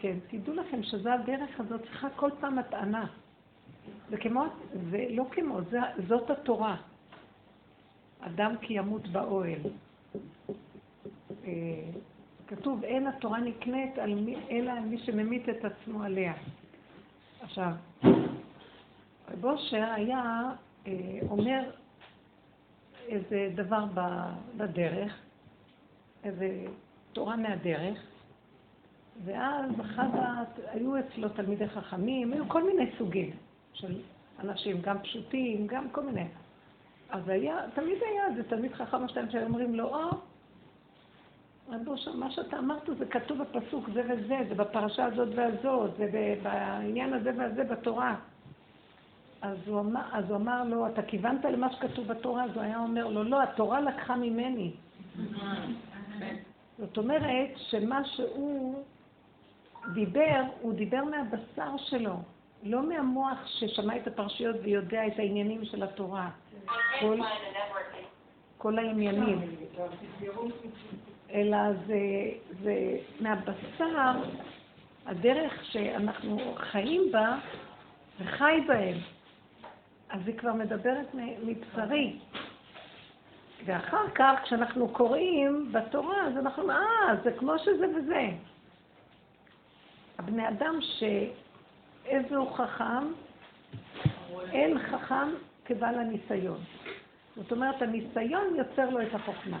כן, תדעו לכם שזו הדרך הזאת, צריכה כל פעם הטענה. זה כמו, זה לא כמו, זה, זאת התורה. אדם כי ימות באוהל. אה, כתוב, אין התורה נקנית על מי, אלא על מי שממית את עצמו עליה. עכשיו, רב אושר היה אה, אומר איזה דבר בדרך, איזה תורה מהדרך, ואז אחד, ה... היו אצלו תלמידי חכמים, היו כל מיני סוגים של אנשים, גם פשוטים, גם כל מיני. אז היה, תמיד היה איזה תלמיד חכם או שתיים שהיו אומרים לו, או, רבו שם, מה שאתה אמרת זה כתוב בפסוק זה וזה, זה בפרשה הזאת והזאת, זה בעניין הזה והזה בתורה. אז הוא, אמר, אז הוא אמר לו, אתה כיוונת למה שכתוב בתורה? אז הוא היה אומר לו, לא, התורה לקחה ממני. זאת אומרת שמה שהוא דיבר, הוא דיבר מהבשר שלו, לא מהמוח ששמע את הפרשיות ויודע את העניינים של התורה. כל, כל העניינים. אלא זה, זה מהבשר, הדרך שאנחנו חיים בה, וחי בהם. אז היא כבר מדברת מבשרי. ואחר כך, כשאנחנו קוראים בתורה, אז אנחנו, אה, זה כמו שזה וזה. הבני אדם שאיזה הוא חכם, אין חכם כבעל הניסיון. זאת אומרת, הניסיון יוצר לו את החוכמה.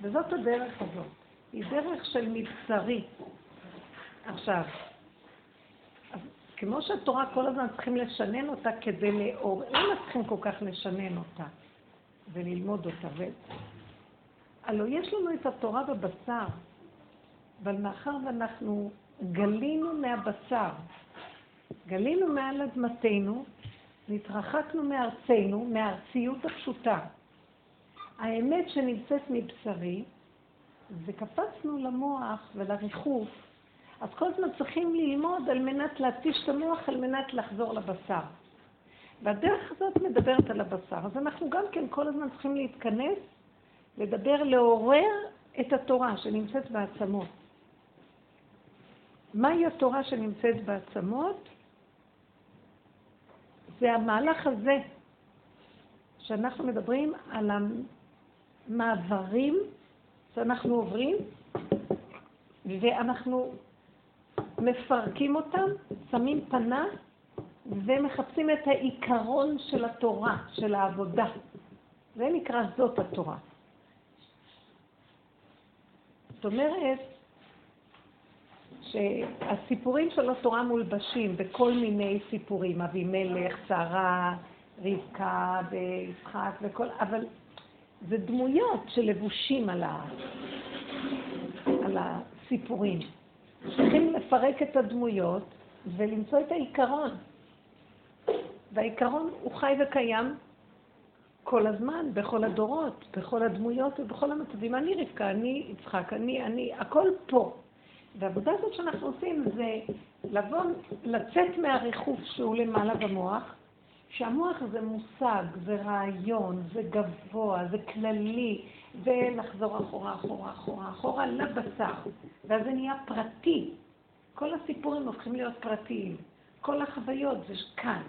וזאת הדרך הזאת. היא דרך של מבשרי. עכשיו, כמו שהתורה כל הזמן צריכים לשנן אותה כדי לאור, למה צריכים כל כך לשנן אותה וללמוד אותה? ו... הלוא יש לנו את התורה בבשר, אבל מאחר ואנחנו גלינו מהבשר, גלינו מעל אדמתנו, נתרחקנו מארצנו, מהארציות הפשוטה. האמת שנמצאת מבשרי, וקפצנו למוח ולריחוף, אז כל הזמן צריכים ללמוד על מנת להתיש את המוח, על מנת לחזור לבשר. והדרך הזאת מדברת על הבשר. אז אנחנו גם כן כל הזמן צריכים להתכנס, לדבר, לעורר את התורה שנמצאת בעצמות. מהי התורה שנמצאת בעצמות? זה המהלך הזה, שאנחנו מדברים על המעברים שאנחנו עוברים, ואנחנו מפרקים אותם, שמים פנה ומחפשים את העיקרון של התורה, של העבודה. זה נקרא זאת התורה. זאת אומרת שהסיפורים של התורה מולבשים בכל מיני סיפורים, אבימלך, שרה, רבקה ויצחק וכל, אבל זה דמויות שלבושים על, ה, על הסיפורים. צריכים לפרק את הדמויות ולמצוא את העיקרון. והעיקרון הוא חי וקיים כל הזמן, בכל הדורות, בכל הדמויות ובכל המצבים. אני רבקה, אני יצחק, אני, אני, הכל פה. והעבודה הזאת שאנחנו עושים זה לבוא, לצאת מהריחוף שהוא למעלה במוח, שהמוח זה מושג, זה רעיון, זה גבוה, זה כללי, ולחזור אחורה, אחורה, אחורה, אחורה לבשר. ואז זה נהיה פרטי. כל הסיפורים הופכים להיות פרטיים. כל החוויות זה כאן.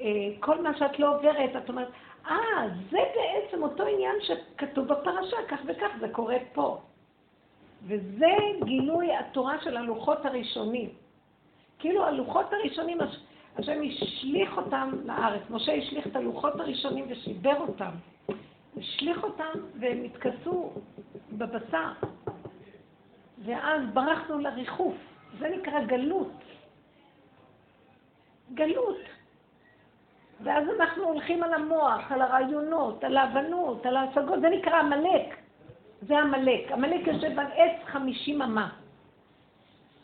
אה, כל מה שאת לא עוברת, את אומרת, אה, זה בעצם אותו עניין שכתוב בפרשה, כך וכך, זה קורה פה. וזה גילוי התורה של הלוחות הראשונים. כאילו הלוחות הראשונים, השם השליך אותם לארץ. משה השליך את הלוחות הראשונים ושיבר אותם. השליך אותם והם התכסו בבשר. ואז ברחנו לריחוף. זה נקרא גלות. גלות. ואז אנחנו הולכים על המוח, על הרעיונות, על ההבנות, על ההשגות, זה נקרא עמלק. זה עמלק. עמלק יושב על עץ חמישים אמה.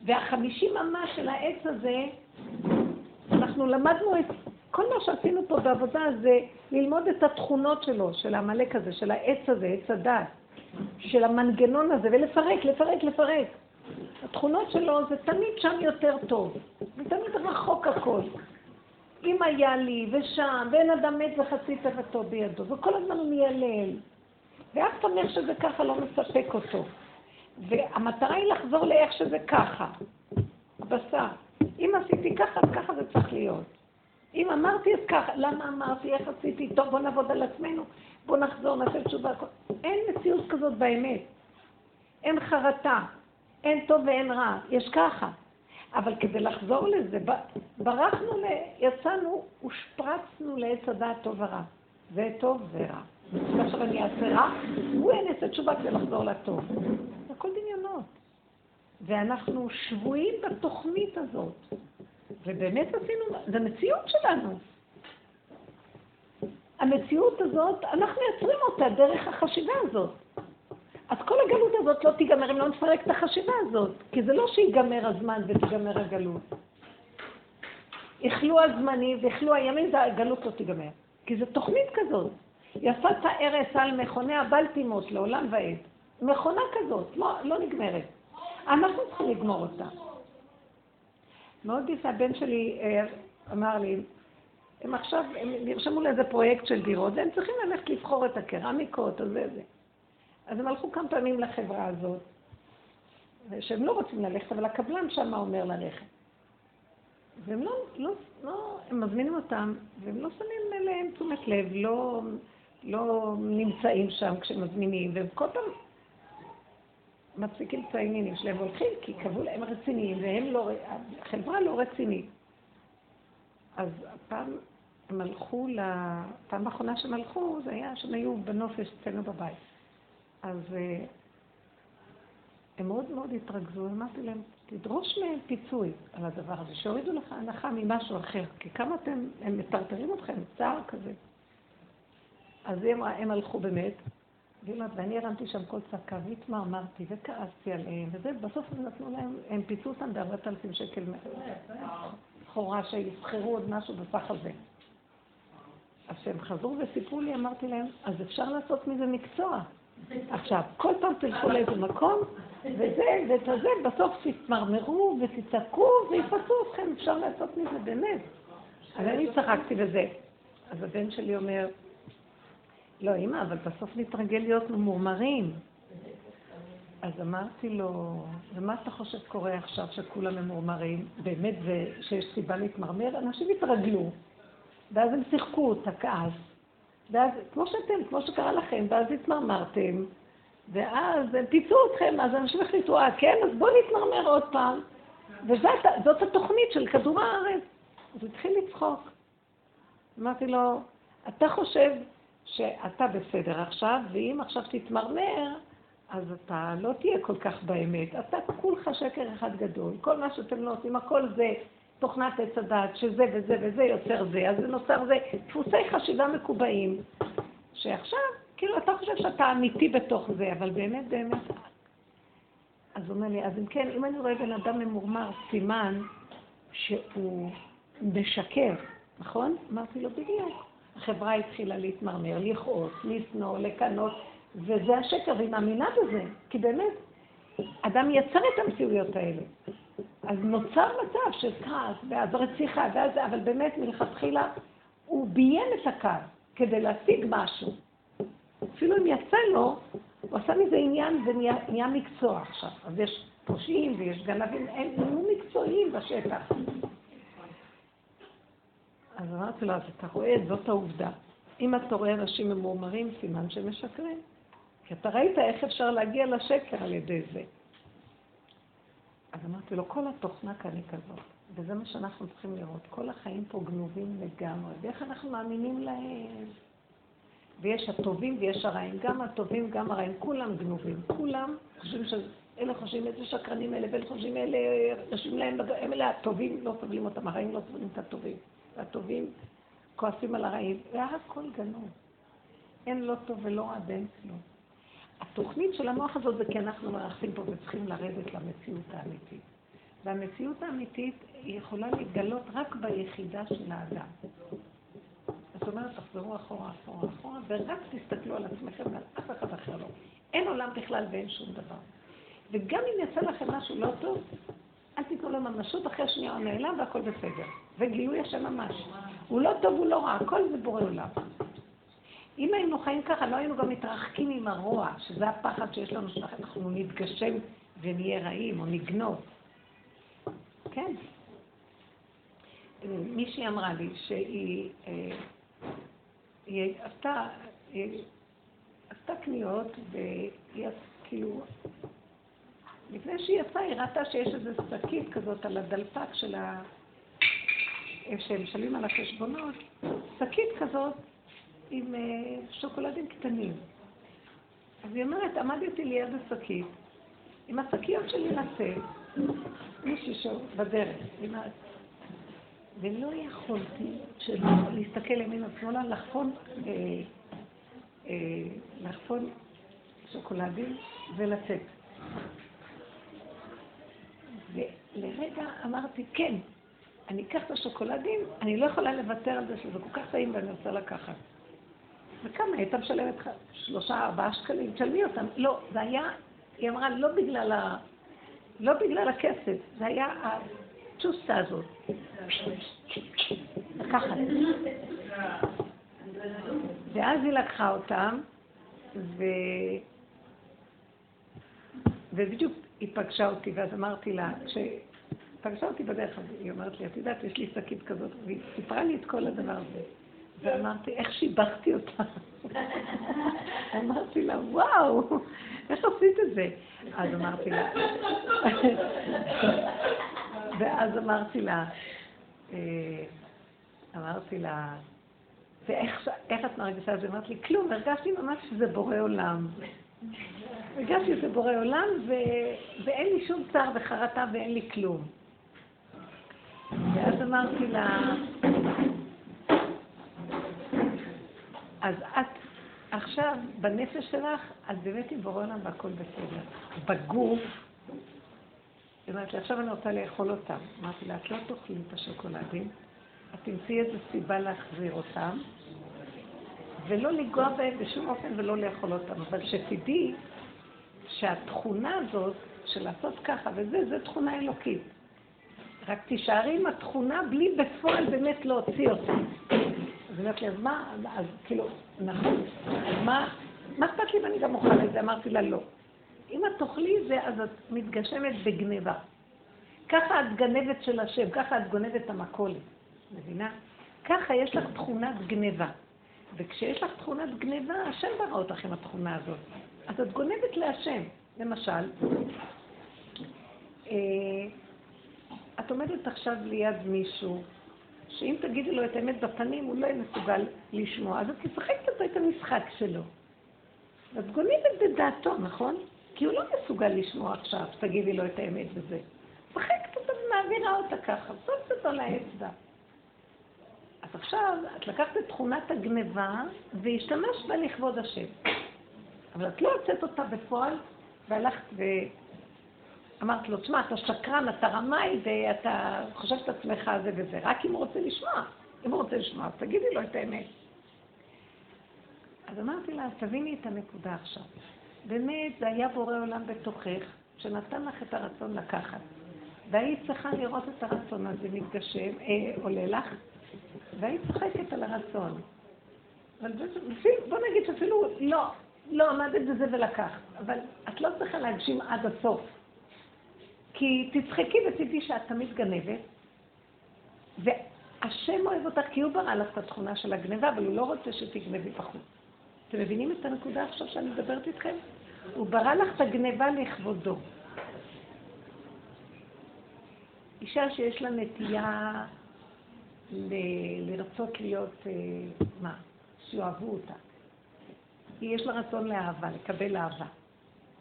והחמישים אמה של העץ הזה, אנחנו למדנו את כל מה שעשינו פה בעבודה זה ללמוד את התכונות שלו, של העמלק הזה, של העץ הזה, עץ הדת, של המנגנון הזה, ולפרק, לפרק, לפרק. התכונות שלו זה תמיד שם יותר טוב, ותמיד רחוק הכל. אם היה לי, ושם, ואין אדם מת וחצי תוותו בידו, וכל הזמן הוא מיילל. ואף איך שזה ככה לא מספק אותו. והמטרה היא לחזור לאיך שזה ככה. מכבסה. אם עשיתי ככה, אז ככה זה צריך להיות. אם אמרתי אז ככה, למה אמרתי, איך עשיתי, טוב בוא נעבוד על עצמנו, בוא נחזור, נעשה תשובה. אין מציאות כזאת באמת. אין חרטה, אין טוב ואין רע, יש ככה. אבל כדי לחזור לזה, ברחנו, יצאנו, הושפרצנו לעץ הדעת טוב ורע. זה טוב ורע. ועכשיו אני אעשה רע, הוא אין אעשה תשובה כדי לחזור לטוב. הכל דמיונות. ואנחנו שבויים בתוכנית הזאת. ובאמת עשינו, זה מציאות שלנו. המציאות הזאת, אנחנו מייצרים אותה דרך החשיבה הזאת. אז כל הגלות הזאת לא תיגמר אם לא נפרק את החשיבה הזאת, כי זה לא שיגמר הזמן ותיגמר הגלות. יכלו הזמנים ויכלו הימים, הגלות לא תיגמר. כי זו תוכנית כזאת. יפת הארץ על מכוניה בל לעולם ועד. מכונה כזאת, לא, לא נגמרת. אנחנו צריכים לגמור אותה. מאוד יפה, הבן שלי אה, אמר לי, הם עכשיו, הם נרשמו לאיזה פרויקט של דירות, והם צריכים ללכת לבחור את הקרמיקות, או זה זה. אז הם הלכו כמה פעמים לחברה הזאת, שהם לא רוצים ללכת, אבל הקבלן שם אומר ללכת. והם לא, לא, לא, הם מזמינים אותם, והם לא שמים אליהם תשומת לב, לא, לא נמצאים שם כשמזמינים, והם כל פעם מפסיקים את העניינים שלהם והולכים, כי קבעו להם רציניים, והם לא, החברה לא רצינית. אז הפעם הם הלכו, הפעם האחרונה שהם הלכו, זה היה שהם היו בנופש אצלנו בבית. אז אה, הם מאוד מאוד התרכזו, אמרתי להם, תדרוש מהם פיצוי על הדבר הזה, שהורידו לך הנחה ממשהו אחר, כי כמה אתם, הם מטרטרים אתכם, צער כזה. אז הם, הם הלכו באמת, ואני הרמתי שם כל צעקה, והתמרמרתי, וכעסתי עליהם, וזה, בסוף הם נתנו להם, הם פיצו אותם בארבעת אלפים שקל סחורה שיבחרו עוד משהו בסך הזה. אז כשהם חזרו וסיפרו לי, אמרתי להם, אז אפשר לעשות מזה מקצוע. עכשיו, כל פעם תלכו לאיזה מקום, וזה, ואת זה, בסוף תתמרמרו ותצעקו ויפצו אתכם, אפשר לעשות מזה באמת. אז אני צחקתי בזה. אז הבן שלי אומר, לא, אמא, אבל בסוף נתרגל להיות ממורמרים. אז אמרתי לו, ומה אתה חושב קורה עכשיו שכולם ממורמרים? באמת זה שיש סיבה להתמרמר? אנשים התרגלו, ואז הם שיחקו את הכעס, ואז, כמו שאתם, כמו שקרה לכם, ואז התמרמרתם, ואז הם פיצו אתכם, אז אנשים החליטו, אה, כן, אז בואו נתמרמר עוד פעם. וזאת התוכנית של כדור הארץ. אז הוא התחיל לצחוק. אמרתי לו, אתה חושב שאתה בסדר עכשיו, ואם עכשיו תתמרמר, אז אתה לא תהיה כל כך באמת. אתה כולך שקר אחד גדול. כל מה שאתם לא עושים, הכל זה תוכנת עץ הדעת, שזה וזה וזה יוצר זה, אז זה נוצר זה. דפוסי חשיבה מקובעים, שעכשיו, כאילו, אתה חושב שאתה אמיתי בתוך זה, אבל באמת, באמת... אז הוא אומר לי, אז אם כן, אם אני רואה בן אדם ממורמר, סימן שהוא משקר, נכון? אמרתי לו, בדיוק. החברה התחילה להתמרמר, לכעוס, לשנוא, לקנות, וזה השקר, והיא מאמינה בזה, כי באמת, אדם יצר את המציאויות האלה. אז נוצר מצב של כעס, ואז רציחה, ואז זה, אבל באמת מלכתחילה הוא ביים את הכעס כדי להשיג משהו. אפילו אם יצא לו, הוא עשה מזה עניין ונהיה מקצוע עכשיו. אז יש פושעים ויש גנבים, הם נהיו מקצועיים בשטח. אז אמרתי לו, אז אתה רואה, זאת העובדה. אם אתה רואה אנשים ממורמרים, סימן שהם משקרים. כי אתה ראית איך אפשר להגיע לשקר על ידי זה. אז אמרתי לו, כל התוכנה כאן היא כזאת, וזה מה שאנחנו צריכים לראות. כל החיים פה גנובים לגמרי, ואיך אנחנו מאמינים להם. ויש הטובים ויש הרעים, גם הטובים, גם הרעים, כולם גנובים. כולם חושבים ש... אלה חושבים איזה שקרנים אלה, ואלה חושבים אלה, יושבים להם, הם אלה הטובים, לא סובלים אותם, הרעים לא סובלים את הטובים. והטובים כועסים על הרעים, והכל גנוב. אין לא טוב ולא רע ואין כלום. התוכנית של המוח הזאת זה כי אנחנו מרחים פה וצריכים לרדת למציאות האמיתית. והמציאות האמיתית יכולה להתגלות רק ביחידה של האדם. זאת אומרת, תחזרו אחורה, אחורה, אחורה, ורק תסתכלו על עצמכם ועל אף אחד אחר לא. אין עולם בכלל ואין שום דבר. וגם אם יצא לכם משהו לא טוב, אל תיתנו לו ממשות, אחרי שנייה הוא נעלם והכל בסדר. וגילוי השם ממש. הוא לא טוב, הוא לא רע, הכל זה בורא עולם. אם היינו חיים ככה, לא היינו גם מתרחקים עם הרוע, שזה הפחד שיש לנו, שאנחנו נתגשם ונהיה רעים או נגנוב. כן. מישהי אמרה לי שהיא אה, עשתה, היא עשתה קניות והיא כאילו, לפני שהיא יצאה היא ראתה שיש איזו שקית כזאת על הדלפק של ה... שהם משלמים על החשבונות, שקית כזאת עם אה, שוקולדים קטנים. אז היא אומרת, עמדתי ליד השקית, עם השקיות שלי לצאת, מישהי שבדרך, ולא יכולתי שלא להסתכל ימינה ושמאלה, לחפון, אה, אה, לחפון שוקולדים ולצאת. ולרגע אמרתי, כן, אני אקח את השוקולדים, אני לא יכולה לוותר על זה שזה כל כך טעים ואני רוצה לקחת. וכמה? היא הייתה משלמת שלושה, ארבעה שקלים, תשלמי אותם. לא, זה היה, היא אמרה, לא בגלל, ה, לא בגלל הכסף, זה היה הצ'וסה הזאת. לקחת. ואז היא לקחה אותם, ו... ובדיוק היא פגשה אותי, ואז אמרתי לה, כשפגשה אותי בדרך, היא אומרת לי, את יודעת, יש לי שקית כזאת, והיא סיפרה לי את כל הדבר הזה. ואמרתי, איך שיבחתי אותה. אמרתי לה, וואו, איך עשית את זה? אז אמרתי לה, ואז אמרתי לה, אה, אמרתי לה, ואיך את מרגישה את זה? אמרת לי, כלום, הרגשתי ממש שזה בורא עולם. הרגשתי שזה בורא עולם. ואין לי שום צער וחרטה ואין לי כלום. ואז אמרתי לה, אז את עכשיו, בנפש שלך, את באמת עם בורא עולם והכל בסדר. בגוף, היא אומרת לי, עכשיו אני רוצה לאכול אותם. אמרתי לה, את לא תאכלי את השוקולדים, את תמצאי איזו סיבה להחזיר אותם, ולא לנגוע בהם בשום אופן ולא לאכול אותם. אבל שתדעי שהתכונה הזאת של לעשות ככה וזה, זו תכונה אלוקית. רק תישארי עם התכונה בלי בפועל באמת להוציא אותה. אז אומרת לי, אז מה, אז כאילו, נכון, אז מה, מה אכפת לי אם אני גם אוכל את זה? אמרתי לה, לא. אם את תאכלי זה, אז את מתגשמת בגניבה. ככה את גנבת של השם, ככה את גונבת את המכולת, מבינה? ככה יש לך תכונת גניבה. וכשיש לך תכונת גניבה, השם ברא אותך עם התכונה הזאת. אז את גונבת להשם. למשל, אה, את עומדת עכשיו ליד מישהו, שאם תגידי לו את האמת בפנים, הוא לא יהיה מסוגל לשמוע. אז את משחקת אותו את המשחק שלו. ואת גונבת בדעתו, נכון? כי הוא לא מסוגל לשמוע עכשיו, תגידי לו את האמת וזה. משחקת אותו ומעבירה אותה ככה, שמת אותו לאצבע. אז עכשיו, את לקחת את תכונת הגניבה והשתמשת בה לכבוד השם. אבל את לא הוצאת אותה בפועל, והלכת ואמרת לו, תשמע, אתה שקרן, אתה רמאי, ואתה חושב את עצמך זה וזה, רק אם הוא רוצה לשמוע. אם הוא רוצה לשמוע, אז תגידי לו את האמת. אז אמרתי לה, תביני את הנקודה עכשיו. באמת, זה היה בורא עולם בתוכך, שנתן לך את הרצון לקחת. והיית צריכה לראות את הרצון הזה מתגשם, אה, עולה לך, והיית צוחקת על הרצון. אבל בוא נגיד שאפילו לא, לא עמדת בזה ולקחת, אבל את לא צריכה להגשים עד הסוף. כי תצחקי ותדעי שאת תמיד גנבת, והשם אוהב אותך כי הוא ברא לך את התכונה של הגניבה, אבל הוא לא רוצה שתגנבי בחוץ. אתם מבינים את הנקודה עכשיו שאני מדברת איתכם? הוא ברא לך את הגניבה לכבודו. אישה שיש לה נטייה ל- לרצות להיות, אה, מה? שיאהבו אותה. יש לה רצון לאהבה, לקבל אהבה.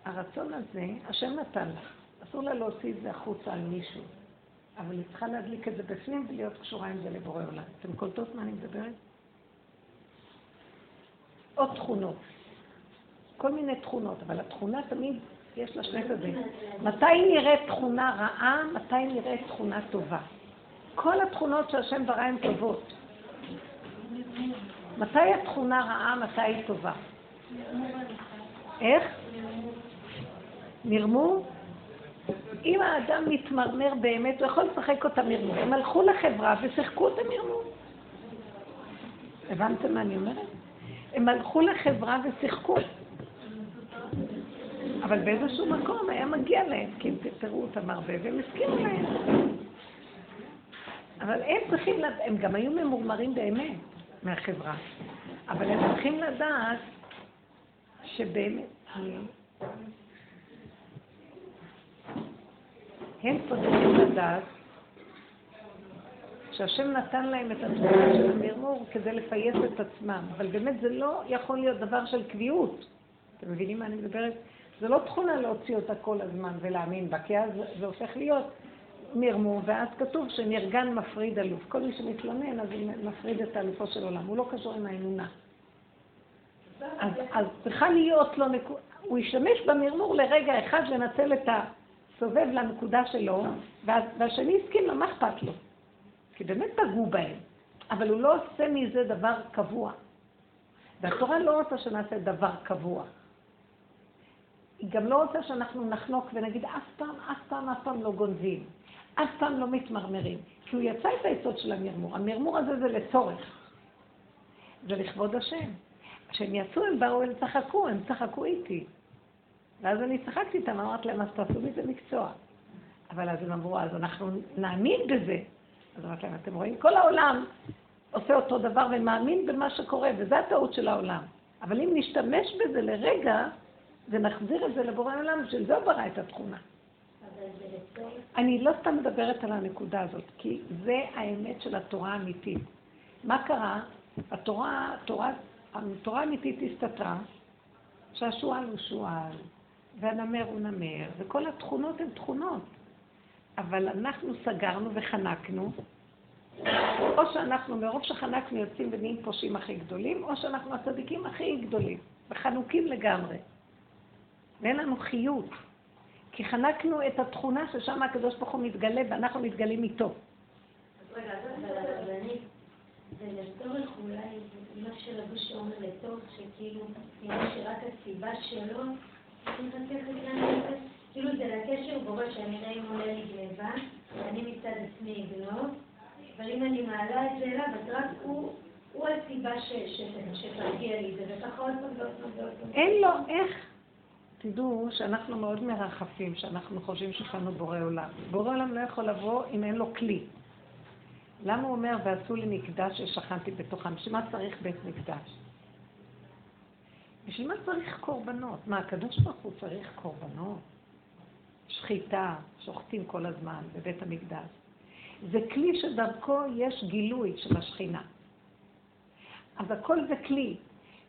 הרצון הזה, השם נתן לה. אסור לה להוציא את זה החוצה על מישהו. אבל היא צריכה להדליק את זה בפנים ולהיות קשורה עם זה לבורא עולם. אתם קולטות מה אני מדברת? עוד תכונות. כל מיני תכונות, אבל התכונה תמיד יש לה שני צדדים. מתי נראית תכונה רעה, מתי נראית תכונה טובה. כל התכונות שהשם ברא הן טובות. מתי התכונה רעה, מתי היא טובה? איך? מרמור? אם האדם מתמרמר באמת, הוא יכול לשחק אותה מרמור. הם הלכו לחברה ושיחקו את המרמור. הבנתם מה אני אומרת? הם הלכו לחברה ושיחקו. אבל באיזשהו מקום היה מגיע להם, כי הם תראו אותם הרבה, והם הסכימו להם. אבל הם צריכים לדעת, הם גם היו ממורמרים באמת מהחברה, אבל הם צריכים לדעת שבאמת, הם צריכים לדעת שהשם נתן להם את התמונה של המרמור כדי לפייס את עצמם, אבל באמת זה לא יכול להיות דבר של קביעות. אתם מבינים מה אני מדברת? זה לא תכונה להוציא אותה כל הזמן ולהאמין בה, כי אז זה הופך להיות מרמור, ואז כתוב שנרגן מפריד אלוף. כל מי שמתלונן, אז הוא מפריד את אלופו של עולם. הוא לא קשור עם האמונה. אז, אז צריכה להיות לו נקודה, הוא ישתמש במרמור לרגע אחד לנצל את הסובב לנקודה שלו, והשני הסכים לו, מה אכפת לו? כי באמת פגעו בהם, אבל הוא לא עושה מזה דבר קבוע. והתורה לא רוצה שנעשה דבר קבוע. היא גם לא רוצה שאנחנו נחנוק ונגיד אף פעם, אף פעם, אף פעם לא גונבים, אף פעם לא מתמרמרים. כי הוא יצא את היסוד של המרמור. המרמור הזה זה לצורך. זה לכבוד השם. כשהם יצאו, הם באו, הם צחקו, הם צחקו איתי. ואז אני צחקתי איתם, אמרתי להם, אז תעשו מזה מקצוע. אבל אז הם אמרו, אז אנחנו נאמין בזה. אז אמרתי להם, אתם רואים? כל העולם עושה אותו דבר ומאמין במה שקורה, וזו הטעות של העולם. אבל אם נשתמש בזה לרגע, ונחזיר את זה לבורא העולם, של זה ברא את התכונה. אני לא סתם מדברת על הנקודה הזאת, כי זה האמת של התורה האמיתית. מה קרה? התורה, התורה, התורה האמיתית הסתתרה, שהשועל הוא שועל, והנמר הוא נמר, וכל התכונות הן תכונות. אבל אנחנו סגרנו וחנקנו, או שאנחנו מרוב שחנקנו יוצאים ונהיים פושעים הכי גדולים, או שאנחנו הצדיקים הכי גדולים, וחנוקים לגמרי. ואין לנו חיות, כי חנקנו את התכונה ששם הקדוש ברוך הוא מתגלה ואנחנו מתגלים איתו. אז רגע, אבל אני, זה לצורך אולי, מה שלבוש אומר לצורך, שכאילו, נראה שרק הסיבה שלו, כאילו זה לקשר בורא שאני אראה אם עולה לי גניבה, אני מצד עצמי אגנוב, אבל אם אני מעלה את זה אליו, אז רק הוא... הוא הסיבה שתרגיע לי וככה עוד פעם ועוד פעם ועוד פעם. אין לו איך. תדעו שאנחנו מאוד מרחפים, שאנחנו חושבים שיש לנו בורא עולם. בורא עולם לא יכול לבוא אם אין לו כלי. למה הוא אומר, ועשו לי מקדש ששכנתי בתוכם? בשביל מה צריך בית מקדש? בשביל מה צריך קורבנות? מה, הקדוש ברוך הוא צריך קורבנות? שחיטה, שוחטים כל הזמן בבית המקדש. זה כלי שדרכו יש גילוי של השכינה. אז הכל זה כלי.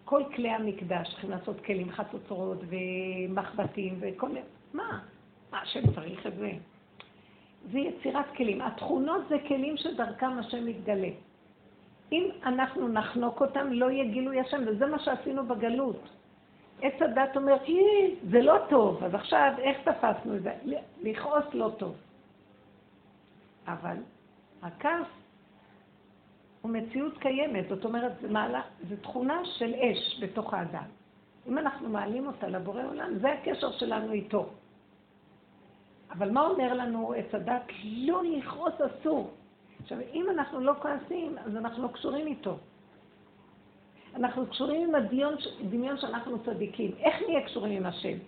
כל כלי המקדש צריכים לעשות כלים חצוצרות ומחבטים וכל מיני... מה? מה השם צריך את זה? זה יצירת כלים. התכונות זה כלים שדרכם השם מתגלה. אם אנחנו נחנוק אותם, לא יהיה גילוי השם, וזה מה שעשינו בגלות. עץ הדת אומר, זה לא טוב, אז עכשיו איך תפסנו את זה? לכעוס לא טוב. אבל הכעס הוא מציאות קיימת, זאת אומרת, זה, מעלה, זה תכונה של אש בתוך האדם. אם אנחנו מעלים אותה לבורא עולם, זה הקשר שלנו איתו. אבל מה אומר לנו עץ הדת? לא לכעוס אסור. עכשיו, אם אנחנו לא כועסים, אז אנחנו לא קשורים איתו. אנחנו קשורים עם הדמיון, שאנחנו צדיקים. איך נהיה קשורים עם השם?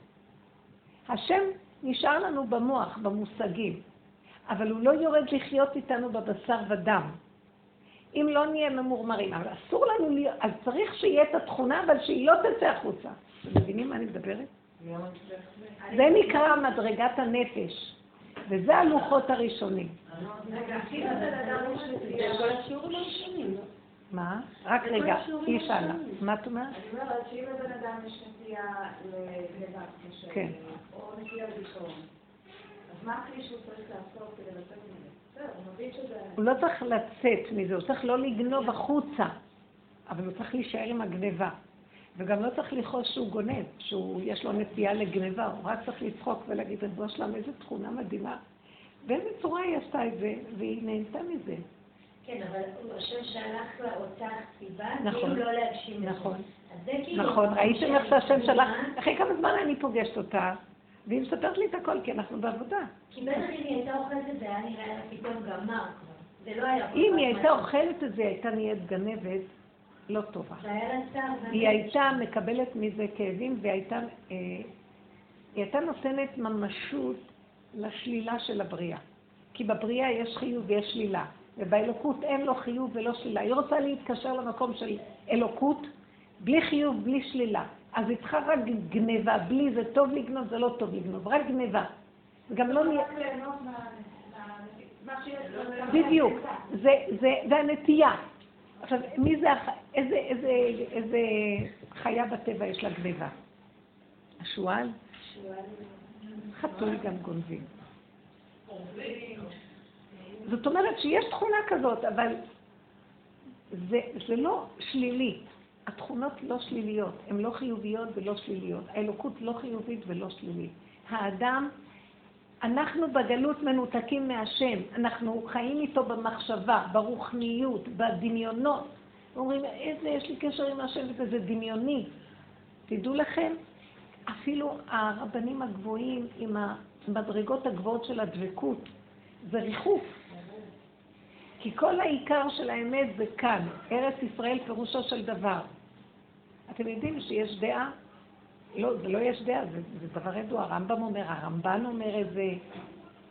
השם נשאר לנו במוח, במושגים, אבל הוא לא יורד לחיות איתנו בבשר ודם. אם לא נהיה ממורמרים. אבל אסור לנו להיות, אז צריך שיהיה את התכונה, אבל שהיא לא תצא החוצה. אתם מבינים מה אני מדברת? זה נקרא מדרגת הנפש, וזה הלוחות הראשונים. מה? רק רגע, היא שאלה. מה את אומרת? אני אומרת שאם לבן אדם יש נטייה לגניבה, כן. או נטייה לדיכאון, אז מה הכלי שהוא צריך לעשות כדי לצאת מזה? הוא לא צריך לצאת מזה, הוא צריך לא לגנוב החוצה, אבל הוא צריך להישאר עם הגניבה. וגם לא צריך לכעוס שהוא גונב, שיש לו נטייה לגניבה, הוא רק צריך לצחוק ולהגיד, ריבונו שלם, איזו תכונה מדהימה. באיזה צורה היא עשתה את זה, והיא נהנתה מזה. כן, אבל השם שלח לה אותה סיבה, נכון, כאילו לא להגשים את זה. נכון, כאילו נכון, ראיתם איך שהשם שלח, אחרי כמה זמן אני פוגשת אותה? והיא מספרת לי את הכל, כי אנחנו בעבודה. כי בטח אם היא הייתה אוכלת את זה, היה נראה לה פתאום גמר זה לא היה... אם היא הייתה אוכלת את זה, הייתה נהיית גנבת לא טובה. היא הייתה מקבלת מזה כאבים, והיא הייתה, אה, הייתה נותנת ממשות לשלילה של הבריאה. כי בבריאה יש חיוב ויש שלילה. ובאלוקות אין לו חיוב ולא שלילה. היא רוצה להתקשר למקום של אלוקות, בלי חיוב, בלי שלילה. אז היא צריכה רק גניבה, בלי זה טוב לגנוב, זה לא טוב לגנוב, רק גניבה. וגם לא נהיה... בדיוק, זה, זה, זה הנטייה. עכשיו, מי זה, איזה, איזה, איזה חיה בטבע יש לה גניבה? השועל? חתול גם גונבים. זאת אומרת שיש תכונה כזאת, אבל זה, זה לא שלילי. התכונות לא שליליות, הן לא חיוביות ולא שליליות. האלוקות לא חיובית ולא שלילית. האדם, אנחנו בגלות מנותקים מהשם, אנחנו חיים איתו במחשבה, ברוחניות, בדמיונות. אומרים, איזה, יש לי קשר עם השם וזה דמיוני. תדעו לכם, אפילו הרבנים הגבוהים עם המדרגות הגבוהות של הדבקות, זה ריחוף. כי כל העיקר של האמת זה כאן, ארץ ישראל פירושו של דבר. אתם יודעים שיש דעה? לא, זה לא יש דעה, זה, זה דבר ידוע. הרמב"ם אומר, הרמב"ן אומר את זה,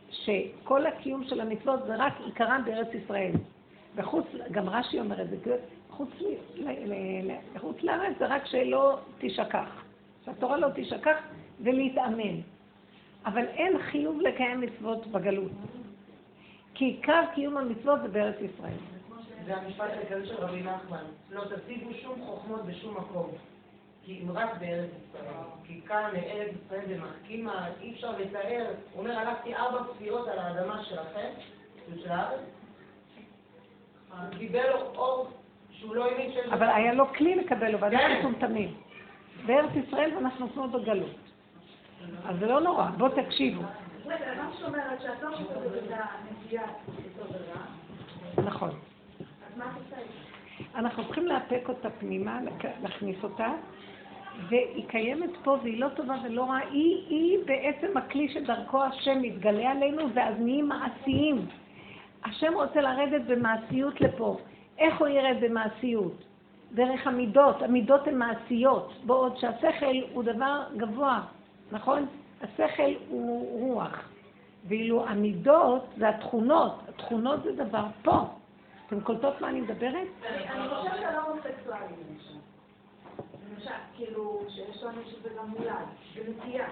שכל הקיום של המצוות זה רק עיקרם בארץ ישראל. וחוץ, גם רש"י אומר את זה, חוץ, לחוץ לארץ זה רק שלא תשכח. שהתורה לא תשכח ולהתאמן. אבל אין חיוב לקיים מצוות בגלות. כי עיקר קיום המצוות זה בארץ ישראל. זה המשפט העיקרי של רבי נחמן, לא תשיגו שום חוכמות בשום מקום, כי אם רק בארץ ישראל. כי כאן ארץ ישראל במחכימה, אי אפשר לתאר, הוא אומר, הלכתי ארבע ספירות על האדמה שלכם, של הארץ, הוא קיבל אור שהוא לא האמין שיש... אבל היה לו כלי לקבל לו, ואנחנו כן. מטומטמים. בארץ ישראל ואנחנו כמו בגלות. אז זה לא נורא, בואו תקשיבו. נכון. אנחנו צריכים לאפק אותה פנימה, להכניס אותה, והיא קיימת פה והיא לא טובה ולא רעה. היא, היא בעצם הכלי שדרכו השם מתגלה עלינו ואז נהיים מעשיים. השם רוצה לרדת במעשיות לפה. איך הוא ירד במעשיות? דרך המידות. המידות הן מעשיות, בעוד שהשכל הוא דבר גבוה, נכון? השכל הוא רוח. ואילו המידות זה התכונות, התכונות זה דבר פה. אתם קולטות מה אני מדברת? אני חושבת על הומוסקסואלים למשל. כאילו, שיש לנו שזה גם מולד, בנטייה.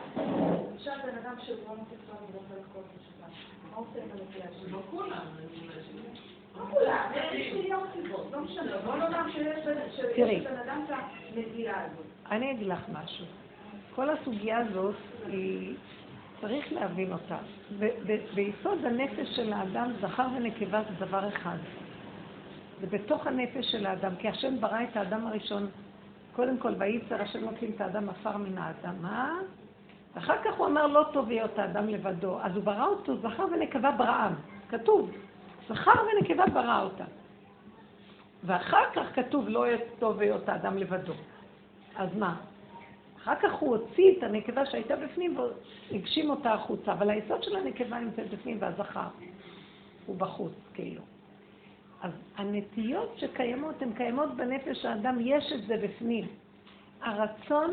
למשל, בן אדם שהוא הומוסקסואלי ואוכל כל השבת. מה עושה עם הנטייה שלו? לא כולם. לא כולם, יש מיליון סיבות, לא משנה. בוא נאמר שיש בן אדם את הנטייה הזאת. אני אגיד לך משהו. כל הסוגיה הזאת היא... צריך להבין אותה. ביסוד הנפש של האדם, זכר ונקבה זה דבר אחד. זה בתוך הנפש של האדם, כי השם ברא את האדם הראשון, קודם כל, וייצר השם מוצאים את האדם עפר מן האדמה, ואחר כך הוא אמר לא טוב להיות האדם לבדו, אז הוא ברא אותו זכר ונקבה בראם, כתוב, זכר ונקבה ברא אותה. ואחר כך כתוב לא טוב להיות האדם לבדו. אז מה? אחר כך הוא הוציא את הנקבה שהייתה בפנים והגשים אותה החוצה, אבל היסוד של הנקבה נמצא בפנים והזכר הוא בחוץ, כאילו. אז הנטיות שקיימות, הן קיימות בנפש האדם, יש את זה בפנים. הרצון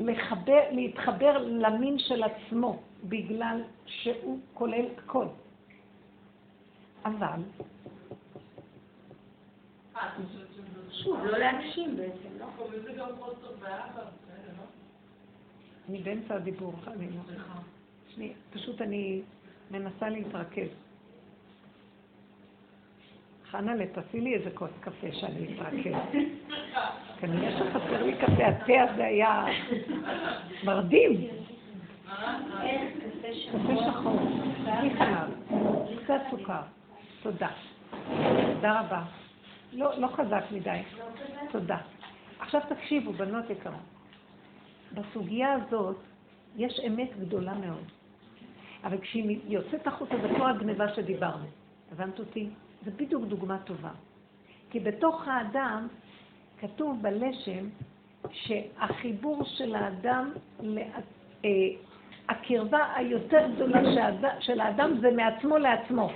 לחבר, להתחבר למין של עצמו, בגלל שהוא כולל הכל. אבל... שוב, לא להגשים בעצם, לא? אני באמצע הדיבור, אני לא... שנייה, פשוט אני מנסה להתרכז. חנה, תעשי לי איזה כוס קפה שאני אתרכז. כנראה שחסר לי קפה, התה הזה היה מרדים. קפה שחור, בלי חלב, קצת סוכר. תודה. תודה רבה. לא, לא חזק מדי. תודה. עכשיו תקשיבו, בנות יקרות. בסוגיה הזאת יש אמת גדולה מאוד. אבל כשהיא יוצאת החוצה, זה כמו הגניבה שדיברנו. הבנת אותי? זה בדיוק דוגמה טובה. כי בתוך האדם כתוב בלשם שהחיבור של האדם, אה, הקרבה היותר גדולה של האדם זה מעצמו לעצמו.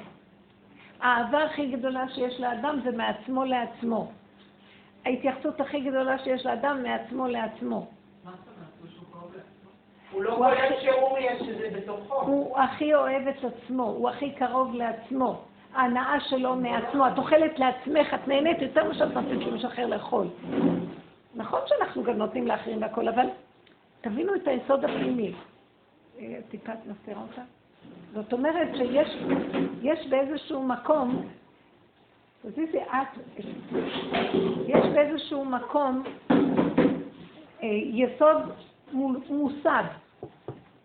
האהבה הכי גדולה שיש לאדם זה מעצמו לעצמו. ההתייחסות הכי גדולה שיש לאדם מעצמו לעצמו. הוא לא קולט שהוא יש שזה בתוכו. הוא הכי אוהב את עצמו, הוא הכי קרוב לעצמו. ההנאה שלו מעצמו, את אוכלת לעצמך, את נהנית יותר מאשר את נותנת למישהו אחר לאכול. נכון שאנחנו גם נותנים לאחרים והכול, אבל תבינו את היסוד הפנימי. טיפה נסתירה אותה? זאת אומרת שיש באיזשהו מקום, תזיזי את, יש באיזשהו מקום אה, יסוד מוסד,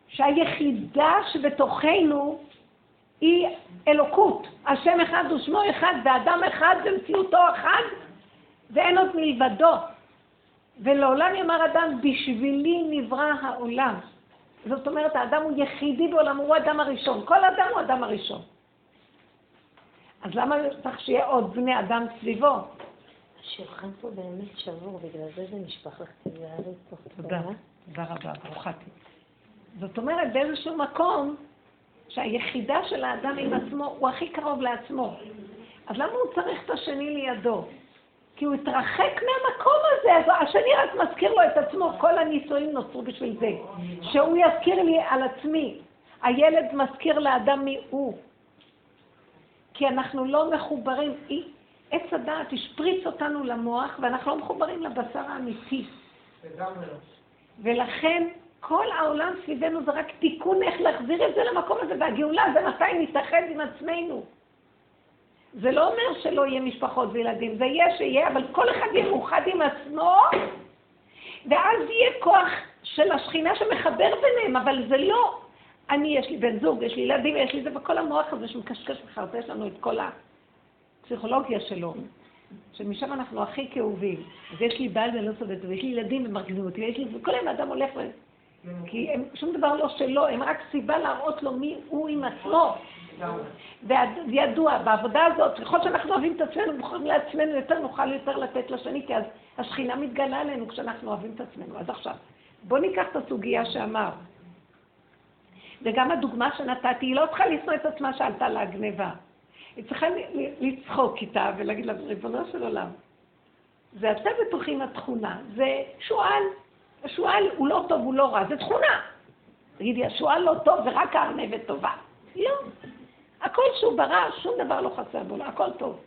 שהיחידה שבתוכנו היא אלוקות. השם אחד ושמו אחד, ואדם אחד ומציאותו אחד, ואין עוד מלבדו. ולעולם יאמר אדם, בשבילי נברא העולם. זאת אומרת, האדם הוא יחידי בעולם, הוא האדם הראשון. כל אדם הוא האדם הראשון. אז למה צריך שיהיה עוד בני אדם סביבו? השולחן פה באמת שבור, בגלל זה זה נשפך לך תזהרי פה. תודה. תודה רבה, ברוכה זאת אומרת, באיזשהו מקום, שהיחידה של האדם עם עצמו, הוא הכי קרוב לעצמו. אז למה הוא צריך את השני לידו? כי הוא התרחק מהמקום הזה, אז השני רק מזכיר לו את עצמו, כל הנישואים נוצרו בשביל זה. שהוא יזכיר לי על עצמי. הילד מזכיר לאדם מי הוא. כי אנחנו לא מחוברים, עץ הדעת השפריץ אותנו למוח, ואנחנו לא מחוברים לבשר האמיתי. ולכן כל העולם סביבנו זה רק תיקון איך להחזיר את זה למקום הזה, והגאולה זה מתי נתאחד עם עצמנו. זה לא אומר שלא יהיה משפחות וילדים, זה יהיה שיהיה, אבל כל אחד יהיה מאוחד עם עצמו, ואז יהיה כוח של השכינה שמחבר ביניהם, אבל זה לא, אני, יש לי בן זוג, יש לי ילדים, יש לי זה, וכל המוח הזה שמקשקש וחרטה, יש לנו את כל הפסיכולוגיה שלו, שמשם אנחנו הכי כאובים. אז יש לי בעל ולא סודת, ויש לי ילדים ומרגיזים אותי, ויש לי, וכל היום האדם הולך ו... כי הם, שום דבר לא שלו, הם רק סיבה להראות לו מי הוא עם עצמו. וידוע, בעבודה הזאת, ככל שאנחנו אוהבים את עצמנו, בוחרים לעצמנו יותר, נוכל יותר לתת לשני, כי אז השכינה מתגלה עלינו כשאנחנו אוהבים את עצמנו. אז עכשיו, בואו ניקח את הסוגיה שאמר. וגם הדוגמה שנתתי, היא לא צריכה לשנוא את עצמה שעלתה לה גניבה. היא צריכה לצחוק איתה ולהגיד לה, ריבונו של עולם, זה אתה בתוכי התכונה, זה שועל. השועל הוא לא טוב, הוא לא רע, זה תכונה. תגידי, השועל לא טוב ורק הארנבת טובה. לא. הכל שהוא ברא, שום דבר לא חסר בו, הכל טוב.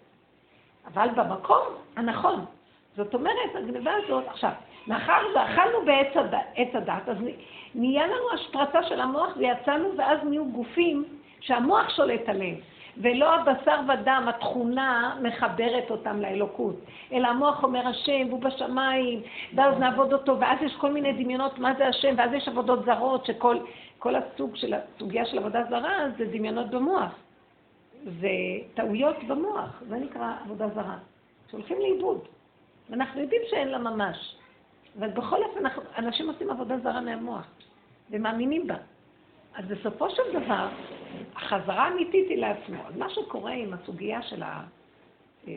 אבל במקום הנכון. זאת אומרת, הגניבה הזאת, עכשיו, מאחר ואכלנו בעץ הדת, אז נהיה לנו השפרצה של המוח ויצאנו, ואז נהיו גופים שהמוח שולט עליהם. ולא הבשר ודם, התכונה מחברת אותם לאלוקות, אלא המוח אומר השם, והוא בשמיים, ואז נעבוד אותו, ואז יש כל מיני דמיונות מה זה השם, ואז יש עבודות זרות, שכל כל הסוג של, הסוגיה של עבודה זרה זה דמיונות במוח. זה טעויות במוח, זה נקרא עבודה זרה, שהולכים לאיבוד. ואנחנו יודעים שאין לה ממש. אבל בכל אופן, אנשים עושים עבודה זרה מהמוח, ומאמינים בה. אז בסופו של דבר, החזרה האמיתית היא לעצמו. אז מה שקורה עם הסוגיה של ה... אה,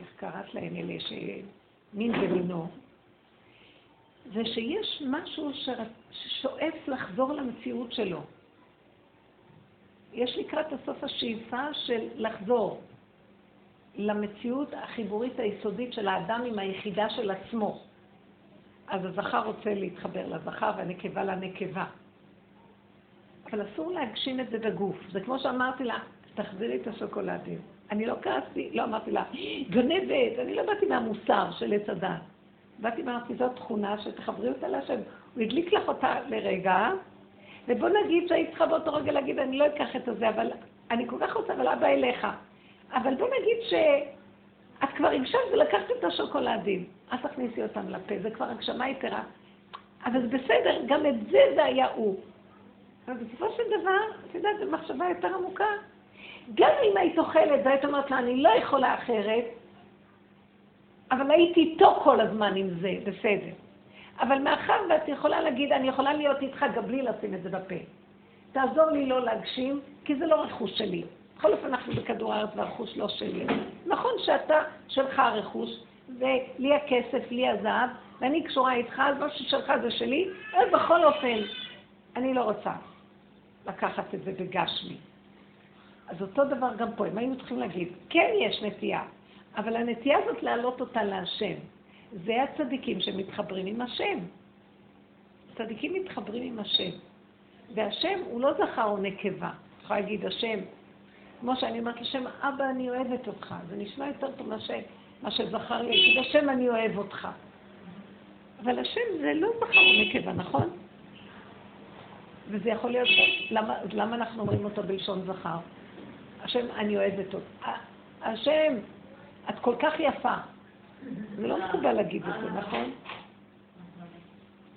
איך קראת להם אלה שמין ומינו, זה שיש משהו ששואף לחזור למציאות שלו. יש לקראת הסוף השאיפה של לחזור למציאות החיבורית היסודית של האדם עם היחידה של עצמו. אז הזכר רוצה להתחבר לזכר והנקבה לנקבה. אבל אסור להגשים את זה בגוף. זה כמו שאמרתי לה, תחזירי את השוקולדים. אני לא כעסתי, לא אמרתי לה, גנבת, אני לא באתי מהמוסר של עץ הדת. באתי ואמרתי, זאת תכונה שתחברי אותה להשם. הוא הדליק לך אותה לרגע, ובוא נגיד שהיית צריכה באותו רגע להגיד, אני לא אקח את הזה, אבל אני כל כך רוצה, אבל אבא אליך. אבל בוא נגיד שאת כבר המשכת ולקחת את השוקולדים, אז תכניסי אותם לפה, זה כבר הגשמה יתרה. אבל בסדר, גם את זה זה היה הוא. אבל בסופו של דבר, את יודעת, זו מחשבה יותר עמוקה. גם אם היית אוכלת והיית אומרת לה, אני לא יכולה אחרת, אבל הייתי איתו כל הזמן עם זה, בסדר. אבל מאחר ואת יכולה להגיד, אני יכולה להיות איתך גם בלי לשים את זה בפה. תעזור לי לא להגשים, כי זה לא רכוש שלי. בכל אופן אנחנו בכדור הארץ והרכוש לא שלי. נכון שאתה, שלך הרכוש, ולי הכסף, לי הזהב, ואני קשורה איתך, אז מה ששלך זה שלי, אבל בכל אופן, אני לא רוצה לקחת את זה בגשמי. אז אותו דבר גם פה, אם היינו צריכים להגיד, כן יש נטייה, אבל הנטייה הזאת להעלות אותה להשם. זה הצדיקים שמתחברים עם השם. צדיקים מתחברים עם השם. והשם הוא לא זכר או נקבה. יכולה להגיד, השם כמו שאני אומרת לשם, אבא, אני אוהבת אותך. זה נשמע יותר טוב מה, ש... מה שזכר לי, השם אני אוהב אותך. אבל השם זה לא זכר ונקבה, נכון? וזה יכול להיות, למה, למה אנחנו אומרים אותו בלשון זכר? השם, אני אוהבת אותך. השם, את כל כך יפה. זה לא מקובל להגיד את זה, נכון?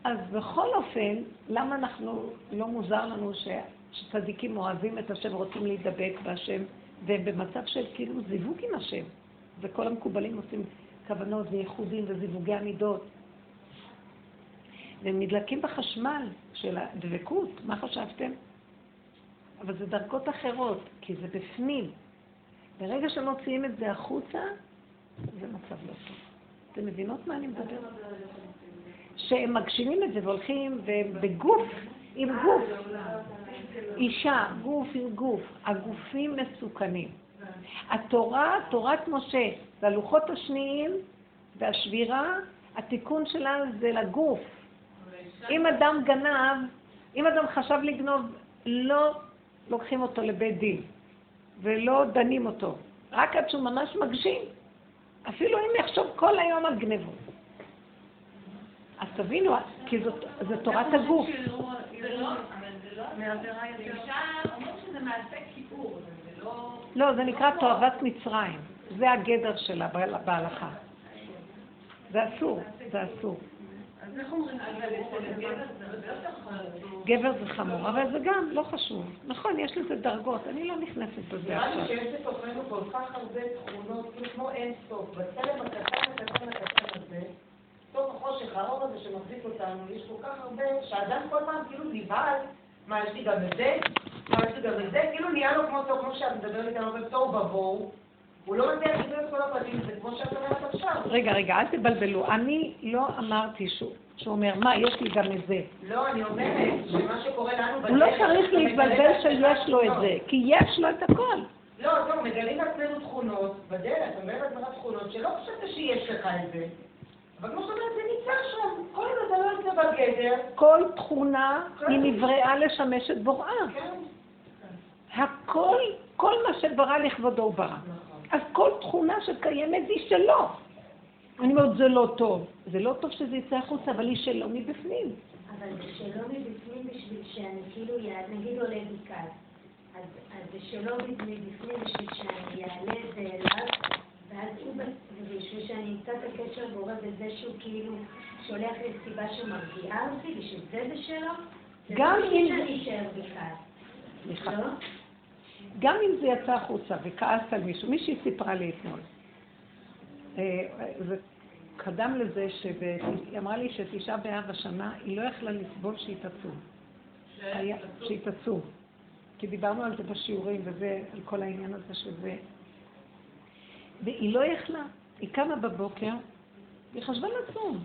אז בכל אופן, למה אנחנו, לא מוזר לנו ש, שצדיקים אוהבים את השם, רוצים להידבק בהשם, והם במצב של כאילו זיווג עם השם. וכל המקובלים עושים כוונות וייחודים וזיווגי עמידות. והם נדלקים בחשמל של הדבקות, מה חשבתם? אבל זה דרגות אחרות, כי זה בפנים. ברגע שמוציאים את זה החוצה, זה מצב לא טוב. אתם מבינות מה אני מדברת? שהם מגשימים את זה והולכים, והם בגוף, עם גוף. אישה, גוף עם גוף. הגופים מסוכנים. התורה, תורת משה, זה הלוחות השניים והשבירה, התיקון שלה זה לגוף. אם אדם גנב, אם אדם חשב לגנוב, לא לוקחים אותו לבית דין ולא דנים אותו, רק עד שהוא ממש מגשים. אפילו אם יחשוב כל היום על גנבות. אז תבינו, כי זאת תורת הגוף. לא, זה נקרא תועבת מצרים. זה הגדר שלה בהלכה. זה אסור, זה אסור. גבר זה חמור, אבל זה גם לא חשוב. נכון, יש לזה דרגות, אני לא נכנסת בזה עכשיו. נראה לי שיש בתוכנו כל כך הרבה תכונות, כאילו כמו אין סוף. בצלם הקטן, הקטן, הקטן הזה, סוף החושך, האור הזה שמחזיק אותנו, יש כל כך הרבה, שאדם כל פעם כאילו נבהל, מה, יש לי גם את זה? מה, יש לי גם את זה? כאילו נהיה לו כמו שאת מדברת איתנו בתוהו ובוהו. הוא לא מצליח להגיד את כל הפרטים, זה כמו שאת אומרת עכשיו. רגע, רגע, אל תבלבלו. אני לא אמרתי שהוא, שהוא אומר, מה, יש לי גם את זה. לא, אני אומרת שמה שקורה לנו בדרך... הוא לא צריך להתבלבל שיש לו את זה, כי יש לו את הכל. לא, טוב, מגלים לעצמנו תכונות בדרך, אומרת לך תכונות שלא חשבת שיש לך את זה. אבל כמו שאומרת, זה נמצא שם. כל עוד אתה לא יוצא בגדר... כל תכונה היא נבראה לשמש את בוראה. כן. הכל, כל מה שברא לכבודו הוא ברא. אז כל תכונה שקיימת היא שלו. אני אומרת, זה לא טוב. זה לא טוב שזה יצא החוצה, אבל היא שלו מבפנים. אבל זה שלו מבפנים בשביל שאני כאילו, נגיד עולה בקל. אז זה שלו מבפנים בשביל שאני אעלה את זה אליו, ואז הוא, ובשביל שאני אמצא את הקשר בורא בזה שהוא כאילו שולח לי סיבה שהוא מרגיעה אותי, בשביל זה זה שלו? גם אם... זה לא בשביל שאני אשאר בקל. סליחה. גם אם זה יצא החוצה וכעסת על מישהו, מישהי סיפרה לי אתמול. אה, זה קדם לזה שהיא אמרה לי שתשעה באב השנה היא לא יכלה לסבול שהיא תצום. שהיא תצום. כי דיברנו על זה בשיעורים וזה, על כל העניין הזה שזה. והיא לא יכלה. היא קמה בבוקר, היא חשבה לצום.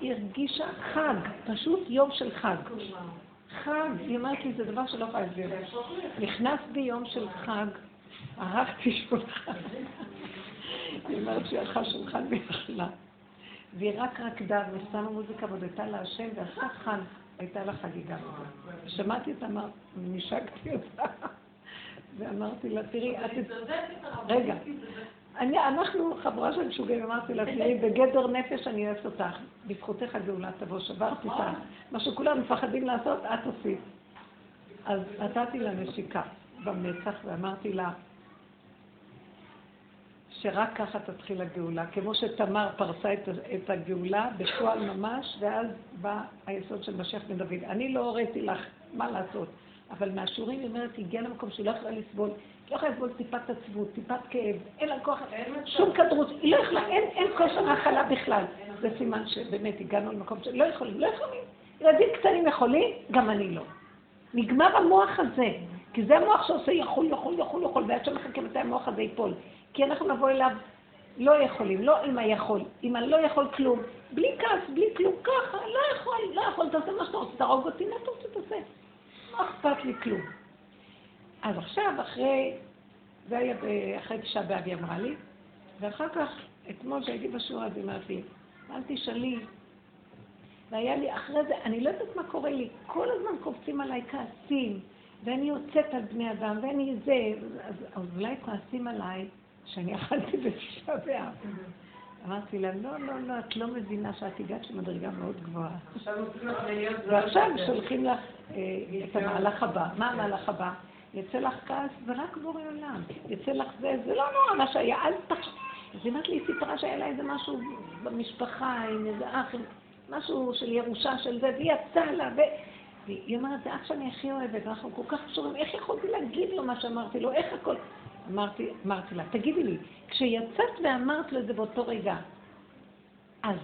היא הרגישה חג, פשוט יום של חג. חג, היא אומרת לי, זה דבר שלא יכולה להסביר. נכנס ביום של חג, ערכתי שולחן. היא אומרת שהיא הלכה שולחן ויכלה. והיא רק רקדה ושמה מוזיקה והודתה להשם ועשתה חג, הייתה לה חגיגה. שמעתי אותה, נשקתי אותה, ואמרתי לה, תראי, את... רגע. אני, אנחנו חבורה של משוגעים, אמרתי לה, תראי, בגדר נפש אני אוהבת אותך, בזכותך הגאולה תבוא, שברתי את מה שכולם מפחדים לעשות, את עשית. אז נתתי לה נשיקה במצח ואמרתי לה, שרק ככה תתחיל הגאולה, כמו שתמר פרסה את, את הגאולה בפועל ממש, ואז בא היסוד של משיח בן דוד. אני לא הוריתי לך מה לעשות, אבל מהשיעורים היא אומרת, היא הגיעה למקום שהיא לא יכולה לסבול, לא יכולה לסבול טיפת עצבות, טיפת כאב, אין לה כוח, שום כדרות, היא לא יכולה, אין, אין כושר הכלה בכלל. זה סימן שבאמת הגענו למקום שלא יכולים, לא יכולים. ילדים קטנים יכולים, גם אני לא. נגמר המוח הזה, כי זה המוח שעושה יכול, יכול, יכול, יכול, ועד שמחכה מתי המוח הזה ייפול. כי אנחנו נבוא אליו לא יכולים, לא אמא יכול, אמא לא יכול כלום, בלי כעס, בלי כלום, ככה, לא יכול, לא יכול, תעשה מה שאתה רוצה, תהרוג אותי, מה אתה רוצה, תעשה. מה אכפת לי כלום? אז עכשיו, אחרי, זה היה אחרי תשעה באב, היא אמרה לי, ואחר כך, אתמול שהייתי בשיעור הזה, אמרתי, אל תשאלי. והיה לי, אחרי זה, אני לא יודעת מה קורה לי, כל הזמן קופצים עליי כעסים, ואני יוצאת על בני אדם, ואני זה, אז, אז אולי כועסים עליי שאני אכלתי בתשעה באב. אמרתי לה, לא, לא, לא, את לא מבינה שאת הגעת למדרגה מאוד גבוהה. ועכשיו שולחים לך אה, את המהלך הבא. מה המהלך הבא? יצא לך כעס ורק בורא עולם. יצא לך זה, זה לא נורא מה שהיה, אל תחשבי. אז היא אמרת לי, היא סיפרה שהיה לה איזה משהו במשפחה, עם איזה אח, משהו של ירושה של זה, והיא יצאה לה, ו... והיא אומרת, זה אח שאני הכי אוהבת, אנחנו כל כך קשורים, איך יכולתי להגיד לו מה שאמרתי לו, איך הכל... אמרתי, אמרתי לה, תגידי לי, כשיצאת ואמרת לו את זה באותו רגע, אז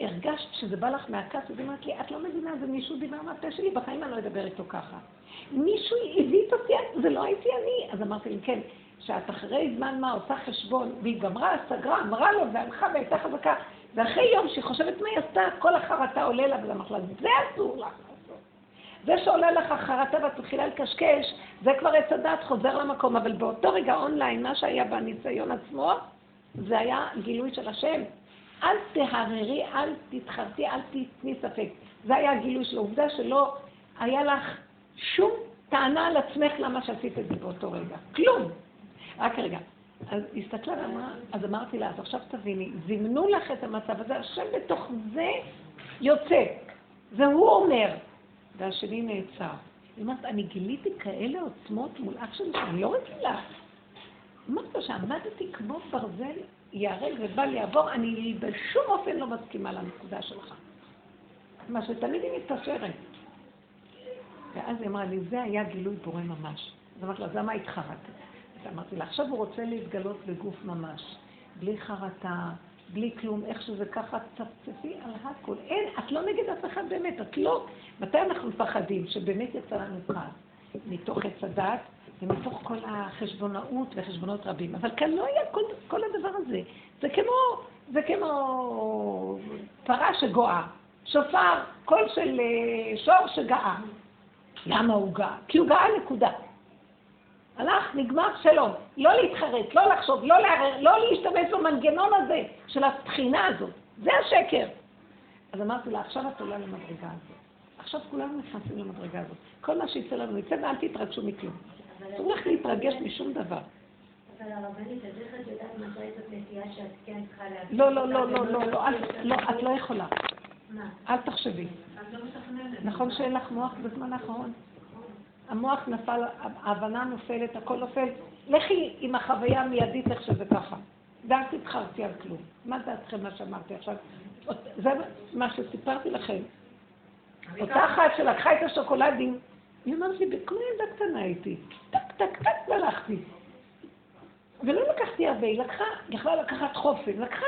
הרגשת שזה בא לך מהכעס, אז היא אמרת לי, את לא מבינה, זה מישהו דיבר מהפה שלי, בחיים אני לא אדבר איתו ככה. מישהו הביא אותי, זה לא הייתי אני. אז אמרתי לי, כן, שאת אחרי זמן מה עושה חשבון, והיא גמרה, סגרה, אמרה לו, והלכה והייתה חזקה, ואחרי יום שהיא חושבת מה היא עשתה, כל החרטה עולה לה, ואמרת לה, זה אסור לך לעשות. זה שעולה לך החרטה ואת מתחילה לקשקש, זה כבר עץ הדת חוזר למקום, אבל באותו רגע אונליין, מה שהיה בניסיון עצמו, זה היה גילוי של השם. אל תהררי, אל תתחרתי, אל תתני ספק. זה היה הגילוי של העובדה שלא היה לך שום טענה על עצמך למה שעשית את זה באותו רגע. כלום. רק רגע. אז הסתכלה ואמרה, אז אמרתי לה, אז עכשיו תביני, זימנו לך את המצב הזה, השם בתוך זה יוצא. והוא אומר, והשני נעצר. היא אומרת, אני גיליתי כאלה עוצמות מול אח שלי שאני לא רגילה. אמרת שעמדתי כמו ברזל ייהרג ובל יעבור, אני בשום אופן לא מסכימה לנקודה שלך. מה שתמיד היא מתפשרת. ואז היא אמרה לי, זה היה גילוי בורא ממש. אז אמרתי לה, אז למה התחרטת? אז אמרתי לה, עכשיו הוא רוצה להתגלות בגוף ממש, בלי חרטה, בלי כלום, איך שזה ככה, צפצפי על הכל. אין, את לא נגד אף אחד באמת, את לא... מתי אנחנו מפחדים? שבאמת יצא לנו כעס. מתוך עץ הדת ומתוך כל החשבונאות וחשבונות רבים. אבל כאן לא היה כל, כל הדבר הזה. זה כמו, זה כמו פרה שגואה, שופר, קול של אה, שור שגאה. למה הוא גאה? כי הוא גאה נקודה. הלך, נגמר, שלום. לא להתחרט, לא לחשוב, לא לערער, לא להשתמש במנגנון הזה של הבחינה הזאת. זה השקר. אז אמרתי לה, עכשיו את עולה למדרגה הזאת. עכשיו כולנו נכנסים למדרגה הזאת. כל מה שיצא לנו יצא ואל תתרגשו מכלום. אסור לך להתרגש משום דבר. אבל הרבנית, אז איך את יודעת מתי זאת נטייה שאת כן צריכה להגיד? לא, לא, לא, לא, לא, לא, את לא יכולה. מה? אל תחשבי. נכון שאין לך מוח בזמן האחרון? המוח נפל, ההבנה נופלת, הכל נופל. לכי עם החוויה המיידית איך שזה ככה. ואל תתחרתי על כלום. מה דעתכם מה שאמרתי עכשיו? זה מה שסיפרתי לכם. אותה אחת שלקחה את השוקולדים, היא אמרת לי, כמו ילדה קטנה הייתי, טק טק טק והלכתי. ולא לקחתי הרבה, היא לקחה, יכלה לקחת חופן, לקחה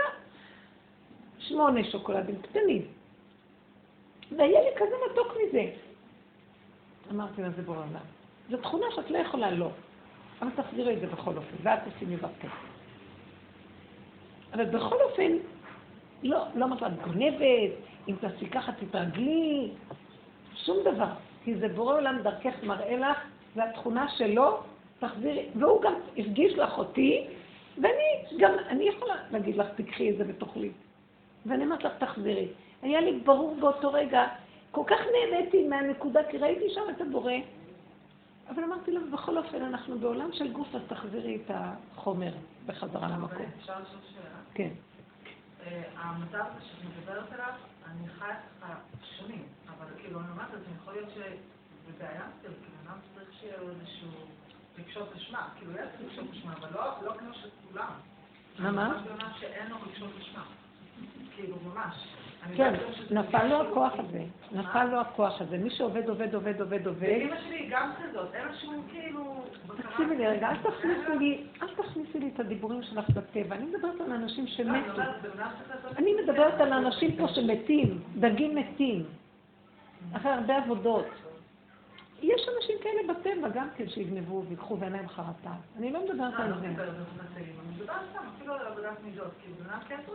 שמונה שוקולדים קטנים. והיה לי כזה מתוק מזה. אמרתי לה, זה בור עולם. זו תכונה שאת לא יכולה לא. אבל תחזירי את זה בכל אופן, ואל תשימי בפה. אבל בכל אופן, לא, לא אמרת את גונבת, אם תעשי ככה תתרגלי, שום דבר. כי זה בורא עולם דרכך מראה לך, זו התכונה שלו, תחזירי, והוא גם הפגיש לך אותי, ואני גם, אני יכולה להגיד לך, תקחי את זה ותאכלי. ואני אומרת לך, תחזירי. היה לי ברור באותו רגע, כל כך נהניתי מהנקודה, כי ראיתי שם את הבורא. אבל אמרתי לו, בכל אופן, אנחנו בעולם של גוף, אז תחזירי את החומר בחזרה למקום. אפשר לשאול שאלה? כן. אה, המצב הזה שאת מדברת עליו, אני חיה ככה שנים, אבל כאילו, אני אומרת, אז יכול להיות שזה בעיה, כאילו, אדם צריך שיהיה איזשהו רגשות אשמה, כאילו, יש רגשות אשמה, אבל לא לא כמו של כולם. מה, מה? אני שאין לו רגשות אשמה. כאילו, ממש. כן, נפל לו הכוח הזה. נפל לו הכוח הזה. מי שעובד, עובד, עובד, עובד, עובד. ואימא שלי גם כזאת, אין לה שום כאילו... תקשיבי לי רגע, אל תכניסי לי, אל תכניסי לי את הדיבורים שלך בטבע. אני מדברת על אנשים לא, שמתו. אני מדברת על אנשים פה שמתים, דגים מתים, אחרי הרבה עבודות. יש אנשים כאלה בטבע גם כן שיגנבו ויקחו ואין להם חרטה. אני לא מדברת אה, על לא זה. כאילו.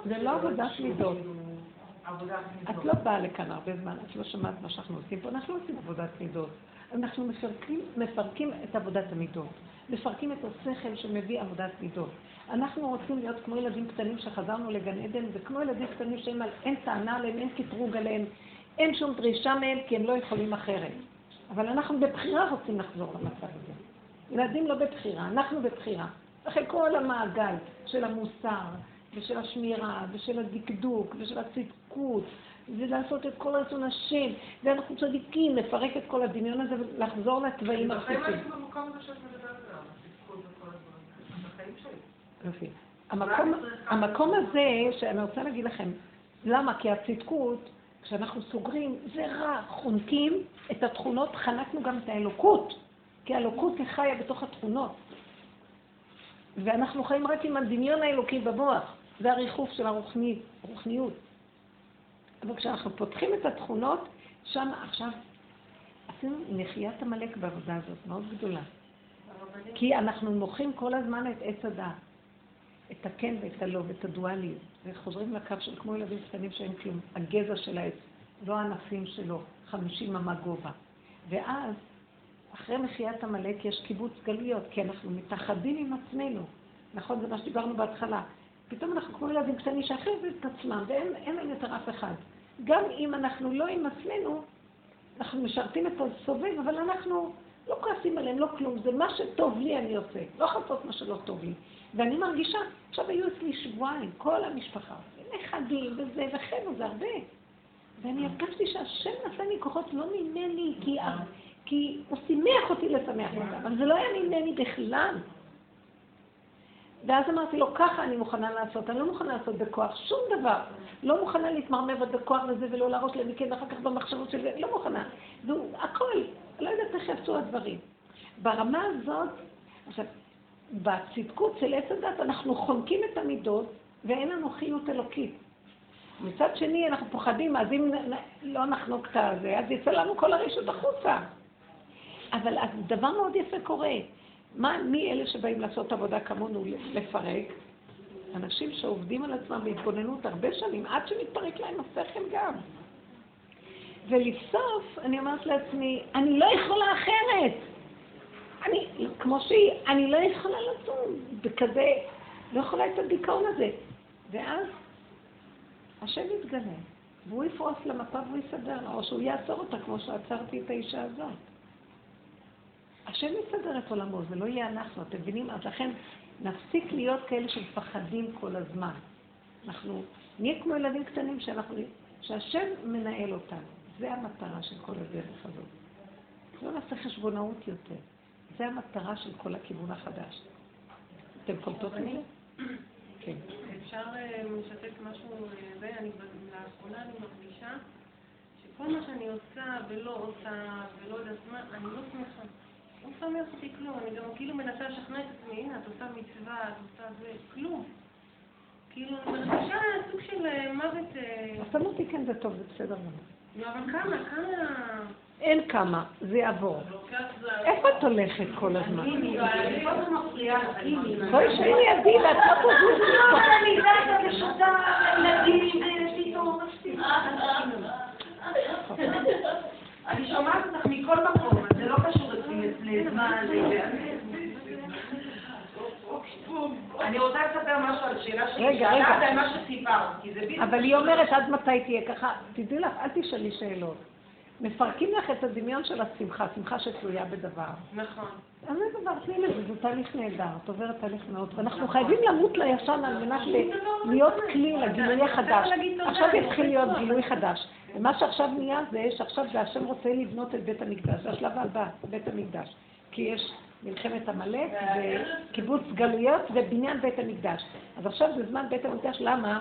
זה לא עבודת מידות. את לא באה לכאן הרבה זמן, את לא שמעת מה שאנחנו עושים פה, אנחנו עושים עבודת מידות. אנחנו מפרקים, מפרקים את עבודת המידות. מפרקים את השכל שמביא עבודת מידות. אנחנו רוצים להיות כמו ילדים קטנים שחזרנו לגן עדן, וכמו ילדים קטנים שאין על- אין טענה עליהם, אין קטרוג עליהם, אין שום דרישה מהם, כי הם לא יכולים אחרת. אבל אנחנו בבחירה רוצים לחזור למצב הזה. ילדים לא בבחירה, אנחנו בבחירה. אחרי כל המעגל של המוסר, ושל השמירה, ושל הדקדוק, ושל הצדקות, ולעשות את כל רצון השם, ואנחנו צדיקים, לפרק את כל הדמיון הזה ולחזור לתוואים הפשוטים. בחיים הייתי במקום הזה שאת מדברת עליו, הצדקות וכל הדברים. בחיים שלי. יופי. המקום הזה, שאני רוצה להגיד לכם, למה? כי הצדקות, כשאנחנו סוגרים, זה רע, חונקים את התכונות, חנקנו גם את האלוקות, כי האלוקות היא חיה בתוך התכונות. ואנחנו חיים רק עם הדמיון האלוקי במוח, זה הריחוף של הרוחני, הרוחניות. אבל כשאנחנו פותחים את התכונות, שם עכשיו עשינו נחיית עמלק בעבודה הזאת, מאוד גדולה. כי אנחנו מוחים כל הזמן את עץ הדעת. את הכן ואת הלא ואת הדואליות, וחוזרים לקו של כמו ילדים קטנים שאין כלום, הגזע של העץ, לא הענפים שלו, חמישים אמה גובה. ואז, אחרי מחיית עמלק יש קיבוץ גלויות, כי אנחנו מתאחדים עם עצמנו. נכון, זה מה שדיברנו בהתחלה. פתאום אנחנו כמו ילדים קטנים שאחרים את עצמם, ואין להם יותר אף אחד. גם אם אנחנו לא עם עצמנו, אנחנו משרתים את הסובב, אבל אנחנו לא כועסים עליהם, לא כלום. זה מה שטוב לי אני עושה, לא חפות מה שלא טוב לי. ואני מרגישה, עכשיו היו אצלי שבועיים, כל המשפחה, נכדים וזה, וכן, זה הרבה. ואני הרגשתי שהשם נתן לי כוחות לא ממני, כי, כי הוא שימח אותי לשמח אותם, אבל זה לא היה ממני בכלל. ואז אמרתי לו, ככה אני מוכנה לעשות, אני לא מוכנה לעשות בכוח שום דבר. לא מוכנה להתמרמר בכוח לזה ולא להראות להם מכן ואחר כך במחשבות של זה, לא מוכנה. זהו, הכל, לא יודעת איך יעשו הדברים. ברמה הזאת, עכשיו, בצדקות של עץ הדת אנחנו חונקים את המידות ואין לנו חיות אלוקית. מצד שני, אנחנו פוחדים, אז אם לא נחנוק את הזה, אז יצא לנו כל הרשות החוצה. אבל דבר מאוד יפה קורה. מה, מי אלה שבאים לעשות עבודה כמונו לפרק? אנשים שעובדים על עצמם בהתבוננות הרבה שנים, עד שמתפרק להם השכל גם. ולבסוף, אני אומרת לעצמי, אני לא יכולה אחרת. אני, כמו שהיא, אני לא יכולה לצום, בכזה, לא יכולה את הדיכאון הזה. ואז השם יתגלה, והוא יפרוס למפה והוא יסדר לה, או שהוא יעצור אותה כמו שעצרתי את האישה הזאת. השם יסדר את עולמו, זה לא יהיה אנחנו, אתם מבינים? אז לכן נפסיק להיות כאלה שמפחדים כל הזמן. אנחנו נהיה כמו ילדים קטנים שאנחנו, שהשם מנהל אותנו. זה המטרה של כל הדרך הזאת. לא נעשה חשבונאות יותר. זה המטרה של כל הכיוון החדש. אתם קולטות את זה? כן. אפשר אה, לשתף משהו, זה, אה, לאחרונה אני מרגישה שכל מה שאני עושה ולא עושה ולא יודעת מה, אני לא שמחה. לא משמח אותי כלום, אני גם כאילו מנסה לשכנע את עצמי, הנה, את עושה מצווה, את עושה זה, כלום. כאילו, אני מרגישה סוג של אה, מוות... אז אמרתי כן, זה טוב, זה בסדר גמור. לא, אבל כמה, כמה... אין כמה, זה יעבור. איפה את הולכת כל הזמן? בואי שבי לידי, ואת לא תזוזי. אני זזה ושותה ילדים ופתאום אני שומעת אותך מכל מקום, זה לא קשור לזמן. אני רוצה לספר משהו על שאלה שלי. רגע, רגע. מה שסיפרת, אבל היא אומרת, עד מתי תהיה ככה? תדעי לך, אל תשאלי שאלות. מפרקים לך את הדמיון של השמחה, שמחה שתלויה בדבר. נכון. אז זה דבר, תני לזה, זה תהליך נהדר, את עוברת תהליך מאוד, ואנחנו חייבים למות לישן על מנת להיות כלי לגילוי החדש. עכשיו יתחיל להיות גילוי חדש. ומה שעכשיו נהיה זה, שעכשיו זה השם רוצה לבנות את בית המקדש, זה השלב הבא, בית המקדש. כי יש מלחמת עמלק וקיבוץ גלויות ובניין בית המקדש. אז עכשיו זה זמן בית המקדש, למה?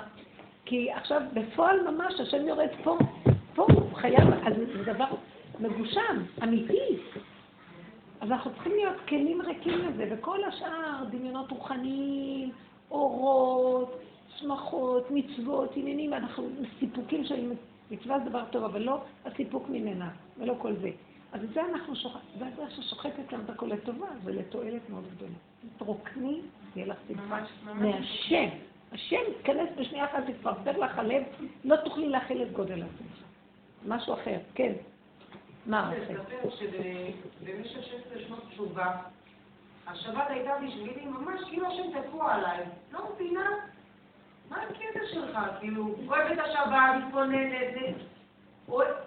כי עכשיו בפועל ממש השם יורד פה, פה הוא חייב, אז זה דבר מגושם, אמיתי. אז אנחנו צריכים להיות כלים ריקים לזה, וכל השאר, דמיונות רוחניים, אורות, שמחות, מצוות, עניינים, אנחנו סיפוקים של מצווה זה דבר טוב, אבל לא הסיפוק ממנה, ולא כל זה. אז את זה אנחנו שוכחים, זה הדרך ששוחקת לנו את הכל לטובה, ולתועלת מאוד גדולה. תרוקני, יהיה לך שמחה מהשם. השם יתכנס בשנייה אחת, תתפרסם לך הלב, לא תוכלי להכיל את גודל השמחה. משהו אחר, כן. מה אחר? שבמשך 16 שנות תשובה, השבת הייתה בשבילי ממש כאילו השם תקוע עליי. לא מבינה מה הקטע שלך? כאילו, אוהבת השבת, מתכוננת,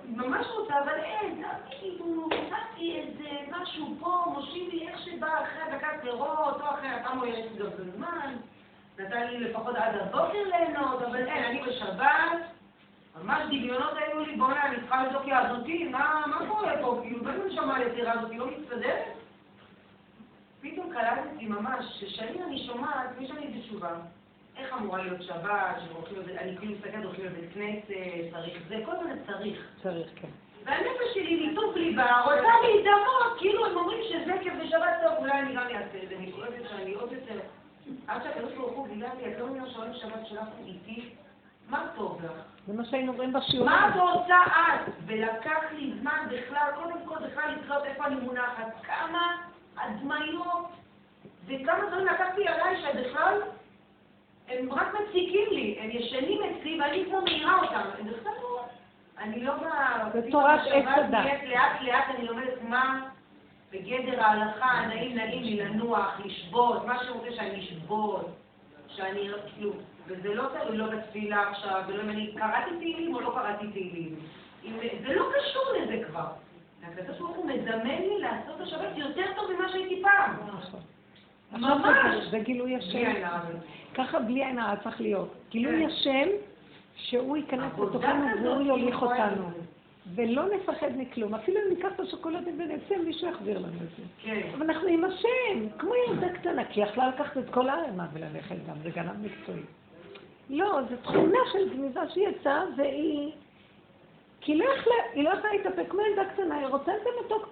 ממש רוצה, אבל אין, תגידו, נתתי איזה משהו פה, מושיב לי איך שבא אחרי הדקת פירות, או אחרי הפעם הוא לי גם בזמן, נתן לי לפחות עד הבוקר ליהנות, אבל אין, אני בשבת, ממש דמיונות היו לי, בוא'נה, אני צריכה לבדוק יהדותי, מה מה קורה פה? כאילו, בין נשמה ליצירה הזאת, היא לא מסתדרת? פתאום קלטתי ממש, ששנים אני שומעת, יש לי איזה תשובה. איך אמורה להיות שבת, שהולכים לזה, אני כאילו מסתכלת, הולכים לבית כנסת, צריך זה, כל הזמן צריך. צריך, כן. והנפש שלי, ליטוף ליבה, רוצה להידמות, כאילו הם אומרים שזה כיף בשבת טוב, אולי אני גם אעשה את זה, אני כואבת שאני עוד יותר... עד שהקדוש ברוך הוא גילה לי, את לא מבינה שעולם שבת שלך איתי? מה טוב לך? זה מה שהיינו אומרים בשיעור. מה את רוצה את? ולקח לי זמן בכלל, קודם כל בכלל לקלוט איפה אני מונחת, כמה הדמיות וכמה דברים לקחתי עליי שבכלל הם רק מציקים לי, הם ישנים אצלי ואני כמו מעירה אותם, הם בכלל לא... אני לא ב... בתורת פתאום עץ הדת. לאט לאט אני לומדת מה בגדר ההלכה, נעים נעים לי לנוח, לשבות, מה שהוא רוצה שאני אשבות, שאני כאילו, וזה לא תלוי לא בתפילה עכשיו, ולא אם אני קראתי תהילים או לא קראתי תהילים. זה לא קשור לזה כבר. הקדוש ברוך הוא מזמן לי לעשות השבת יותר טוב ממה שהייתי פעם. נכון. ממש. זה- גילוי השם. ככה בלי עין הרע צריך להיות. גילוי כן. השם, שהוא ייכנס כזאת, והוא כאילו, יוליך אותנו. ולא נפחד מכלום. אפילו אם ניקח את השוקולדים ונצא, מישהו יחזיר לנו את זה. כן. אבל אנחנו עם השם, כמו ילדה קטנה, כי יכלה לקחת את כל הערימה וללכת גם, זה גנב מקצועי. לא, זו תכונה של שהיא יצאה, והיא... כי לא יכלה, היא לא יכלה להתאפק כמו ילדה קטנה, היא רוצה את המתוק.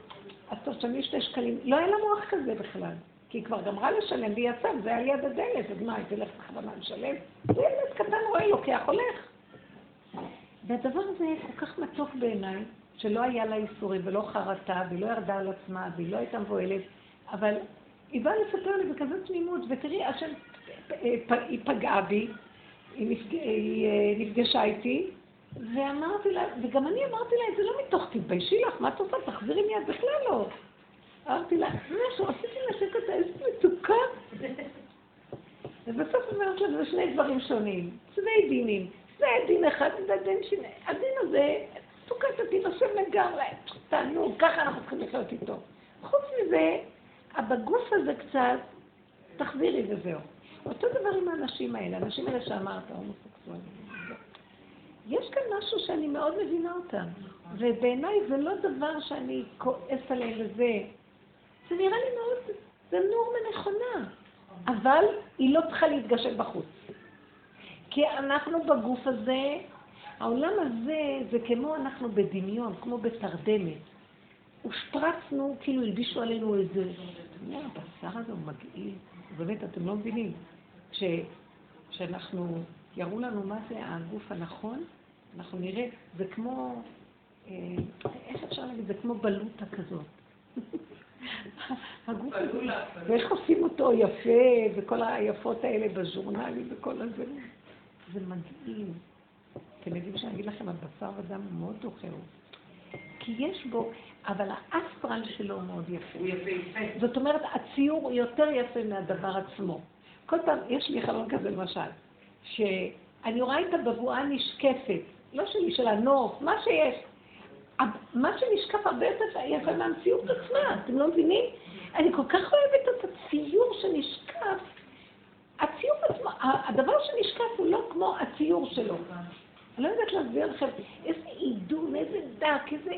אז תרשמי שתי שקלים. לא היה לה מוח כזה בכלל. כי היא כבר גמרה לשלם והיא יצאה, וזה היה ליד הדלת, אז מה, היא תלך בכוונה לשלם? זה ילד קטן רואה, לוקח, הולך. והדבר הזה כל כך מתוק בעיניי, שלא היה לה ייסורים ולא חרטה, והיא לא ירדה על עצמה, והיא לא הייתה מבוהלת, אבל היא באה לספר לי בכזאת תמימות, ותראי, השם, היא פגעה בי, היא, נפג... היא אה, נפגשה איתי, ואמרתי לה, וגם אני אמרתי לה את זה לא מתוך תתביישי לך, מה את עושה? תחזירי מיד, בכלל לא. אמרתי לה, משהו, עשיתי לה שקטה, איזה מתוקה. ובסוף אומרת לה, זה שני דברים שונים, שני דינים. זה דין אחד, זה דין שני. הדין הזה, סוכת הדין השם לגמרי, תענוג, ככה אנחנו צריכים לחיות איתו. חוץ מזה, בגוף הזה קצת, תחזירי וזהו. אותו דבר עם האנשים האלה, האנשים האלה שאמרת, הומוסקסואלים. יש כאן משהו שאני מאוד מבינה אותם, ובעיניי זה לא דבר שאני כועס עליהם וזה. זה נראה לי מאוד, זה נורמה נכונה, אבל היא לא צריכה להתגשם בחוץ. כי אנחנו בגוף הזה, העולם הזה זה כמו אנחנו בדמיון, כמו בתרדמת. הושפרצנו, כאילו הלבישו עלינו איזה... יודע, הבשר הזה הוא מגעיל. באמת, אתם לא מבינים. כש... כשאנחנו, יראו לנו מה זה הגוף הנכון, אנחנו נראה, זה כמו, אה, איך אפשר להגיד, זה כמו בלוטה כזאת. הגוף הזה, ואיך עושים אותו יפה, וכל היפות האלה בז'ורנלים וכל הזה. זה מגעיל. אתם יודעים שאני אגיד לכם, הבשר ודם הוא מאוד דוחה. כי יש בו, אבל האסטרל שלו מאוד יפה. הוא יפהפה. זאת אומרת, הציור הוא יותר יפה מהדבר עצמו. כל פעם, יש לי חלום כזה למשל, שאני רואה את הבבואה נשקפת, לא שלי, של הנוף, מה שיש. מה שנשקף הרבה יותר יפה מהמציאות עצמה, אתם לא מבינים? אני כל כך אוהבת את הציור שנשקף. הציור עצמו, הדבר שנשקף הוא לא כמו הציור שלו. אני לא יודעת להסביר לכם איזה עידון, איזה דק, איזה...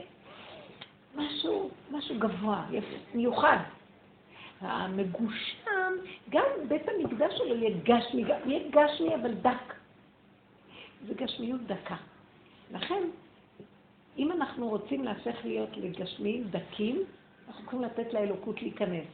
משהו, משהו גבוה, יפה, מיוחד. המגושם, גם בית המקדש שלו יהיה גשמי, יהיה גשמי אבל דק. זה גשמיות דקה. לכן, אם אנחנו רוצים להפך להיות לגשמיים דקים, אנחנו יכולים לתת לאלוקות להיכנס.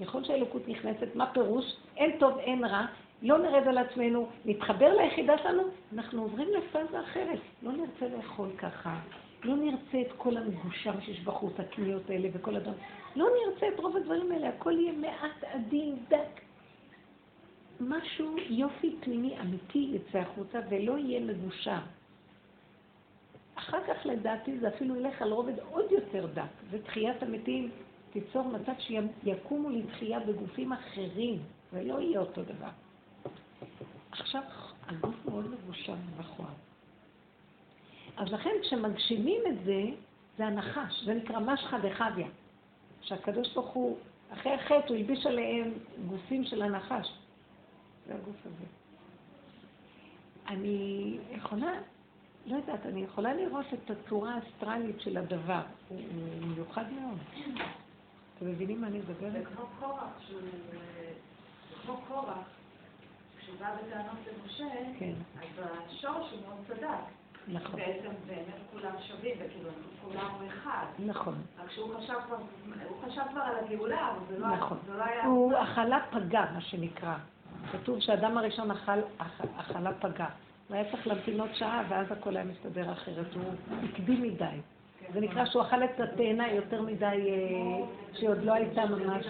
ככל שהאלוקות נכנסת, מה פירוש? אין טוב, אין רע, לא נרד על עצמנו, נתחבר ליחידה שלנו, אנחנו עוברים לפאזה אחרת. לא נרצה לאכול ככה, לא נרצה את כל המגושם שיש בחוץ, הקניות האלה וכל הדברים. לא נרצה את רוב הדברים האלה, הכל יהיה מעט עדין, דק. משהו, יופי פנימי אמיתי יצא החוצה ולא יהיה מגושם. אחר כך לדעתי זה אפילו ילך על רובד עוד יותר דק, ותחיית המתים תיצור מצב שיקומו לתחייה בגופים אחרים, ולא יהיה אותו דבר. עכשיו, הגוף מאוד מבושם ומכוער. אז לכן כשמגשימים את זה, זה הנחש, זה נקרא משחא דחביא. שהקדוש ברוך הוא, אחרי החטא הוא הלביש עליהם גופים של הנחש. זה הגוף הזה. אני יכולה, לא יודעת, אני יכולה לראות את הצורה האסטרלית של הדבר. הוא מיוחד מאוד. אתם מבינים מה אני מדברת? זה כמו קורח, שהוא... זה כמו קורח, כשהוא בא בטענות למשה, כן, אז השורש הוא מאוד צדק. נכון. בעצם באמת כולם שווים, וכאילו כולם אחד. נכון. רק שהוא חשב כבר, הוא חשב כבר על הגאולה, אבל זה לא, נכון. זה לא היה... הוא אכלה פגה, מה שנקרא. כתוב שהאדם הראשון אכל אכ- אכלה פגה. הוא היה צריך להמתין עוד שעה, ואז הכל היה מסתדר אחרת. הוא הקדים מדי. זה נקרא שהוא אכל את התאנה יותר מדי, אה, שהיא עוד לא הייתה ממש...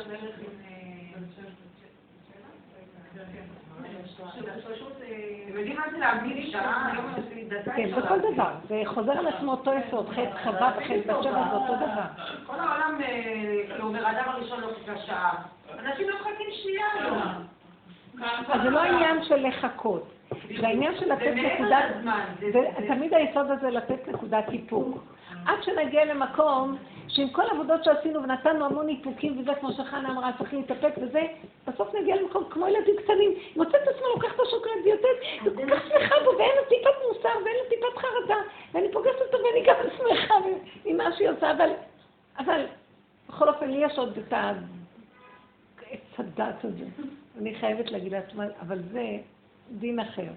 כן, אפשר בכל להגיד. דבר. זה חוזר על עצמו אותו יסוד. חטא חווה וחטא בת שבע זה אותו דבר. כל העולם, אה, אומר, האדם הראשון לא חיכה שעה. אנשים לא מחכים שנייה היום. אז זה לא העניין של לחכות. זה העניין של לתת נקודת... זה- תמיד היסוד הזה לתת נקודת איפוק. עד שנגיע למקום שעם כל העבודות שעשינו ונתנו המון איפוקים וזה, כמו שחנה אמרה, צריך להתאפק וזה, בסוף נגיע למקום כמו ילדים קטנים, מוצא את עצמו לוקח את השוקולד ויוצאת, וכל כך שמחה בו, ואין לו טיפת מוסר ואין לו טיפת חרדה, ואני פוגשת אותו ואני גם שמחה ממה שהיא עושה, אבל, אבל בכל אופן לי יש עוד. את הדת הזה. אני חייבת להגיד לעצמה, אבל זה דין אחר.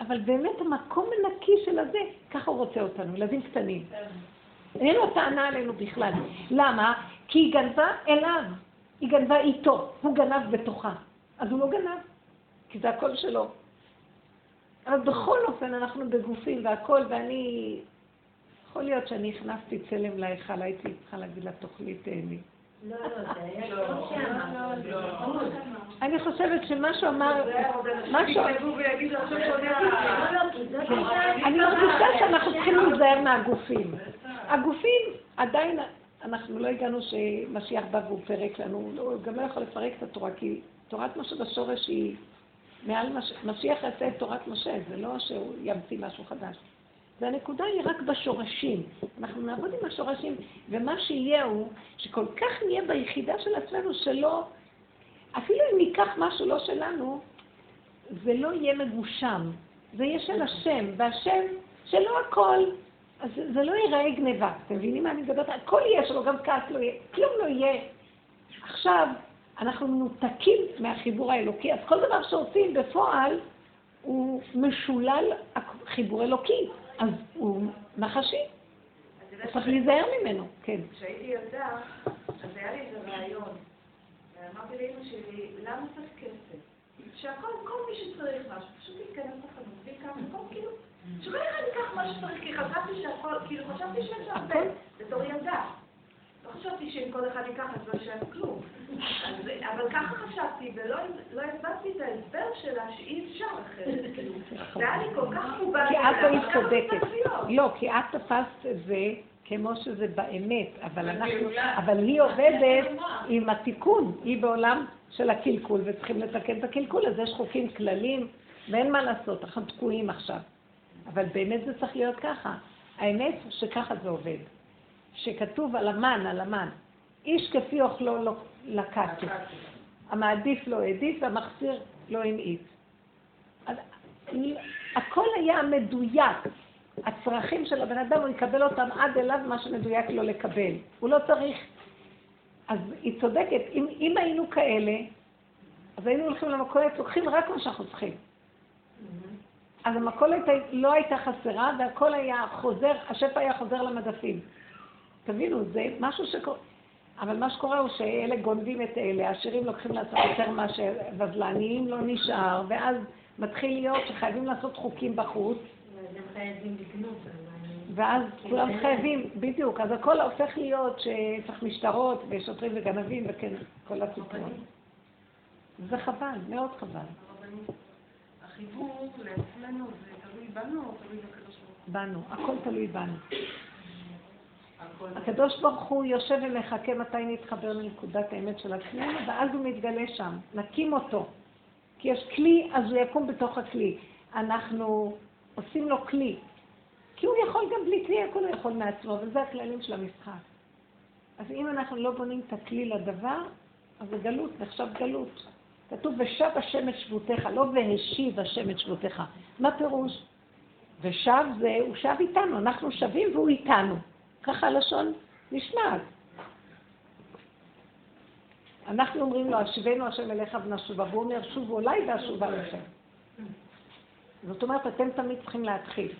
אבל באמת המקום הנקי של הזה, ככה הוא רוצה אותנו, ילדים קטנים. אין לו טענה עלינו בכלל. למה? כי היא גנבה אליו, היא גנבה איתו, הוא גנב בתוכה. אז הוא לא גנב, כי זה הכל שלו. אבל בכל אופן אנחנו בגופים והכל, ואני... יכול להיות שאני הכנסתי צלם להיכל, הייתי צריכה להגיד לה, תאכלי תהני. לא, לא, חמוד. אני חושבת שמה שהוא אמר, לא, לא. הייתה אני. מרגישה שאנחנו צריכים להיזהר מהגופים. הגופים, עדיין אנחנו לא הגענו שמשיח בא והוא פירק לנו, הוא גם לא יכול לפרק את התורה, כי תורת משה בשורש היא מעל מש... משיח יעשה את תורת משה, זה לא שהוא ימציא משהו חדש. והנקודה היא רק בשורשים. אנחנו נעבוד עם השורשים, ומה שיהיה הוא שכל כך נהיה ביחידה של עצמנו שלא, אפילו אם ניקח משהו לא שלנו, זה לא יהיה מגושם, זה יהיה של השם, והשם שלא הכל, אז זה לא ייראה גניבה, אתם מבינים מה אני מדברת? הכל יהיה שלו, גם כעס לא יהיה, כלום לא יהיה. עכשיו, אנחנו מנותקים מהחיבור האלוקי, אז כל דבר שעושים בפועל הוא משולל חיבור אלוקי, אז הוא נחשי, צריך להיזהר ממנו, כן. כשהייתי ילדה, אז היה לי איזה רעיון. ואמרתי לאמא שלי, למה צריך כסף? שהכל, כל מי שצריך משהו, פשוט להתכנס לחנות, ויקח הכל, כאילו, שלא אחד ייקח מה שצריך, כי חשבתי שהכל, כאילו, חשבתי שיש הרבה, בתור ילדה. לא חשבתי שאם כל אחד ייקח אז לא יישאר כלום. אבל ככה חשבתי, ולא לא הבנתי את ההסבר שלה שאי אפשר אחרת. זה היה לי כל כך מובן. כי את היית צודקת. לא, כי את תפסת את זה כמו שזה באמת, אבל אנחנו, אבל היא עובדת עם התיקון, היא בעולם של הקלקול, וצריכים לתקן את הקלקול, אז יש חוקים כללים, ואין מה לעשות, אנחנו תקועים עכשיו. אבל באמת זה צריך להיות ככה. האמת שככה זה עובד. שכתוב על המן, על המן, איש כפי אוכלו לא לקטו. המעדיף לא העדיף והמחסיר לא המעיט. הכל היה מדויק. הצרכים של הבן אדם, הוא יקבל אותם עד אליו מה שמדויק לו לקבל. הוא לא צריך... אז היא צודקת, אם, אם היינו כאלה, אז היינו הולכים למכולת, לוקחים רק מה שאנחנו צריכים. אז המכולת לא הייתה חסרה, והכל היה חוזר, השפע היה חוזר למדפים. תבינו, זה משהו שקורה... אבל מה שקורה הוא שאלה גונבים את אלה, העשירים לוקחים לעצמם יותר מאשר, אז לעניים לא נשאר, ואז מתחיל להיות שחייבים לעשות חוקים בחוץ, ואז כולם חייבים, בדיוק, אז הכל הופך להיות שצריך משטרות ושוטרים וגנבים וכן, כל הסיפור. זה חבל, מאוד חבל. החיבור לעצמנו זה תלוי בנו או תלוי בקדוש ברוך הוא? בנו, הכל תלוי בנו. הקדוש ברוך הוא יושב ומחכה מתי נתחבר לנקודת האמת של עצמנו, ואז הוא מתגלה שם. נקים אותו. כי יש כלי, אז הוא יקום בתוך הכלי. אנחנו עושים לו כלי. כי הוא יכול גם בלי כלי, הכל הוא יכול מעצמו, וזה הכללים של המשחק. אז אם אנחנו לא בונים את הכלי לדבר, אז זה גלות, נחשב גלות. כתוב, ושב השם את שבותיך, לא והשיב השם את שבותיך. מה פירוש? ושב זה, הוא שב איתנו, אנחנו שבים והוא איתנו. ככה הלשון נשמעת. אנחנו אומרים לו, אשיבנו השם אליך ונשובה, והוא אומר, שובו אליי ואשובה לכם. זאת אומרת, אתם תמיד צריכים להתחיל.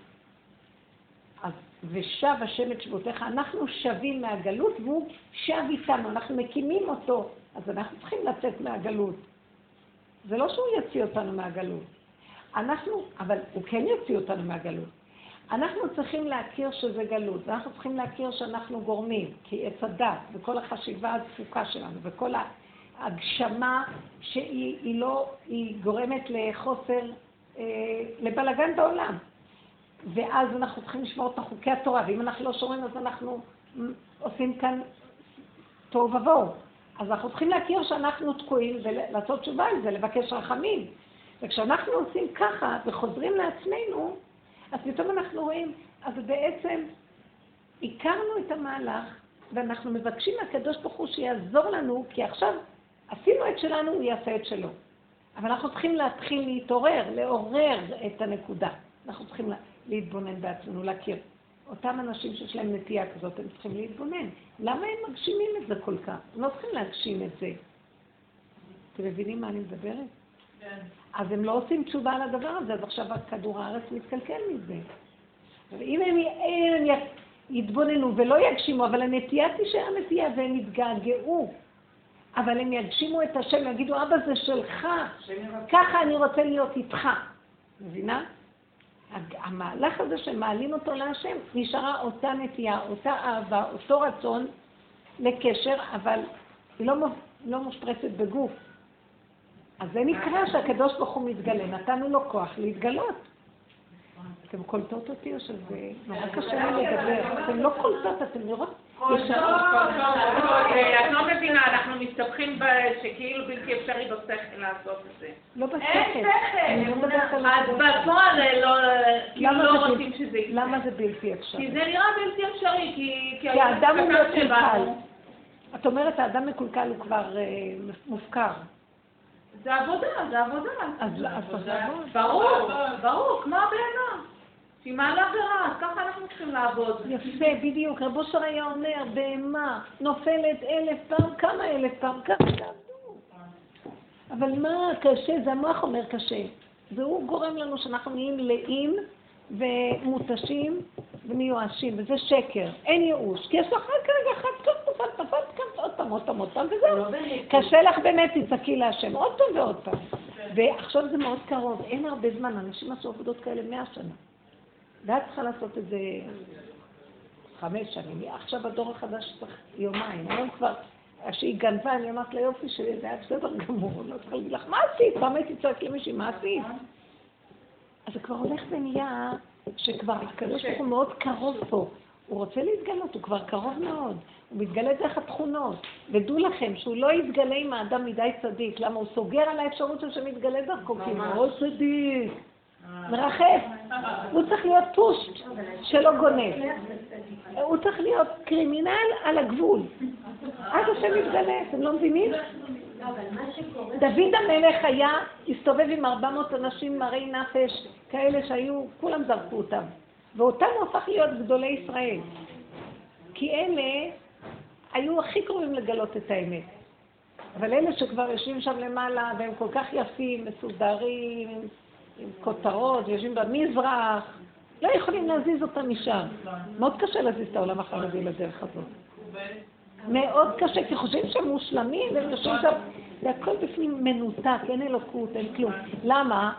אז ושב השם את שבותיך, אנחנו שבים מהגלות והוא שב איתנו, אנחנו מקימים אותו, אז אנחנו צריכים לצאת מהגלות. זה לא שהוא יוציא אותנו מהגלות. אנחנו, אבל הוא כן יוציא אותנו מהגלות. אנחנו צריכים להכיר שזה גלות, ואנחנו צריכים להכיר שאנחנו גורמים, כי עץ הדת וכל החשיבה הדפוקה שלנו וכל ההגשמה שהיא לא, היא גורמת לחוסר, אה, לבלגן בעולם. ואז אנחנו צריכים לשמור את חוקי התורה, ואם אנחנו לא שומרים אז אנחנו עושים כאן תוהו ובוהו. אז אנחנו צריכים להכיר שאנחנו תקועים ולעשות תשובה על זה, לבקש רחמים. וכשאנחנו עושים ככה וחוזרים לעצמנו, אז פתאום אנחנו רואים, אז בעצם הכרנו את המהלך ואנחנו מבקשים מהקדוש ברוך הוא שיעזור לנו, כי עכשיו עשינו את שלנו, הוא יעשה את שלו. אבל אנחנו צריכים להתחיל להתעורר, לעורר את הנקודה. אנחנו צריכים להתבונן בעצמנו, להכיר. אותם אנשים שיש להם נטייה כזאת, הם צריכים להתבונן. למה הם מגשימים את זה כל כך? הם לא צריכים להגשים את זה. אתם מבינים מה אני מדברת? אז הם לא עושים תשובה על הדבר הזה, אז עכשיו כדור הארץ מתקלקל מזה. ואם הם, הם יתבוננו ולא יגשימו, אבל הנטייה תישאר נטייה והם יתגעגעו. אבל הם יגשימו את השם, יגידו, אבא זה שלך, ככה אני רוצה להיות איתך. מבינה? המהלך הזה שמעלים אותו להשם, נשארה אותה נטייה, אותה אהבה, אותו רצון לקשר, אבל היא לא, לא מושפרצת בגוף. אז זה נקרא שהקדוש ברוך הוא מתגלה, נתנו לו כוח להתגלות. אתם קולטות אותי או שזה נורא קשה לי לדבר? אתם לא קולטות, אתם נראות את לא מבינה, אנחנו מסתבכים שכאילו בלתי אפשרי בשכל לעשות את זה. לא בשכל. אין שכל. אז בפועל לא, כאילו לא רוצים שזה יקרה. למה זה בלתי אפשרי? כי זה נראה בלתי אפשרי, כי האדם הוא מקולקל. את אומרת, האדם מקולקל הוא כבר אה, מופקר. זה עבודה, זה עבודה. אז זה עבודה. ברור, ברור, כמו הבהמה. שהיא מעלה ורעת, ככה אנחנו צריכים לעבוד. יפה, בדיוק. רבו אושר היה אומר, בהמה נופלת אלף פעם, כמה אלף פעם, ככה תעבדו. אבל מה קשה? זה המוח אומר קשה. והוא גורם לנו שאנחנו נהיים לאים ומותשים ומיואשים, וזה שקר. אין ייאוש. כי יש לך רק רגע אחד, קצת נפלת, נפלת, קצת עוד פעם, עוד פעם, עוד פעם, וזהו. לא קשה לך באמת, תצעקי להשם עוד פעם ועוד פעם. ועכשיו זה מאוד קרוב, אין הרבה זמן, אנשים עשו עבודות כאלה מאה שנה. ואת צריכה לעשות את זה חמש שנים. עכשיו הדור החדש צריך יומיים. היום כבר, כשהיא גנבה, אני אמרת לה יופי שלי, זה היה בסדר גמור. לא צריכה להגיד לך, מה עשית? פעם הייתי צועק למישהי, מה עשית? אז זה כבר הולך ונהיה שכבר הקדוש ברוך הוא מאוד קרוב פה. הוא רוצה להתגלות, הוא כבר קרוב מאוד. הוא מתגלה דרך התכונות. ודעו לכם שהוא לא יתגלה עם האדם מדי צדיק. למה? הוא סוגר על האפשרות שהוא מתגלה דרכו, כי הוא מאוד צדיק. מרחף. הוא צריך להיות פושט שלא גונב. הוא צריך להיות קרימינל על הגבול. אז השם מתגלה, אתם לא מבינים? דוד המלך היה, הסתובב עם 400 אנשים מראי נפש, כאלה שהיו, כולם זרקו אותם. ואותם הוא הפך להיות גדולי ישראל. כי אלה היו הכי קרובים לגלות את האמת. אבל אלה שכבר יושבים שם למעלה, והם כל כך יפים, מסודרים, עם כותרות, יושבים במזרח, לא יכולים להזיז אותם משם. מאוד קשה להזיז את העולם החרדי לדרך הזאת. מאוד קשה, כי חושבים שהם מושלמים, והם יושבים שם, והכל בפנים מנותק, אין אלוקות, אין כלום. למה?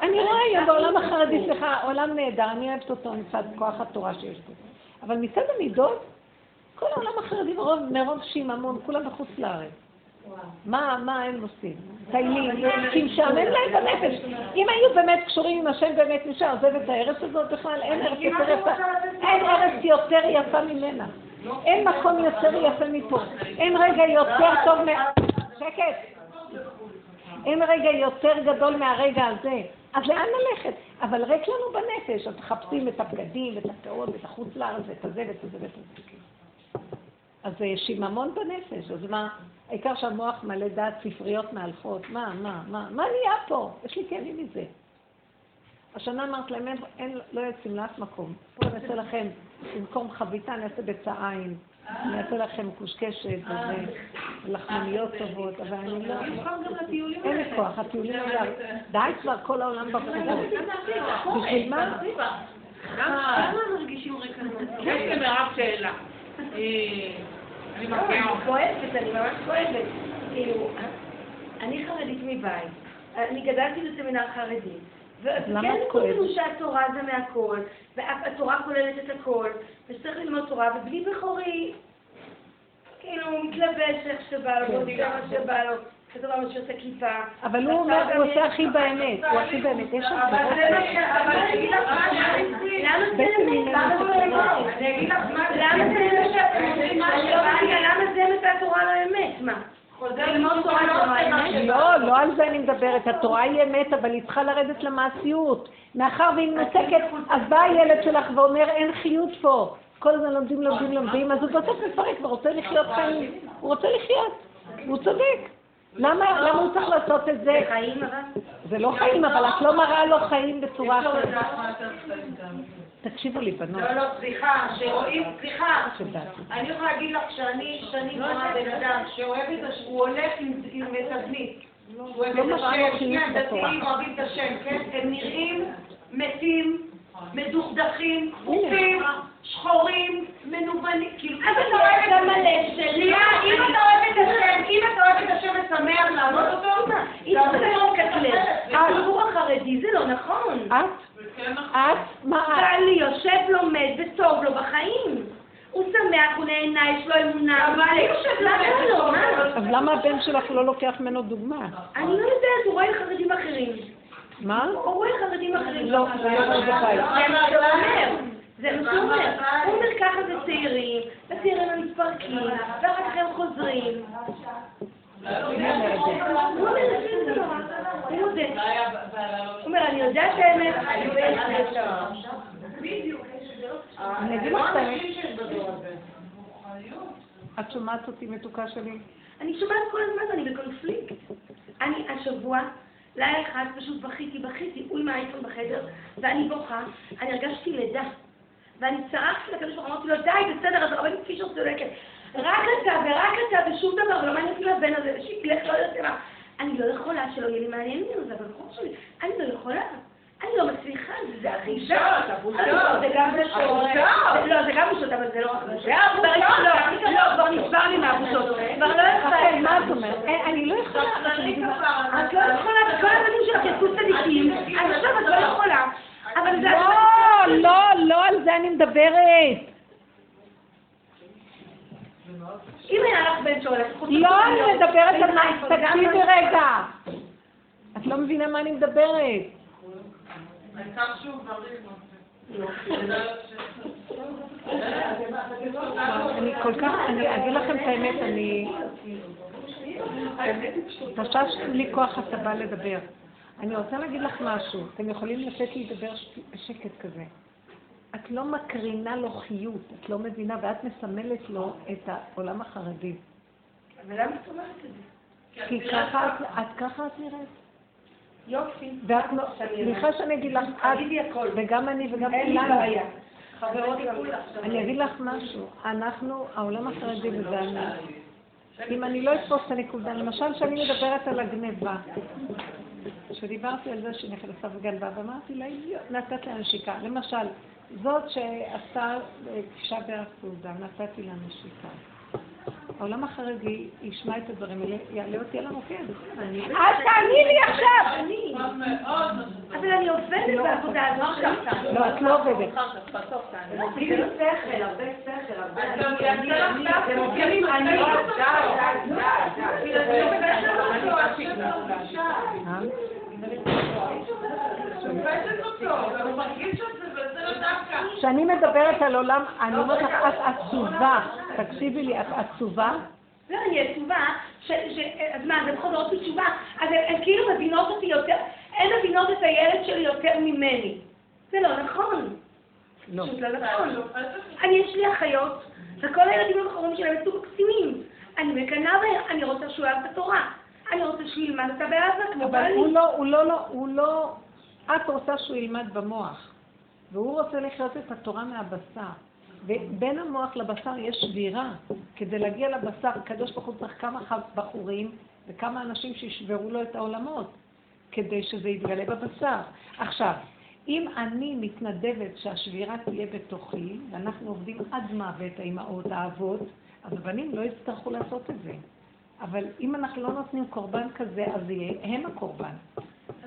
אני רואה היום בעולם החרדי, סליחה, עולם נהדר, אני אוהבת אותו מצד כוח התורה שיש בו. אבל מצד המידות, כל העולם החרדי מרוב שיממון, כולם בחוץ לארץ. מה, מה הם עושים? טיילים, כי משעמם להם בנפש. אם היו באמת קשורים עם השם באמת, מי שעוזב את הארץ הזאת בכלל, אין ארץ יותר יפה, אין ארץ יותר יפה ממנה. אין מקום יותר יפה מפה. אין רגע יותר טוב מה... שקט. אין רגע יותר גדול מהרגע הזה. אז לאן ללכת? אבל ריק לנו בנפש, אז מחפשים את הבגדים, ואת הפאות, ואת החוץ לארץ, ואת הזה, ואת הזה, ואת הזה. אז זה שיממון בנפש, אז מה? העיקר שהמוח מלא דעת ספריות מהלכות, מה, מה, מה, מה נהיה פה? יש לי כאבים מזה. השנה אמרת להם, אין, אין, לא יוצאים לאף מקום. פה אני אעשה לכם, במקום חביתה אני אעשה עין. אני אעשה לכם קושקשת ולחמניות טובות, אבל אני לא... אין לי כוח, הטיולים האלה... די כבר, כל העולם ברחובות. בשביל מה? למה מרגישים ריקנות? יש למירב שאלה. אני אני כואבת, אני ממש כואבת. כאילו, אני חרדית מבית. אני גדלתי בסמינר חרדי. וכן? אמרו שהתורה זה מהכל, והתורה כוללת את הכל, ושצריך ללמוד תורה, ובני בכורי, כאילו, מתלבש איך שבא לו, כן. ועושה מה שבא לו, כזה דבר שעושה כיפה. אבל הוא אומר, הוא עושה הכי באמת, הוא הכי באמת. יש שם אבל זה מה ש... אבל אני אגיד לך מה. אמת? אני אגיד לך מה למה זה אמת שאתם אומרים מה? למה זה לא אמת? מה? ללמוד תורה זה לא אמת? לא, לא על זה אני מדברת. התורה היא אמת, אבל היא צריכה לרדת למעשיות. מאחר והיא מנותקת, אז בא הילד שלך ואומר, אין חיות פה. כל הזמן לומדים, לומדים, לומדים, אז הוא בסוף מפרק ורוצה לחיות חיים. הוא רוצה לחיות. הוא צודק. למה למה הוא צריך לעשות את זה? חיים אבל? זה לא חיים, אבל את לא מראה לו חיים בצורה אחרת. תקשיבו לי, בנות. לא, לא, סליחה, שרואים, סליחה. אני יכולה להגיד לך שאני שנים רואה בן אדם שאוהב את השם, הוא הולך עם עם תדמית. הוא אוהב לא את השם, שני. הדתיים אוהבים את השם, כן? הם נראים מתים, מדוכדכים, כפופים, שחורים, מנוונים, כאילו, אם אתה אוהב את הלב שלי. אם אתה אוהב את השם, אם אתה אוהב את השם ושמח לעבוד אותו, אם תעשה זה לא מקטלג, אה. הציבור החרדי זה לא נכון. את? את? מה את? בעלי יושב, לומד וטוב לו בחיים. הוא שמח, הוא נהנה, יש לו אמונה. אבל אני יושב למה לא? לו. אז למה הבן שלך לא לוקח ממנו דוגמה? אני לא יודעת, הוא רואה חרדים אחרים. מה? הוא רואה חרדים אחרים. לא, זה לא זה בית. זה מה שהוא אומר. הוא אומר ככה זה צעירים, הצעירים הם מתפרקים, ואחר כך הם חוזרים. הוא אומר, זה נורא. הוא מודה. הוא אומר, אני יודע את האמת, אני יודע את האמת. אני אגיד לך את האמת. את שומעת אותי מתוקה שלי? אני שומעת כל הזמן, אני בקונפליקט. אני השבוע, לילה אחד פשוט בכיתי, בכיתי, הוא עם האייפון בחדר, ואני בוכה, אני הרגשתי לידה. ואני צרחתי לקדוש ברוך הוא, אמרתי לו, די, בסדר, אז הרבנית פישר צודקת. רק אתה ורק אתה ושום דבר, ולא מעניין אותי לבן הזה, שילך, לא יודעת מה. אני לא יכולה שלא יהיה לי מעניין ממנו, זה הבחור שלי. אני לא יכולה. אני לא מצליחה, זה אחיזה. לא, זה גם זה הבושות. לא, זה גם בושות, אבל זה לא... זה הבושות. לא, לא, כבר נשבר לי מהבושות. כבר לא יכולה. רחל, מה את אומרת? אין, אני לא יכולה. מה? את לא יכולה, וכל הבנים שלך ירקו צדיקים, עכשיו את לא יכולה. אבל זה... לא, לא, לא על זה אני מדברת. אם היה לך בן שהולך... לא, אני מדברת על מה, תקשיבי רגע. את לא מבינה מה אני מדברת. בריא. אני כל כך, אני אגיד לכם את האמת, אני... תשש לי כוח הסבה לדבר. אני רוצה להגיד לך משהו. אתם יכולים לתת לי לדבר בשקט כזה. את לא מקרינה לו חיות, את לא מבינה, ואת מסמלת לו את העולם החרדי. ולמה את אומרת את זה? כי ככה את, ככה את נראית. יופי. ואת לא, סליחה שאני אגיד לך, את. וגם אני וגם אין לי כולנו. בעיה. חברות לכולם. אני אגיד לך משהו, אנחנו, העולם החרדי וזה אני, אם אני לא אתפוס את הנקודה, למשל שאני מדברת על הגניבה, שדיברתי על זה שנכנסה וגנבה, ואמרתי לה, "היא נתת לה נשיקה. למשל, זאת שעשתה אה, תשעה באב סעודה, נתתי לה נשיקה. העולם החרדי ישמע את הדברים האלה, יעלה אותי על המוקד. אל תעני לי עכשיו! אבל אני עובדת בעבודה הזאת שלך. לא, את לא עובדת. כאילו שכל, הרבה שכל, הרבה... גם יעשה לך דווקא, זה מובילים, אני... די, די, די, די. אה? כשאני מדברת על עולם, אני אומרת לך, את עצובה. תקשיבי לי, את עצובה? לא, אני עצובה, אז מה, זה בכל זאת תשובה, אז הן כאילו מבינות אותי יותר, הן מבינות את הילד שלי יותר ממני. זה לא נכון. לא. פשוט לא נכון. אני, יש לי אחיות, וכל הילדים הבחורים שלהם יצאו מקסימים. אני מקנאה בהם, אני רוצה שהוא יאהב את התורה. אני רוצה שהוא ילמד אותה באהבה, כמו אבל בעלי. הוא לא, הוא לא, לא, הוא לא, את רוצה שהוא ילמד במוח, והוא רוצה לחיות את התורה מהבשר. ובין המוח לבשר יש שבירה. כדי להגיע לבשר, הקדוש ברוך הוא צריך כמה בחורים וכמה אנשים שישברו לו את העולמות, כדי שזה יתגלה בבשר. עכשיו, אם אני מתנדבת שהשבירה תהיה בתוכי, ואנחנו עובדים עד מוות, האימהות, האבות, אז הבנים לא יצטרכו לעשות את זה. אבל אם אנחנו לא נותנים קורבן כזה, אז יהיה הם הקורבן.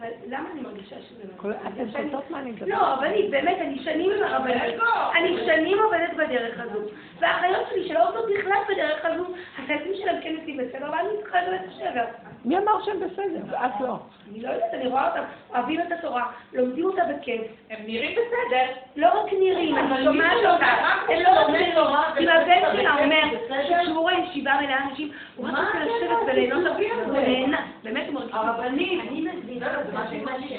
אבל למה אני מרגישה שזה נכון? אתן שותות מה אני מדברת? לא, רבנית, באמת, אני שנים עם הרבנית. אני שנים עובדת בדרך הזו. והאחיות שלי שלא עובדות בכלל בדרך הזו, החיילים שלהם כן יוצאים בסדר, אבל אני צריכה לבית השבר. מי אמר שהם בסדר? ואת לא. אני לא יודעת, אני רואה אותם, אוהבים את התורה, לומדים אותה בכיף. הם נראים בסדר. לא רק נראים, אני שומעת אותה. הם לא רק נראים. אם הבן שלה אומר, שכשהוא רואה ישיבה מלאה אנשים, הוא רק רוצה לשבת וליהנות, הוא נהנה. באמת, הוא מרגיש... הרבנית. אני מבינה. מה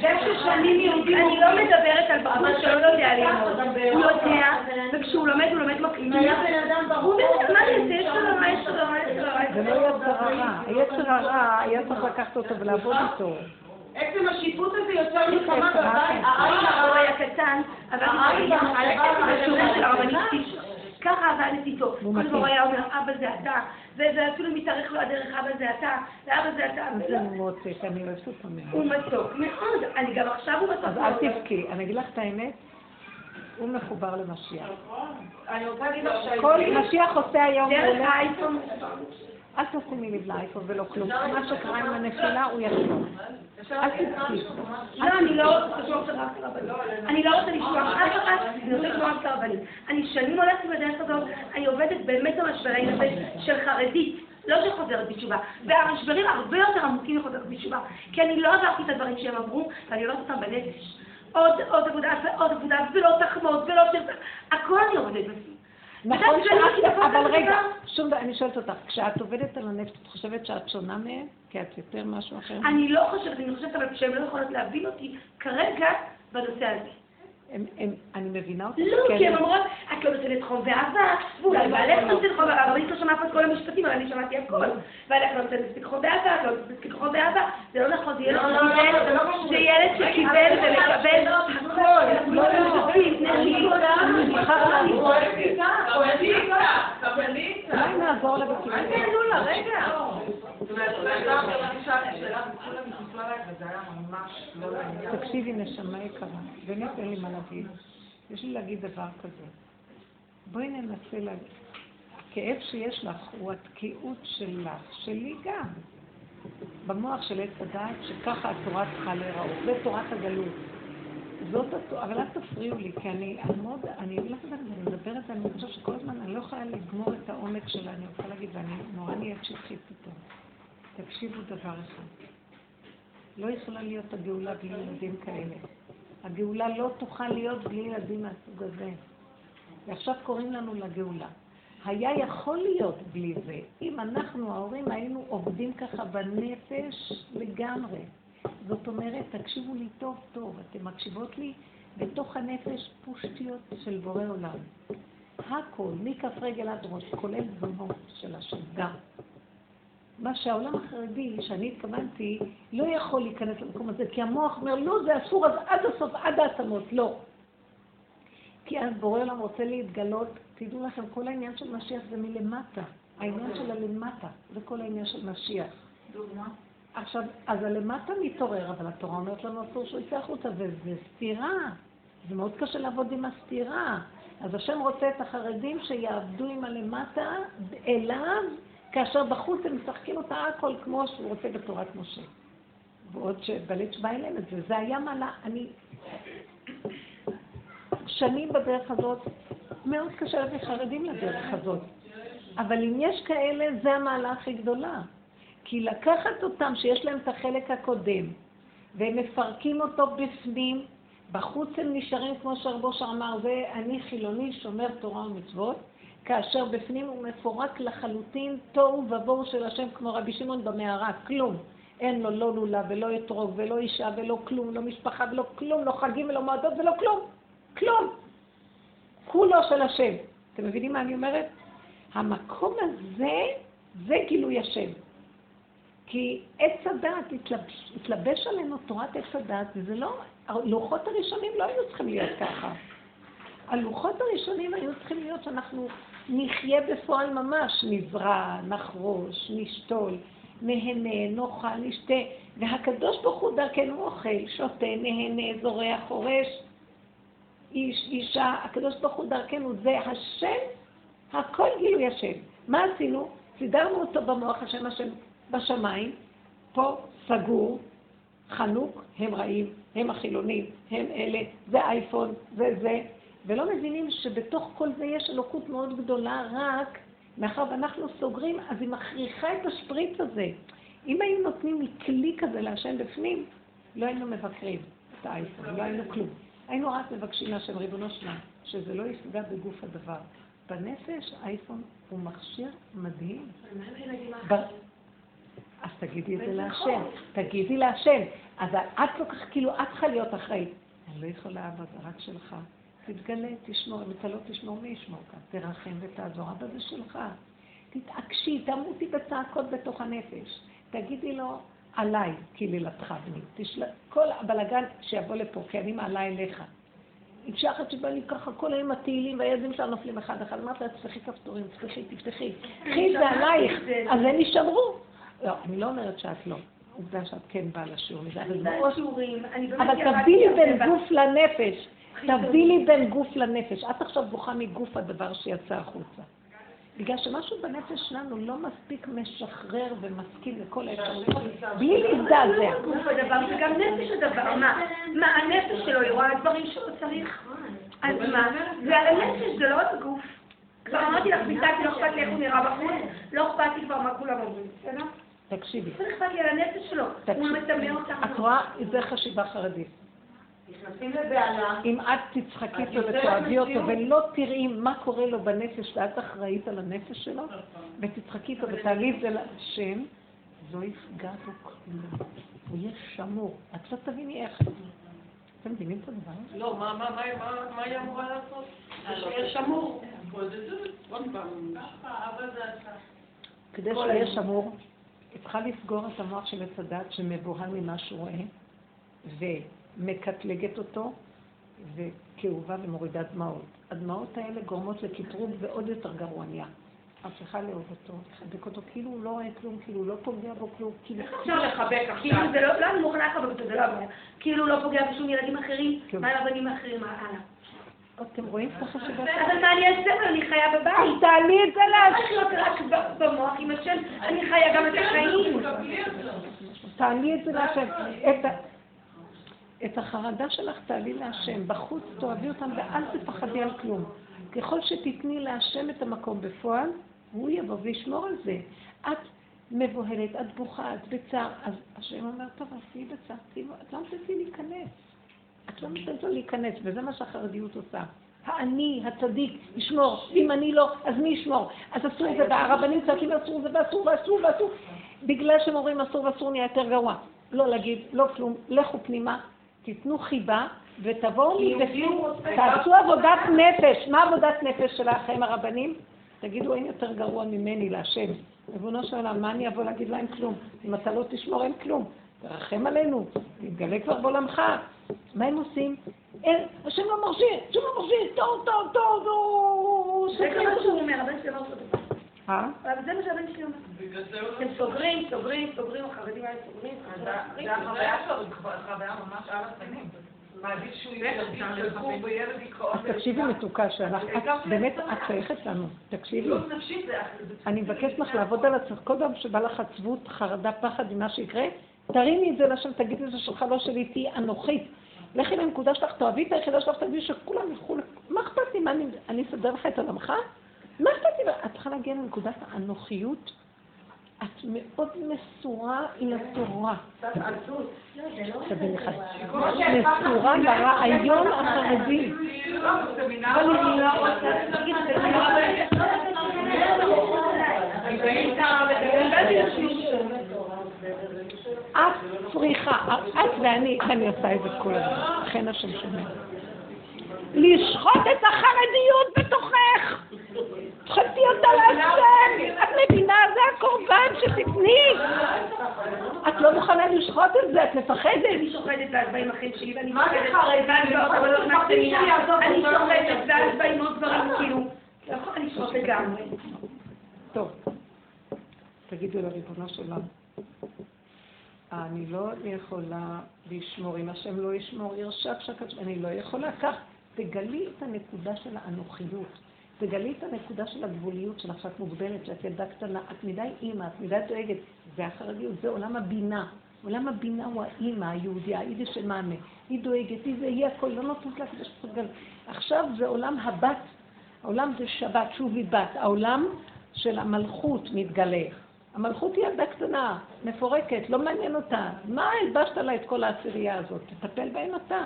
זה ששנים יהודים, אני לא מדברת על בחור שלא יודע ללמוד. הוא יודע, וכשהוא לומד, הוא לומד מקליטים. הוא בסדר, מה אני אעשה? יש לו רמה, יש לו רמה, יש לו רמה. זה לא יצר הרע. היצר הרע, היה צריך לקחת אותו ולעבוד איתו. עצם השיפוט הזה יוצר מלחמה בבית. העין הרע היה קטן, אבל השיעורים של הרבנית קיש. ככה עבדתי איתו. הוא כל. הזמן היה אומר, אבא זה אתה, וזה אפילו מתארך לו הדרך, אבא זה אתה, ואבא זה אתה. זה מוצאת, אני אוהבת אותו מאוד. הוא מתוק מאוד, אני גם עכשיו הוא מתוק אז. אל תבכי. אני אגיד לך את האמת, הוא מחובר למשיח. אני רוצה להגיד לך כל שהעברית... משיח עושה היום, הוא דרך האייפון. אל תשימי לב לאייפון ולא כלום. מה שקרה עם הנפילה, הוא יחזור. אל תבכי. לא, אני לא רוצה לשמוע. אני לא רוצה לשמוע אף אחד, אני רוצה לשמוע רק לרבנים. אני שנים הולכת בדרך הזאת, אני עובדת באמת במשברי נפש של חרדית. לא של חוזרת בתשובה, והמשברים הרבה יותר עמוקים מחוזרת בתשובה, כי אני לא עברתי את הדברים שהם עברו, ואני לא אותם בנפש. עוד, עבודה ועוד עבודה, ולא תחמוד, ולא הכל אני עובדת בזה. נכון וזה שאת, אבל רגע, שום דבר, אני שואלת אותך, כשאת עובדת על הנפש, את חושבת שאת שונה מהם? כי את יותר משהו אחר? אני לא חושבת, אני חושבת אבל שהן לא יכולות להבין אותי כרגע בנושא הזה. הם- הם- אני מבינה אותך. לא, כן, כי הן אומרות, את לא נותנת חום ואהבה, ואולי בעלך לא נותן חום ואהבה, אבל אני לא שמעת פה את כל המשפטים, אבל אני שמעתי הכל. בעלך לא נותן מספיק חום ואהבה, את לא נותנת מספיק חום ואהבה, זה לא נכון, זה ילד לא, לא, לא, שקיבל, זה לא קשור. זה ילד שקיבל ומקבל הכל. לא, לא. אני איתה, אוהבת איתה, קבלי איתה. אולי נעזור לה בכיוון. אל תענו לה, רגע. לא. תקשיבי, נשמה יקרה, באמת אין לי מה להגיד. יש לי להגיד דבר כזה. בואי ננסה להגיד. הכאב שיש לך הוא התקיעות שלך, שלי גם. במוח של עץ הדעת, שככה התורה צריכה להיראות. זה תורת הגלות. זאת התורה, אבל אל תפריעו לי, כי אני מאוד, אני לא יודעת, אני מדברת, אני חושבת שכל הזמן אני לא יכולה לגמור את העומק שלה, אני רוצה להגיד, ואני נורא נהיית שטחית פתאום. תקשיבו דבר אחד. לא יכולה להיות הגאולה בלי ילדים כאלה. הגאולה לא תוכל להיות בלי ילדים מהסוג הזה. ועכשיו קוראים לנו לגאולה. היה יכול להיות בלי זה, אם אנחנו, ההורים, היינו עובדים ככה בנפש לגמרי. זאת אומרת, תקשיבו לי טוב טוב, אתן מקשיבות לי בתוך הנפש פושטיות של בורא עולם. הכל, מכף רגל עד ראש, כולל תזונות של השם, גם. מה שהעולם החרדי, שאני התכוונתי, לא יכול להיכנס למקום הזה, כי המוח אומר, לא, זה אסור, אז עד הסוף, עד העצמות, לא. כי אז בורא עולם רוצה להתגלות, תדעו לכם, כל העניין של משיח זה מלמטה. העניין של הלמטה, זה כל העניין של משיח. דוגמה. עכשיו, אז הלמטה מתעורר, אבל התורה אומרת לנו אסור שהוא יצא החוצה, וזה סתירה. זה מאוד קשה לעבוד עם הסתירה. אז השם רוצה את החרדים שיעבדו עם הלמטה אליו, כאשר בחוץ הם משחקים אותה הכל כמו שהוא רוצה בתורת משה. ועוד שבלית שבא אליהם את זה. זה היה מעלה, אני שנים בדרך הזאת, מאוד קשה להביא חרדים לדרך הזאת. אבל אם יש כאלה, זה המעלה הכי גדולה. כי לקחת אותם, שיש להם את החלק הקודם, והם מפרקים אותו בפנים, בחוץ הם נשארים, כמו שהרבושר אמר, זה אני חילוני, שומר תורה ומצוות, כאשר בפנים הוא מפורק לחלוטין תוהו ובוהו של השם, כמו רבי שמעון במערה, כלום. אין לו לא לולה ולא אתרוג ולא אישה ולא כלום, לא משפחה ולא כלום, לא חגים ולא מועדות ולא כלום. כלום. כולו של השם. אתם מבינים מה אני אומרת? המקום הזה, זה גילוי השם. כי עץ הדעת התלבש, התלבש עלינו תורת עץ הדעת, וזה לא, הלוחות הראשונים לא היו צריכים להיות ככה. הלוחות הראשונים היו צריכים להיות שאנחנו נחיה בפועל ממש, נזרע, נחרוש, נשתול, נהנה, נאכל, נשתה, והקדוש ברוך הוא דרכנו אוכל, שותה, נהנה, זורע, חורש, איש, אישה, הקדוש ברוך הוא דרכנו, זה השם, הכל גילוי השם. מה עשינו? סידרנו אותו במוח השם השם בשמיים, פה סגור, חנוק, הם רעים, הם החילונים, הם אלה, זה אייפון, זה זה, ולא מבינים שבתוך כל זה יש אלוקות מאוד גדולה, רק מאחר ואנחנו סוגרים, אז היא מכריחה את השפריץ הזה. אם היינו נותנים כלי כזה לעשן בפנים, לא היינו מבקרים את האייפון, לא היינו כלום. היינו רק מבקשים מהשם ריבונו שלם, שזה לא יפגע בגוף הדבר. בנפש אייפון הוא מכשיר מדהים. אז תגידי את זה להשם, תגידי להשם. אז את כך, כאילו, את צריכה להיות אחראית. אני לא יכולה, אבל זה רק שלך. תתגלה, תשמור, אם אתה לא תשמור, מי ישמור כאן? תרחם ותעזור, אבל זה שלך. תתעקשי, תמותי בצעקות בתוך הנפש. תגידי לו, עליי, כי לילתך בני. תשל... כל הבלגן שיבוא לפה, כי אני מעלה אליך. אישה אחת שבאה לי ככה כל היום התהילים והילדים שלה נופלים אחד אחד, אמרתי לה, תפתחי כפתורים, תפתחי, תפתחי. קחי זה עלייך, אז הם יישמרו. לא, אני לא אומרת שאת לא. עובדה שאת כן באה לשיעור מזה, אבל תבדילי בין גוף לנפש. תבדילי בין גוף לנפש. את עכשיו בוכה מגוף הדבר שיצא החוצה. בגלל שמשהו בנפש שלנו לא מספיק משחרר ומסכים לכל האפשרויות, בלי להזדעזע. גוף הדבר זה גם נפש הדבר, מה? מה, הנפש שלו, היא רואה דברים שהוא צריך. אז מה? זה על הנפש, זה לא על הגוף. כבר אמרתי לך, ביטלתי, לא אכפת לי איך הוא נראה בחוץ, לא אכפת לי כבר מה כולם אומרים, בסדר? תקשיבי. לא אכפת לי על הנפש שלו, הוא מטמא אותך. את רואה, זה חשיבה חרדית. נכנסים לבהלה. אם את תצחקי אותו ותאהבי אותו ולא תראי מה קורה לו בנפש ואת אחראית על הנפש שלו, ותצחקי איתו ותעלי את זה להשם, לא יפגע בו כלום. הוא יהיה שמור. את לא תביני איך. אתם מבינים את הדבר הזה? לא, מה היא אמורה לעשות? שיהיה שמור. כדי שיהיה שמור, היא צריכה לסגור את המוח של עץ הדת שמבוהל ממה שהוא רואה, ומקטלגת אותו, וכאובה ומורידה דמעות. הדמעות האלה גורמות לקטרוג ועוד יותר גרוע נהיה. צריכה לאהוב אותו, לחבק אותו, כאילו הוא לא רואה כלום, כאילו הוא לא פוגע בו כלום, כאילו... אפשר לחבק עכשיו. כאילו זה לא, לא אני מוכנה לחבק אותו, זה לא הבעיה. כאילו לא פוגע בשום ילדים אחרים, כן. מה עם הבנים האחרים, מה הלאה. אתם רואים את החשיבה? אבל מה אני אעשה? אני חיה אז בבית. תעלי את זה צריך להיות רק במוח עם השם, אני חיה גם את החיים. תעלי את זה להשם. את, החרדה שלך תעלי להשם. בחוץ תאהבי אותם ואל תפחדי על כלום. ככל שתתני להשם את המקום בפועל, הוא יבוא וישמור על זה. את מבוהלת, את בוכה, את בצער. אז השם אומר, טוב, אז תהיי בצער, את לא נותנת לי להיכנס. את לא נותנת לו להיכנס, וזה מה שהחרדיות עושה. האני, הצדיק, ישמור. אם אני לא, אז מי ישמור? אז את זה, והרבנים צועקים אסור זה ואסור ואסור ואסור. בגלל שהם אומרים אסור ואסור נהיה יותר גרוע. לא להגיד, לא כלום, לכו פנימה, תיתנו חיבה, ותבואו מבפנים, תעשו עבודת נפש. מה עבודת נפש שלכם הרבנים? תגידו, אין יותר גרוע ממני להשם. ריבונו של עולם, מה אני אבוא להגיד להם כלום? אם אתה לא תשמור, אין כלום. תרחם עלינו, תתגלה כבר בעולמך. מה הם עושים? אין, השם לא מרשה, השם לא מרשה, טוב, טוב, טוב, הוא זה מה שהוא. אומר, הבן שלי אה? אבל זה מה שהבן שלי אומר. הם סוגרים, סוגרים, סוגרים, החרדים האלה סוגרים. זה זה החוויה שלו, זו חוויה ממש על הפנים. מעדיף שהוא וילד תקשיבי מתוקה את באמת, את שייכת לנו, תקשיבי. זה... אני מבקשת לך לעבוד על עצמך, כל פעם שבא לך עצבות, חרדה, פחד ממה שיקרה, תרימי את זה לשם, תגידי זה שלך, לא שלי, תהיי אנוכית. לכי לנקודה שלך, תאהבי את היחידה שלך, תגידי שכולם ילכו, ל- מה אכפת לי, אני אסדר לך את עולמך? מה אכפת לי? את צריכה להגיע לנקודת האנוכיות. את מאוד מסורה לתורה. תבין לך, מסורה לרעיון החרדי. לא לא... את צריכה, את ואני, אני עושה את זה כל הזמן, לכן השם שומע. לשחוט את החרדיות בתוכך. תחלטי אותה להשם. את מבינה? זה הקורבן שתתני. את לא מוכנה לשחוט את זה, את מפחדת. אני שוחטת ואז באים אחים שלי ואני שוחטת עבודות לא. שוחטת ואז באים עוד דברים כאילו. לא יכולה לשחוט לגמרי. טוב, תגידו לריבונו של עולם, אני לא יכולה לשמור, אם השם לא ישמור, ירשע פשקת, אני לא יכולה כך. תגלי את הנקודה של האנוכיות, תגלי את הנקודה של הגבוליות שלך, שאת מוגבלת, שאת ילדה קטנה, את מדי אימא, את מדי דואגת, זה החרדיות, זה עולם הבינה. עולם הבינה הוא האימא, היהודי, היידיש של מאמא. היא דואגת, היא זה, היא הכל, לא נותנת לה כדי שתגל. עכשיו זה עולם הבת, העולם זה שבת, שובי בת, העולם של המלכות מתגלה. המלכות היא ילדה קטנה, מפורקת, לא מעניין אותה. מה הלבשת לה את כל העשירייה הזאת? תטפל בהם אתה.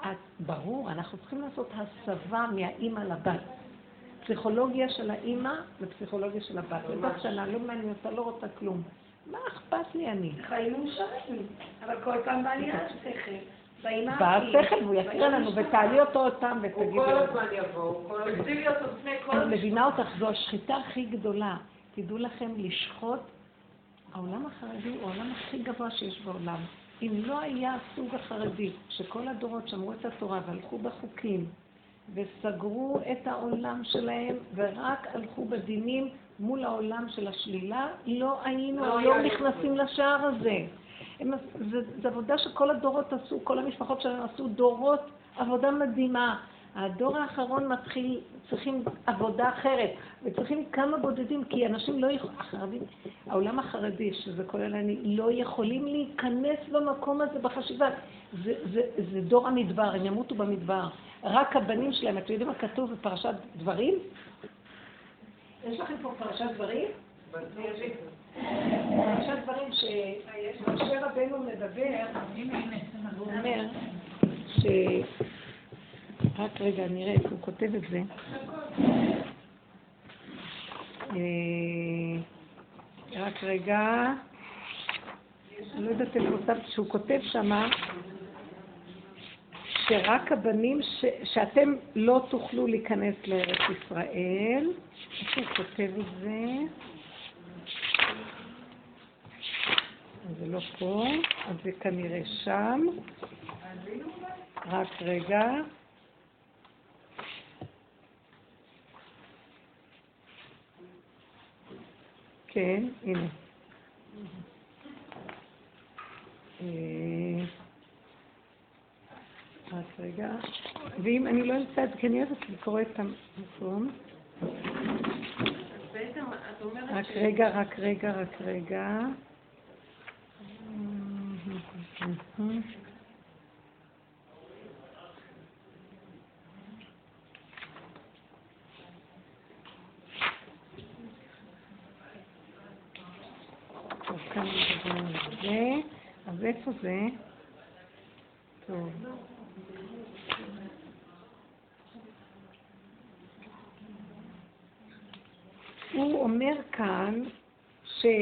את, ברור, אנחנו צריכים לעשות הסבה מהאימא לבת. פסיכולוגיה של האימא ופסיכולוגיה של הבת. ילדה קטנה, לא מעניין אותה, לא רוצה כלום. מה אכפת לי אני? חיים מאושרים, אבל כל פעם בא לי השכל. בא. השכל והוא יקריא לנו, ותעלי אותו עוד פעם הוא ותגידי כל לו. הזמן יבוא, הוא כל הזמן. תקציבי אותו לפני כל אני מבינה אותך, זו השחיטה הכי גדולה. תדעו לכם לשחוט, העולם החרדי הוא העולם הכי גבוה שיש בעולם. אם לא היה הסוג החרדי, שכל הדורות שמרו את התורה והלכו בחוקים, וסגרו את העולם שלהם, ורק הלכו בדינים מול העולם של השלילה, לא היינו לא היום היה נכנסים לשער הזה. הם, זה, זה עבודה שכל הדורות עשו, כל המשפחות שלהם עשו דורות, עבודה מדהימה. הדור האחרון מתחיל, צריכים עבודה אחרת, וצריכים כמה בודדים, כי אנשים לא יכולים, החרדים, העולם החרדי, שזה כולל אני, לא יכולים להיכנס במקום הזה בחשיבה. זה, זה, זה דור המדבר, הם ימותו במדבר. רק הבנים שלהם, אתם יודעים מה כתוב בפרשת דברים? יש לכם פה פרשת דברים? פרשת דברים שמשה רבנו מדבר, הוא אומר ש... רק רגע, נראה איפה הוא כותב את זה. אה, רק רגע, לא יודעת איפה כתבתי, שהוא כותב שמה שרק הבנים, ש... שאתם לא תוכלו להיכנס לארץ ישראל. איפה הוא כותב את זה? זה לא פה, אז זה כנראה שם. רק רגע. כן, הנה. אה, רק רגע. ואם אני לא אמצא את זה, כי אני אוהבת לקרוא את המקום. רק רגע, רק רגע, רק רגע. טוב, כאן נדבר על זה. אז איפה זה? טוב. הוא אומר כאן שהוא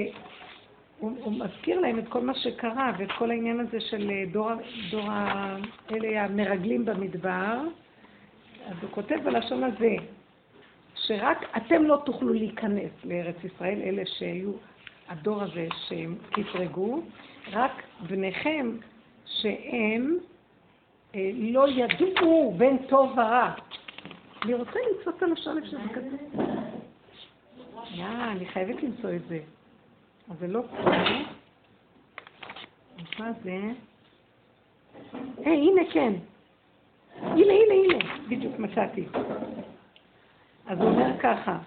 הוא מזכיר להם את כל מה שקרה ואת כל העניין הזה של אה, דור, דור. אלה המרגלים במדבר. אז הוא כותב בלשון הזה, שרק אתם לא תוכלו להיכנס לארץ ישראל, אלה שהיו, הדור הזה שהם קטרגו, רק בניכם שהם אה, לא ידעו בין טוב ורע. אני רוצה למצוא את הלשון איפה שזה כתוב. יא, אני חייבת למצוא את זה. אז זה לא פה. אז מה זה? היי, הנה כן. הנה, הנה, הנה. בדיוק מצאתי. אז הוא אומר ככה,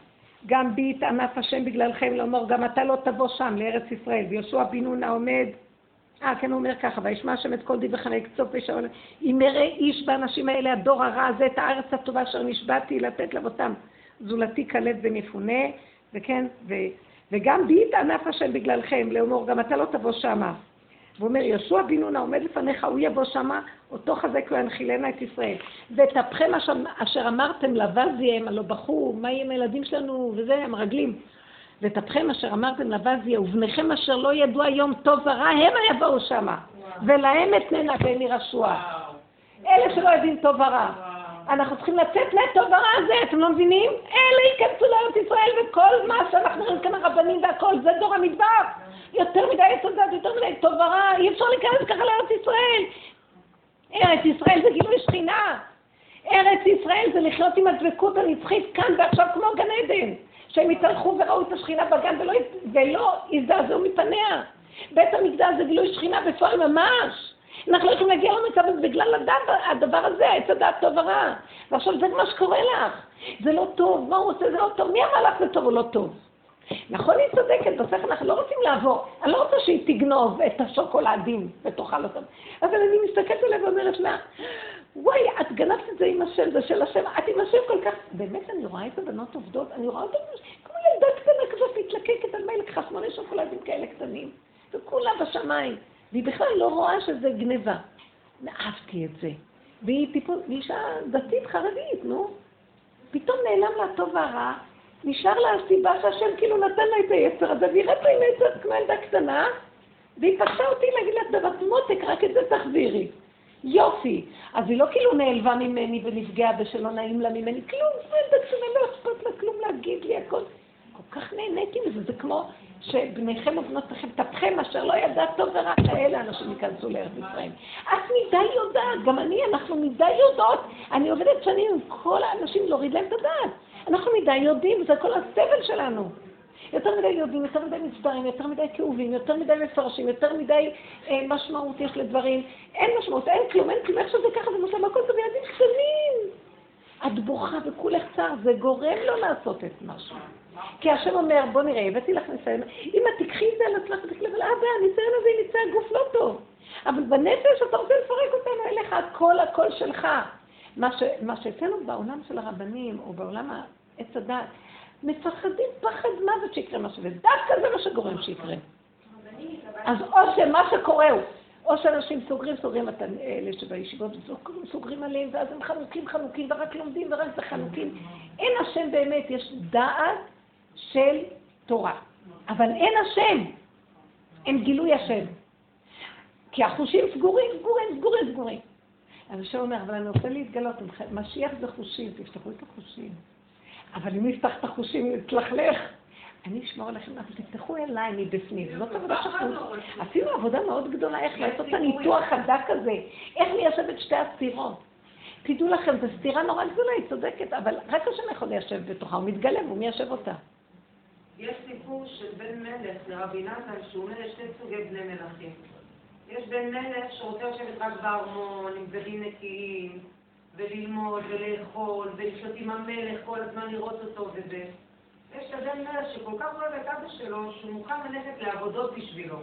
גם בי יתענף השם בגללכם לאמור, גם אתה לא תבוא שם, לארץ ישראל. ויהושע בן נון העומד, אה, כן, הוא אומר ככה, וישמע השם את כל דבריך ויקצוף וישאול, אם יראה איש באנשים האלה, הדור הרע הזה, את הארץ הטובה אשר נשבעתי לתת לאבותם, זולתי כלב ונפונה, וכן, ו, וגם בי יתענף השם בגללכם, לאמור, גם אתה לא תבוא שמה. והוא אומר, יהושע בן נון העומד לפניך, הוא יבוא שמה, אותו חזק וינחילנה את ישראל. ואת אפכם אשר, אמרתם לבזיהם, הלא בכו, מה יהיה עם הילדים שלנו, וזה, המרגלים. ואת אפכם אשר אמרתם לבזיה, ובניכם אשר לא ידעו היום טוב ורע, המה יבואו שמה. ולהם אתננה ואין ירשוע. אלה שלא יודעים טוב ורע. אנחנו צריכים לצאת מהטוב ורע הזה, אתם לא מבינים? אלה ייכנסו לארץ ישראל, וכל מה שאנחנו רואים כאן הרבנים והכל, זה דור המדבר. יותר מדי הדת, יותר מדי טוב ורע, אי אפשר להיכנס ככה לארץ ישראל. ארץ ישראל זה גילוי שכינה. ארץ ישראל זה לחיות עם הדבקות הנצחית כאן ועכשיו כמו גן עדן. שהם יתהלכו וראו את השכינה בגן ולא, ולא יזדעזעו מפניה. בית המקדש זה גילוי שכינה בפועל ממש. אנחנו לא יכולים להגיע למצב הזה בגלל הדבר, הזה, עץ הדעת טוב ורע. ועכשיו זה מה שקורה לך. זה לא טוב, מה הוא עושה? זה לא טוב. מי אמר לך זה טוב או לא טוב? נכון, היא צודקת, בסך אנחנו לא רוצים לעבור. אני לא רוצה שהיא תגנוב את השוקולדים ותאכל אותם. אבל אני מסתכלת עליה ואומרת לה, וואי, את גנבת את זה עם השם, זה של השם, את עם השם כל כך... באמת, אני רואה את הבנות עובדות, אני רואה אותן כמו ילדה קטנה כזאת מתלקקת על מה היא לקחה שמונה שוקולדים כאלה קטנים, וכולה בשמיים. והיא בכלל לא רואה שזה גניבה. אהבתי את זה. והיא טיפול, אישה דתית חרדית, נו. פתאום נעלם לה הטוב והרע, נשאר לה הסיבה שהשם כאילו נתן לה את היצר הזה, והיא רצה עם היצר כמו ילדה קטנה, והיא פגשה אותי להגיד לה דבר מותק, רק את זה תחזירי. יופי. אז היא לא כאילו נעלבה ממני ונפגעה ושלא נעים לה ממני, כלום, זה ילדה קטנה, לא אכפת לה כלום להגיד לי הכל. כל כך נהניתי מזה, זה כמו שבניכם ובנותיכם, תפכם אשר לא ידע טוב ורע, כאלה אנשים ייכנסו לארץ ישראל. את מדי יודעת, גם אני, אנחנו מדי יודעות. אני עובדת שנים עם כל האנשים להוריד להם את הדעת. אנחנו מדי יודעים, זה כל הסבל שלנו. יותר מדי יודעים, יותר מדי מצטערים, יותר מדי כאובים, יותר מדי מפרשים, יותר מדי אה, משמעות יש לדברים. אין משמעות, אין כלום, אין כלום, איך שזה ככה, זה מושלם, הכל טוב, ילדים קטנים. את בוכה וכולך צער, זה גורם לו לעשות את משהו. כי השם אומר, בוא נראה, הבאתי לך ניסיון, אם את תיקחי את זה על עצמך ותקחי, אבל אבא, הניסיון הזה ימצא הגוף לא טוב. אבל בנפש אתה רוצה לפרק אותנו, לך הכל הכל שלך. מה, ש, מה שאצלנו בעולם של הרבנים, או בעולם עץ הדת, מפחדים פחד מוות שיקרה משהו, ודווקא זה מה שגורם שיקרה. אז או שמה שקורה הוא, או שאנשים סוגרים, סוגרים את אלה שבישיבות, סוגרים עליהם, ואז הם חנוקים חנוקים, ורק לומדים, ורק זה חנוקים. אין השם באמת, יש דעת של תורה. אבל אין השם, אין גילוי השם. כי החושים סגורים, סגורים, סגורים, סגורים. אז השם אומר, אבל אני רוצה להתגלות, משיח זה חושים, תפתחו את החושים. אבל אם נפתח את החושים, נתלכלך. אני אשמור עליכם, אבל תפתחו אליי מבפנים. זאת עבודה שאנחנו... עשינו עבודה מאוד גדולה איך לעשות את הניתוח הדק הזה, איך ליישב את שתי הסתירות. תדעו לכם, זו סתירה נורא גדולה, היא צודקת, אבל רק השם יכול ליישב בתוכה, הוא מתגלה והוא מיישב אותה. יש סיפור של בן מלך לרבי נתן, שהוא אומר שני סוגי בני מלכים. יש בן מלך שרוצה לשבת רק בארמון, עם בגדים נקיים, וללמוד, ולאכול, ולחיות עם המלך, כל הזמן לראות אותו וזה. יש את הבן מלך שכל כך אוהב את אבא שלו, שהוא מוכן ללכת לעבודות בשבילו.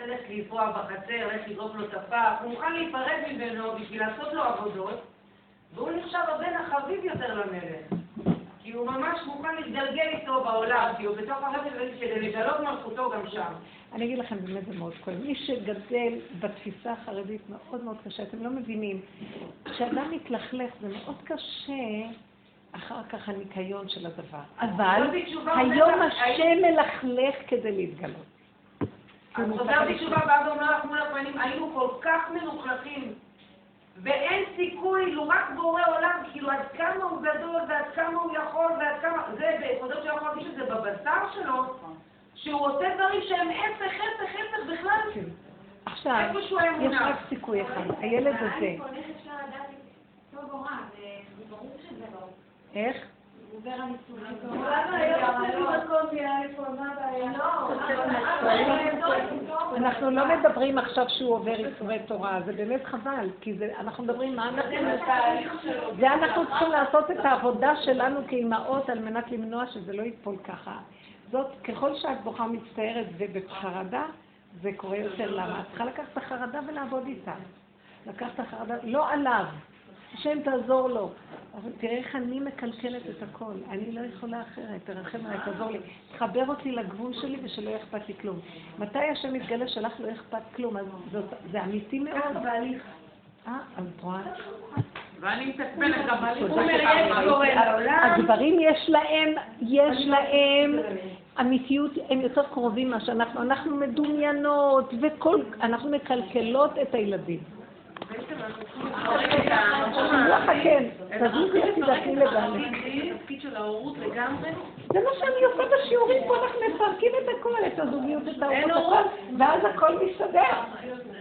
ללכת לפרוע בחצר, ללכת לזרוק לו את הפח, הוא מוכן להיפרד ממנו בשביל לעשות לו עבודות, והוא נחשב הבן החביב יותר למלך. כי הוא ממש מוכן להתגלגל איתו בעולם, כי הוא בתוך החבל כדי לגלות מלכותו גם שם. אני אגיד לכם, באמת זה מאוד כואב. מי שגדל בתפיסה החרדית מאוד מאוד קשה, אתם לא מבינים. כשאדם מתלכלך זה מאוד קשה אחר כך הניקיון של הדבר. אבל היום השם מלכלך כדי להתגלות. אז חוזר בתשובה בא ואומר לך מול הפנים, היינו כל כך מלוכלכים ואין סיכוי, לו רק בורא עולם, כאילו עד כמה הוא גדול ועד כמה הוא יכול ועד כמה, זה ביסודות שהוא יכול להרגיש את זה בבשר שלו, שהוא עושה דברים שהם הפך, הפך, הפך בכלל. עכשיו, יש רק סיכוי אחד, הילד הזה. איך? אנחנו לא מדברים עכשיו שהוא עובר איסורי תורה, זה באמת חבל, כי אנחנו מדברים מה אנחנו... זה אנחנו צריכים לעשות את העבודה שלנו כאימהות על מנת למנוע שזה לא ייפול ככה. זאת, ככל שאת בוכה מצטערת ובחרדה, זה קורה יותר למה. את צריכה לקחת את החרדה ולעבוד איתה. לקחת את החרדה, לא עליו. השם תעזור לו. אבל תראה איך אני מקלקלת את הכל. אני לא יכולה אחרת, תרחם עליי, תעזור לי. תחבר אותי לגבול שלי ושלא יהיה אכפת לי כלום. מתי השם מתגלה שלך לא אכפת כלום? אז זאת, זה אמיתי מאוד. אה, אז את רואה? ואני מתעצבנת גם הגברים יש להם, יש להם אמיתיות, הם יותר קרובים מה שאנחנו, אנחנו מדומיינות, וכל, אנחנו מקלקלות את הילדים. ככה כן, תזוזי ותדעתי לגמרי. זה מה שאני עושה בשיעורים פה, אנחנו מפרקים את הכל, את הזוגיות, את ההורות, הכל, ואז הכל מסתדר.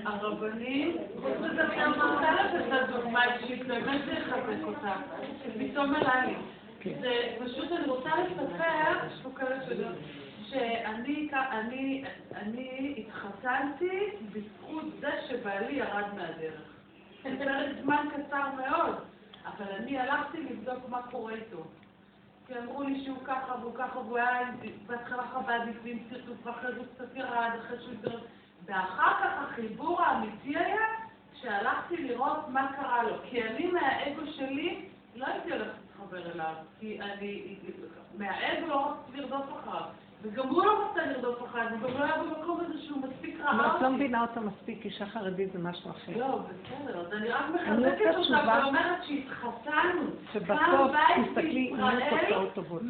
הרבנים, חוץ מזה גם רוצה לתת לה דוגמה אישית, באמת זה יחזק אותה. פתאום עלה לי. זה פשוט, אני רוצה לספר, כאלה שיודעים, שאני אני, אני התחתנתי בזכות זה שבעלי ירד מהדרך. בפרק זמן קצר מאוד, אבל אני הלכתי לבדוק מה קורה איתו. כי אמרו לי שהוא ככה והוא ככה והוא היה בהתחלה חב"דניק ועם סרטוט ואחרי זה הוא קצת ירד, אחרי שהוא יותר... ואחר כך החיבור האמיתי היה שהלכתי לראות מה קרה לו. כי אני מהאגו שלי לא הייתי הולכת להתחבר אליו, כי אני מהאגו לא רציתי לרדוף אחריו. וגם הוא לא רצה לרדוף אחריו, הוא גם לא היה במקום הזה שהוא מספיק רע. אבל את לא מבינה אותה מספיק, אישה חרדית זה משהו אחר. לא, בסדר, אז אני רק מחזקת אותה ואומרת שהתחתנו. שבסוף תסתכלי, יהיו תוצאות טובות.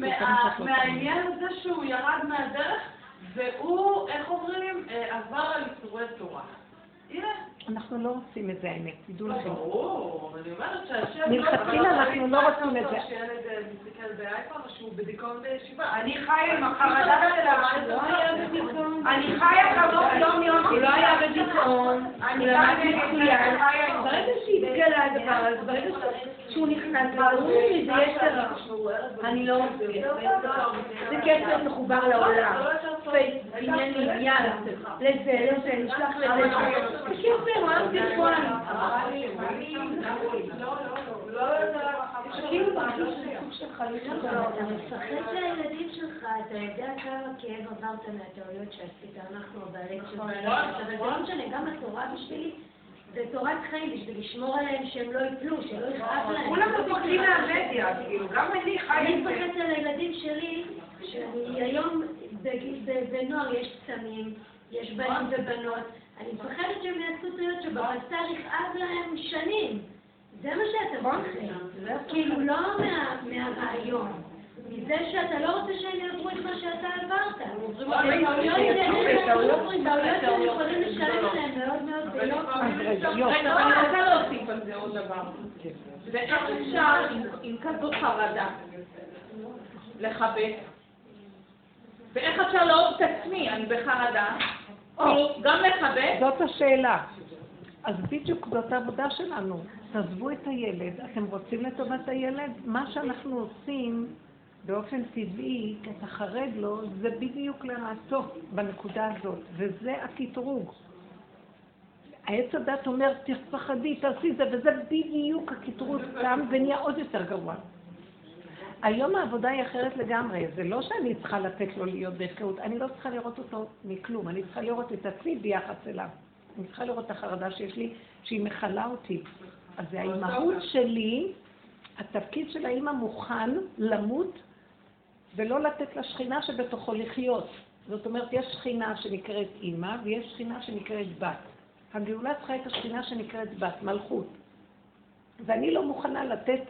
מהעניין הזה שהוא ירד מהדרך, והוא, איך אומרים, אה, עבר על איסורי תורה. הנה. אנחנו לא רוצים את זה, האמת, תדעו לכם. ברור, אני אומרת שהשם... מלכתחילה אנחנו לא רוצים את זה. שילד אה, מסתכל באייפון או שהוא בדיכאון בישיבה. אני חיה עם החרדה שלה. לא בדיכאון. אני חיה כזאת יום יום. הוא לא היה בדיכאון, אני הוא למד חיה מצוין. ברגע שהתגלה הדבר הזה, ברגע שהוא נכנס, ברור שזה יצר. אני לא מסבירה. זה קשר מחובר לעולם. פייסבוק, עניינים, יאללה. לזה, לזה, נשלח לזה. זה קשר, מה בדיכאון? כאילו מרגיש סוג של חלילה. אתה מפחד שהילדים שלך, אתה יודע כמה כאב עברת מהטעויות שעשית, אנחנו הבעלי תשובה, אבל זה לא משנה, גם התורה בשבילי, זה תורת חיים בשביל לשמור עליהם שהם לא יפלו, שלא יכאב להם. כולם מפחדים מהמדיה, כאילו, גם אני חיה אני זה. מפחדת על הילדים שלי, שאני היום בנוער יש קסמים, יש בנים ובנות, אני מפחדת שהם יעשו טעויות שבבשר יכאב להם שנים. זה מה שאתה מפחד. כאילו לא מה- מהרעיון. מזה שאתה לא רוצה שהם יעברו את מה שאתה עברת. טעויות זה- טעויות שהם יכולים לשלם עליהם מאוד מאוד רגע, אבל אני רוצה להוסיף על זה עוד דבר. ואיך אפשר עם- כזאת חרדה לכבד? ואיך אפשר לאהוב את עצמי, אני בחרדה, גם לכבד, זאת השאלה. אז בדיוק זאת העבודה שלנו. תעזבו את הילד, אתם רוצים לטובת הילד? מה שאנחנו עושים באופן טבעי, כי אתה חרד לו, זה בדיוק לרעתו בנקודה הזאת, וזה הקטרוג. העץ הדת אומר, תפחדי, תעשי זה, וזה בדיוק הקטרוג קם ונהיה עוד יותר גרוע. היום העבודה היא אחרת לגמרי, זה לא שאני צריכה לתת לו להיות בהפקרות, אני לא צריכה לראות אותו מכלום, אני צריכה לראות את עצמי ביחס אליו. אני צריכה לראות את החרדה שיש לי, שהיא מכלה אותי. אז זה האימהות שלי, התפקיד של האימא מוכן למות ולא לתת לשכינה שבתוכו לחיות. זאת אומרת, יש שכינה שנקראת אימא ויש שכינה שנקראת בת. הגאולה צריכה את השכינה שנקראת בת, מלכות. ואני לא מוכנה לתת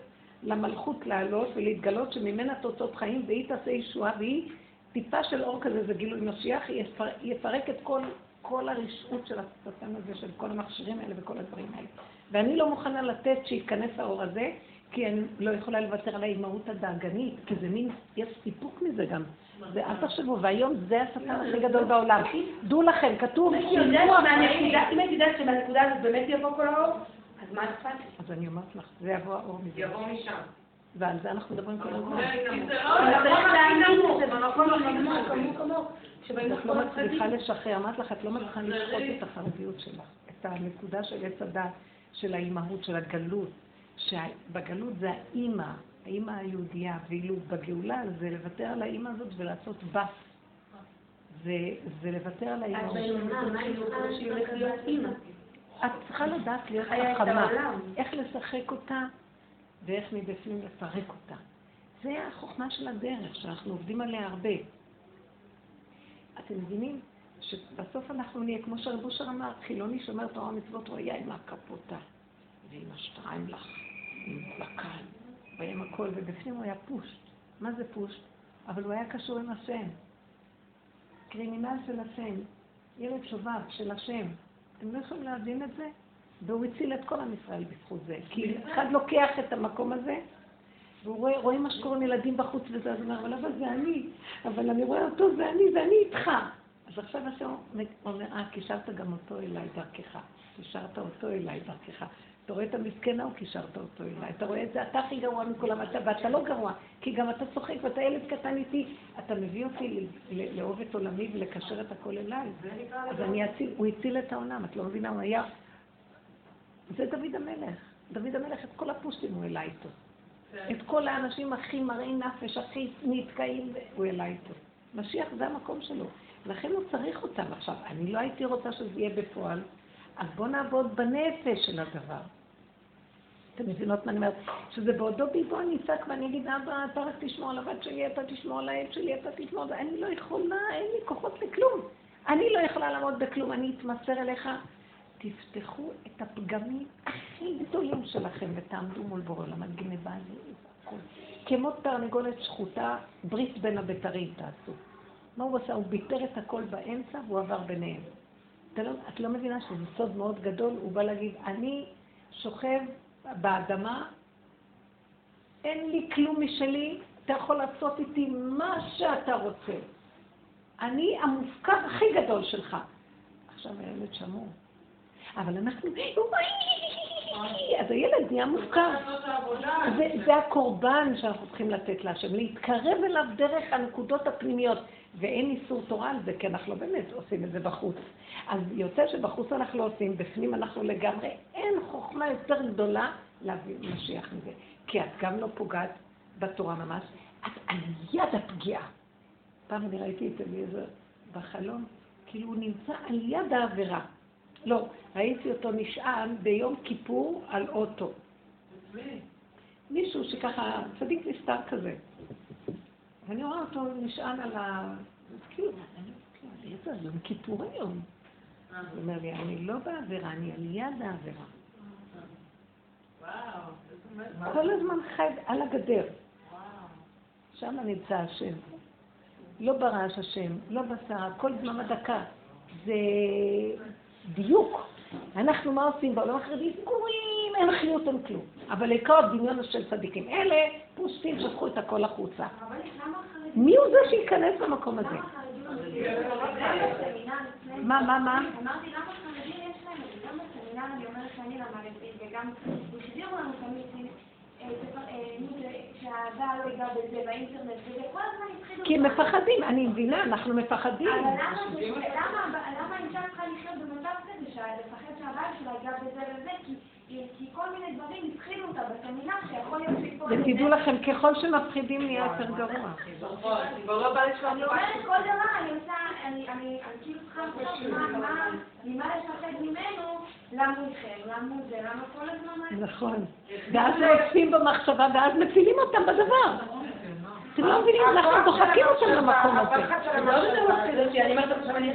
למלכות לעלות ולהתגלות שממנה תוצאות חיים והיא תעשה ישועה והיא טיפה של אור כזה, זה גילוי משיח, יפר, יפרק את כל, כל הרשעות של השטן הזה, של כל המכשירים האלה וכל הדברים האלה. ואני לא מוכנה לתת שייכנס האור הזה, כי אני לא יכולה לוותר על האימהות הדאגנית, כי זה מין, יש סיפוק מזה גם. זה, אל תחשבו, והיום זה השטן הכי גדול בעולם. דעו לכם, כתוב, אם הייתי יודעת שמהנקודה הזאת באמת יבוא כל האור, אז מה אכפת לי? אז אני אומרת לך, זה יבוא האור מזה. יבוא משם. ועל זה אנחנו מדברים כל הזמן. אבל לא... צריך להאמין לזה במקום הנמוך, עמוק עמוק. שבאים את לא לחקור מצליחה. לשחרר, אמרת לך, את לא מצליחה לשחוט את החרדיות שלך, את הנקודה של עץ הדת, של האימהות, של הגלות, שבגלות זה האימא, האימא היהודייה, ואילו בגאולה זה לוותר על האימא הזאת ולעשות בת. זה, לוותר על האימא. אז באמונה, מה היא הולכת להיות אימא. את צריכה לדעת להיות חכמה. איך לשחק אותה ואיך מבפנים לפרק אותה. זה החוכמה של הדרך, שאנחנו עובדים עליה הרבה. אתם מבינים שבסוף אנחנו נהיה, כמו שהרב אושר אמר, חילוני שומר תורה ומצוות, הוא היה עם הקפוטה ועם השטריימלך, עם בקל, ועם הכל, ובפנים הוא היה פושט. מה זה פושט? אבל הוא היה קשור עם השם. קרימינל של השם, ילד שובב של השם. אתם לא יכולים להבין את זה? והוא הציל את כל עם ישראל בזכות זה. כי אחד לוקח את המקום הזה, והוא רואה, רואה מה שקורה עם ילדים בחוץ וזה, אז הוא אומר, אבל אבל זה אני, אבל אני רואה אותו, זה אני, זה אני איתך. אז עכשיו השם אומר, אה, קישרת גם אותו אליי דרכך. קישרת אותו אליי דרכך. אתה רואה את המסכן ההוא, קישרת אותו אליי. אתה רואה את זה, אתה הכי גרוע מכולם, אתה, ואתה לא גרוע, כי גם אתה צוחק ואתה ילד קטן איתי. אתה מביא אותי לאהוב את עולמי ולקשר את הכל אליי. אז אני אציל, הוא הציל את העולם, את לא מבינה, הוא היה... זה דוד המלך. דוד המלך, את כל הפושטים הוא העלה איתו. את כל האנשים הכי מראי נפש, הכי נתקעים, הוא העלה איתו. משיח זה המקום שלו. לכן הוא צריך אותם. עכשיו, אני לא הייתי רוצה שזה יהיה בפועל, אז בואו נעבוד בנפש של הדבר. אתם מבינות מה אני אומרת? שזה בעודו ביבו אני אצעק ואני אגיד, אבא, אתה רק תשמור על הבת שלי, אתה תשמור על הילד שלי, אתה תשמור, אני לא יכולה, אין לי כוחות לכלום. אני לא יכולה לעמוד בכלום, אני אתמסר אליך. תפתחו את הפגמים הכי גדולים שלכם ותעמדו מול בורא עולם, הגנבה הזאת, כמו תרנגולת שחוטה, ברית בין הבתרים תעשו. מה הוא עשה? הוא ביטר את הכל באמצע והוא עבר ביניהם. לא, את לא מבינה שזה סוד מאוד גדול, הוא בא להגיד, אני שוכב באדמה, אין לי כלום משלי, אתה יכול לעשות איתי מה שאתה רוצה. אני המופקד הכי גדול שלך. עכשיו הילד שמור. אבל אנחנו, אז הילד נהיה מופקר. זה הקורבן שאנחנו צריכים לתת להשם, להתקרב אליו דרך הנקודות הפנימיות. ואין איסור תורה על זה, כי אנחנו לא באמת עושים את זה בחוץ. אז יוצא שבחוץ אנחנו לא עושים, בפנים אנחנו לגמרי, אין חוכמה יותר גדולה להביא משיח מזה. כי את גם לא פוגעת בתורה ממש, את על יד הפגיעה. פעם אני ראיתי את אליעזר בחלום, כאילו הוא נמצא על יד העבירה. לא, ראיתי אותו נשען ביום כיפור על אוטו. מישהו שככה, צדיק נסתר כזה. ואני רואה אותו נשען על ה... כאילו, אני אומר, יום כיפור היום. הוא אומר לי, אני לא בעבירה, אני על יד העבירה. כל הזמן חי על הגדר. שם נמצא השם. לא ברעש השם, לא בסערה, כל זמן הדקה. זה דיוק. אנחנו מה עושים בעולם החרדי? סגורים, אין חיות, אין כלום. אבל עיקר הדמיון של צדיקים. אלה פושטים, שפכו את הכל החוצה. מי הוא זה שייכנס למקום הזה? מה, מה, מה? אמרתי, למה חרדים יש להם את זה? גם בסמינר אני אומרת שאני למדתי, וגם השדירו לנו תמיד שהבעל לא ייגע בזה באינטרנט, וזה כל הזמן התחילו... כי הם מפחדים, אני מבינה, אנחנו מפחדים. אבל למה אישה צריכה לחיות במצב כזה, לפחד שהבעל שלה ייגע בזה וזה? כי כל מיני דברים התחילו אותה בסמינר, שיכול להיות שיפול... ותדעו לכם, ככל שמפחידים נהיה יותר גרוע. אני אומרת כל דבר, אני עושה, אני כאילו צריכה לחשוב ממה לפחד ממנו, למה הוא איתכם, למה הוא זה, למה כל הזמן... נכון. ואז עושים במחשבה, ואז מפילים אותם בדבר. אתם לא מבינים, אנחנו דוחקים אותם למקום הזה. אני אומרת עכשיו אני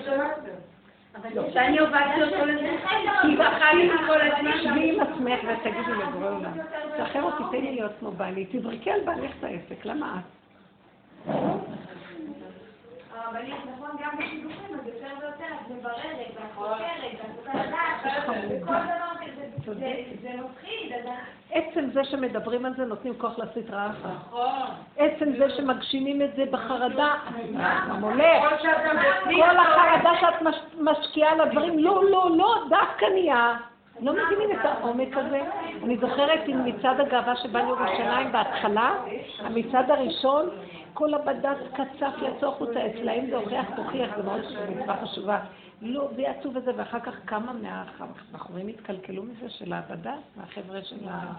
שאני הובלתי אותו לזה, כי בחיים כל הזמן. שבי עם עצמך ותגידי לבורא עולם. תשחרר אותי, תן לי להיות כמו בעלי. תזרקי על בעלך את העסק, למה את? הרבנית, נכון, גם בשידוכים, אז יותר ויותר את מבררת, ואת חוקרת, ואת רוצה לדעת, וכל דבר זה מפחיד. עצם זה שמדברים על זה נותנים כוח לסטרה אחת. נכון. עצם זה שמגשימים את זה בחרדה, גם הולך. כל החרדה שאת משקיעה לדברים, לא, לא, לא, דווקא נהיה. לא מבינים את העומק הזה. אני זוכרת עם מצעד הגאווה שבא לירושלים בהתחלה, המצעד הראשון, כל הבד"ץ קצף יצאו החוצה, אצלהם זה הוכיח תוכיח, זה מאוד מצווה חשובה. לא, ויצאו וזה, ואחר כך כמה מהבחורים התקלקלו מזה של הבד"ץ, מהחבר'ה של ה...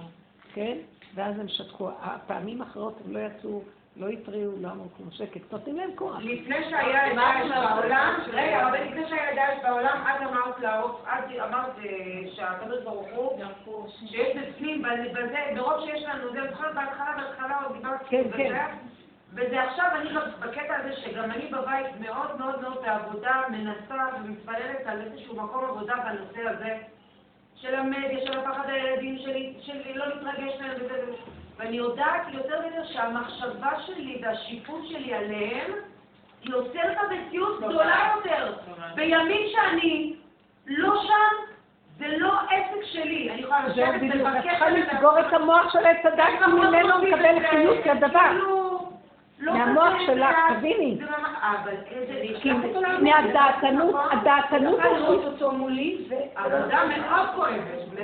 כן? ואז הם שתקו. הפעמים האחרות הם לא יצאו, לא התריעו, לא אמרו כמו שקט, נותנים להם כוח. לפני שהיה דאעש בעולם, רגע, אבל לפני שהיה דאעש בעולם, את אמרת לעוף, את אמרת אה, שהקדוש ברוך הוא, שיש בפנים, בזה, ברוב שיש לנו, זה זוכרת בהתחלה, בהתחלה עוד דיברתי כן, כן. וזה עכשיו, אני בקטע הזה שגם אני בבית מאוד מאוד מאוד בעבודה מנסה ומתפללת על איזשהו מקום עבודה בנושא הזה של המדיה, של הפחד הילדים שלי, שלי לא להתרגש מהם וזה ואני יודעת יותר ויותר שהמחשבה שלי והשיפוט שלי עליהם היא יוצרת מציאות גדולה יותר. בימים שאני לא שם, זה לא עסק שלי. אני יכולה לשבת בדיוק, את ולבקש צריכה לסגור את המוח של עץ הדת, כי ממנו מקבל חיות כדבר. לא מהמוח שלך, תביני. איזה... כי מהדעתנות, הדעתנות אני הזאת. מאוד-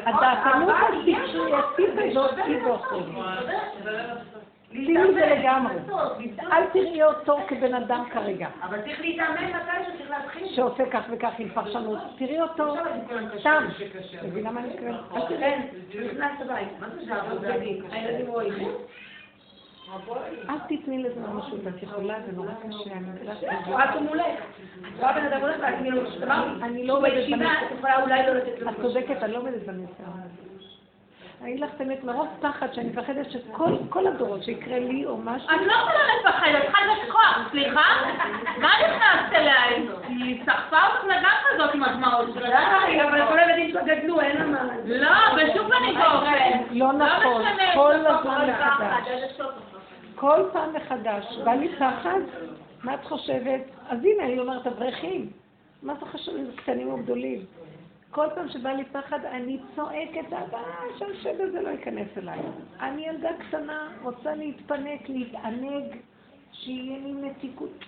הדעתנות יש הטיפשייתית הזאת היא באוכלת. שימי זה לגמרי. אל תראי אותו כבן אדם כרגע, אבל צריך להתאמן מתי שצריך להתחיל. שעושה כך וכך עם פרשנות. תראי אותו סתם. מבינה מה אני מתכוונת? אל תראי. כן, נכנס לבית. מה זה זה עבודה? הילדים רואים. אל תתני לזה ממשות, את יכולה, זה נורא קשה, אני יודעת. רק הוא מולך. בא בן אדם הולך להטמיע לו דבר. אני לא עומדת בישיבה בניסיון. את יכולה אולי לא לתת לו. את צודקת, אני לא עומדת בניסיון. אני אגיד לך את האמת, מרוב פחד שאני מפחדת שכל הדורות שיקרה לי או משהו, את לא יכולה לפחד, את צריכה לשכוח, סליחה? מה נכנסת אליי? היא סחפה אותך לגן כזאת עם הדמעות שלך. די, אבל כל הילדים שלו גדלו, אין לה מה. לא, בשום פנים ואופן. לא נכון, משנה, כל הזמן מחדש. כל פעם מחדש. בא לי פחד, מה את חושבת? אז הנה, אני אומרת, אברכים. מה זה חשוב אם זה קטנים או גדולים? כל פעם שבא לי פחד, אני צועקת, אבא, שהשד הזה לא ייכנס אליי. אני ילדה קטנה, רוצה להתפנק, להתענג, שיהיה לי מתיקות.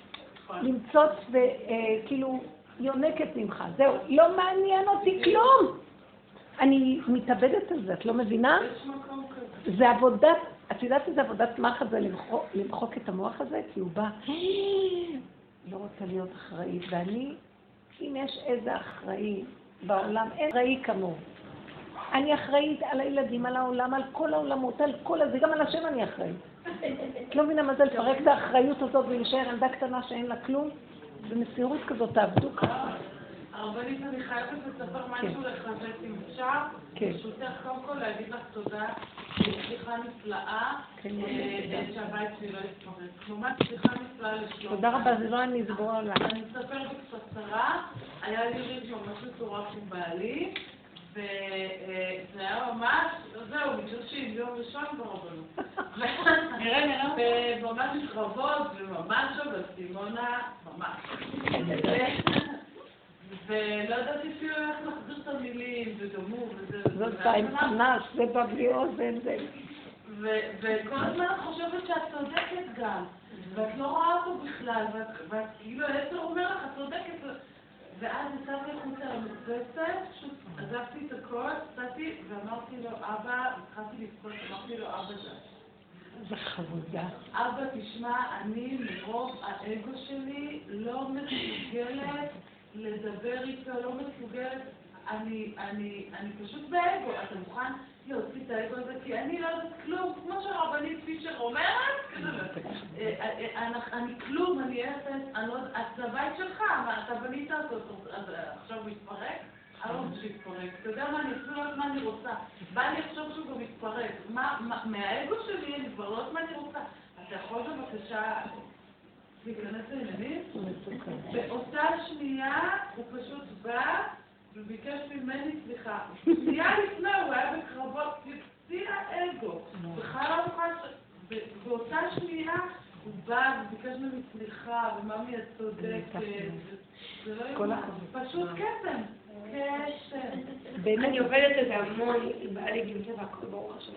למצוץ וכאילו יונקת ממך. זהו, לא מעניין אותי כלום. אני מתאבדת על זה, את לא מבינה? זה עבודת, את יודעת איזה עבודת מחט זה למחוק, למחוק את המוח הזה? כי הוא בא, לא רוצה להיות אחראית, ואני, אם יש איזה אחראי בעולם, אין אחראי כמוהו. אני אחראית על הילדים, על העולם, על כל העולמות, על כל הזה, גם על השם אני אחראית. את לא מבינה מה זה לפרק את האחריות הזאת ולהישאר ילדה קטנה שאין לה כלום? במסירות כזאת תעבדו ככה. הרבנית, אני חייבת לספר משהו לחזק אם אפשר. כן. ברשותך, קודם כל להגיד לך תודה. סליחה נפלאה, כן, אה, שהבית שלי לא יתפרק. ממש סליחה נפלאה לשלום. תודה רבה, זה לא אני, זה בורא עולם. אני אספר בקצרה, היה לי ריב ממש מטורף עם בעלי, וזה היה ממש, זהו, מתגרשים ביום ראשון ברבנות. נראה, נראה. וממש קרבות, וממש שם בסימונה, ממש. ולא ידעתי אפילו איך להחזיר את המילים, וגמור, וזה... זאת פנס, זה בא בלי אוזן, זה... וכל הזמן את חושבת שאת צודקת גם, ואת לא רואה אותו בכלל, ואת, כאילו היצר אומר לך, את צודקת. ואז יצאתי החוצה למרפסת, פשוט עזבתי את הכל, יצאתי ואמרתי לו, אבא, התחלתי לבכות, אמרתי לו, אבא. זה חבודה. אבא, תשמע, אני מרוב האגו שלי לא מסוגלת לדבר איתו, לא מסוגלת, אני, אני, אני פשוט באגו. אתה מוכן להוציא את האגו הזה? כי אני לא יודעת כלום, כמו שהרבנית פישר אומרת, כזה, אה, אה, אני- כלום, אני אפס, אני לא יודעת, זה הבית שלך, אתה בנית אותו, אז אה, עכשיו הוא יתפרק? אני לא רוצה שיתפרק. אתה יודע מה, אני אפילו לא יודעת מה אני רוצה. בא לי לחשוב שהוא גם יתפרק. מה, מה- מהאגו שלי, אני כבר לא יודעת מה אני רוצה. אתה יכול בבקשה להיכנס לעניינים? באותה שנייה הוא פשוט בא וביקש ממני סליחה. שנייה לפני הוא היה בקרבות, שיא האגו. בכלל לא מוכן... באותה שנייה הוא בא וביקש ממני סליחה, וממי את צודקת. זה לא כל יאומן. פשוט קסם. קסם. באמת, אני עובדת על זה המון, עם בעלי גיל והכל ברוך השם.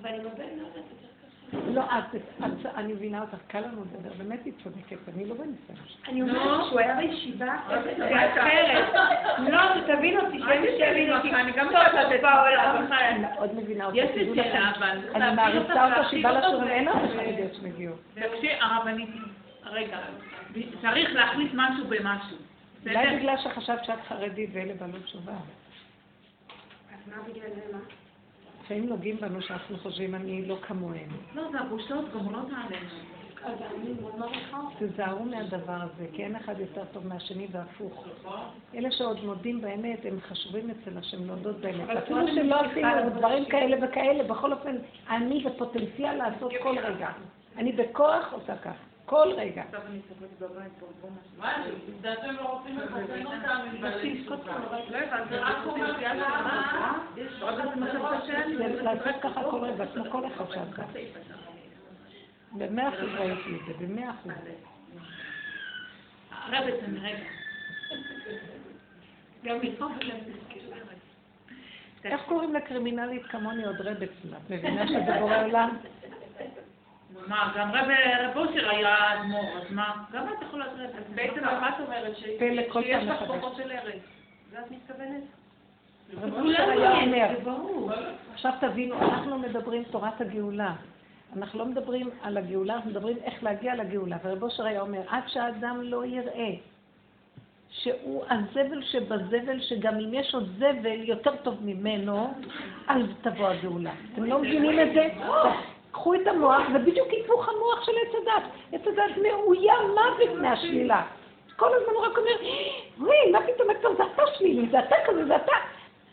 אבל עם הבן לא יודעת קשה. לא, את, את, אני מבינה אותך, קל לנו לדבר, באמת היא צודקת, אני לא בניסיון. אני אומרת שהוא היה בישיבה, זה היה אחרת. לא, תבין אותי, יושבים אותי. אני גם סוף בעולם. אני מאוד מבינה אותך, יש לי שאלה, אבל אני מעריצה אותה שהיא באה לשיעורים, אין הרבה חרדיות שמגיעו. תקשיב, הרבנית, רגע, צריך להחליף משהו במשהו. אולי? בגלל שחשבת שאת חרדית ואלה בעלות תשובה. אז מה בגלל זה, מה? לפעמים נוגעים בנו שאנחנו חושבים, אני לא כמוהם. לא, זה הבושות גומרות עלינו. אז אני מאוד מעריכה אותך. תיזהרו מהדבר הזה, כי אין אחד יותר טוב מהשני והפוך. אלה שעוד מודים באמת, הם חשובים אצל השם להודות באמת. אפילו שלא עשינו דברים כאלה וכאלה, בכל אופן, אני בפוטנציאל לעשות כל רגע. אני בכוח עושה כך, כל רגע. מה, לדעתם לא רוצים לחסן אותם עם בעלי תשובה. לא הבנתי, זה רק אומר, יאללה, יש עוד זה לעשות ככה כל רגע, כמו כל אחד שעשה. במאה אחוז ראיתי את זה, במאה אחוז. רבצן, רגע. גם לכתוב איך קוראים לקרימינלית כמוני עוד רבצן? את מבינה שזה בורא עולם? מה, גם רב אושר היה אדמו"ר, אז מה? גם את יכולה להיות רב. בעצם מה את אומרת? שיש לך. כוחות של ארץ. זה את מתכוונת? עכשיו תבינו, אנחנו מדברים תורת הגאולה. אנחנו לא מדברים על הגאולה, אנחנו מדברים איך להגיע לגאולה. ורב אושר היה אומר, עד שהאדם לא יראה שהוא הזבל שבזבל, שגם אם יש עוד זבל יותר טוב ממנו, אז תבוא הגאולה. אתם לא מבינים את זה? קחו את המוח, זה בדיוק היפוך המוח של עץ הדת. עץ הדת מאוים מוות מהשלילה. כל הזמן הוא רק אומר, וואי, מה פתאום אתה, זה אתה שלילי, זה אתה כזה, זה אתה.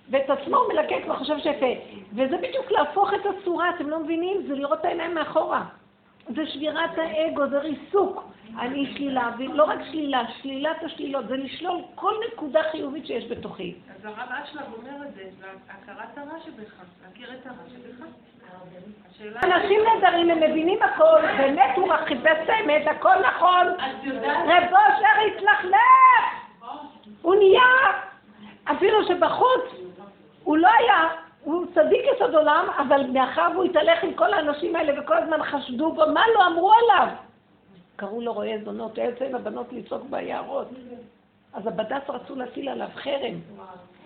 ואת עצמו הוא מלקק וחושב שיפה. וזה בדיוק להפוך את הצורה, אתם לא מבינים? זה לראות את העיניים מאחורה. זה שבירת האגו, זה ריסוק. אני שלילה, ולא רק שלילה, שלילת השלילות, זה לשלול כל נקודה חיובית שיש בתוכי. אז הרב אשלג אומר את זה, הכרת הרע שבך, להכיר את הרע שבך. אנשים נהדרים, הם מבינים הכל, באמת הוא חיפש האמת, הכל נכון. רב אושר התלכלך! הוא נהיה, אפילו שבחוץ הוא לא היה, הוא צדיק יסוד עולם, אבל מאחר והוא התהלך עם כל האנשים האלה וכל הזמן חשדו בו, מה לא אמרו עליו? קראו לו רועה זונות, היה יוצא עם הבנות לצעוק ביערות. אז הבד"ץ רצו להטיל עליו חרם,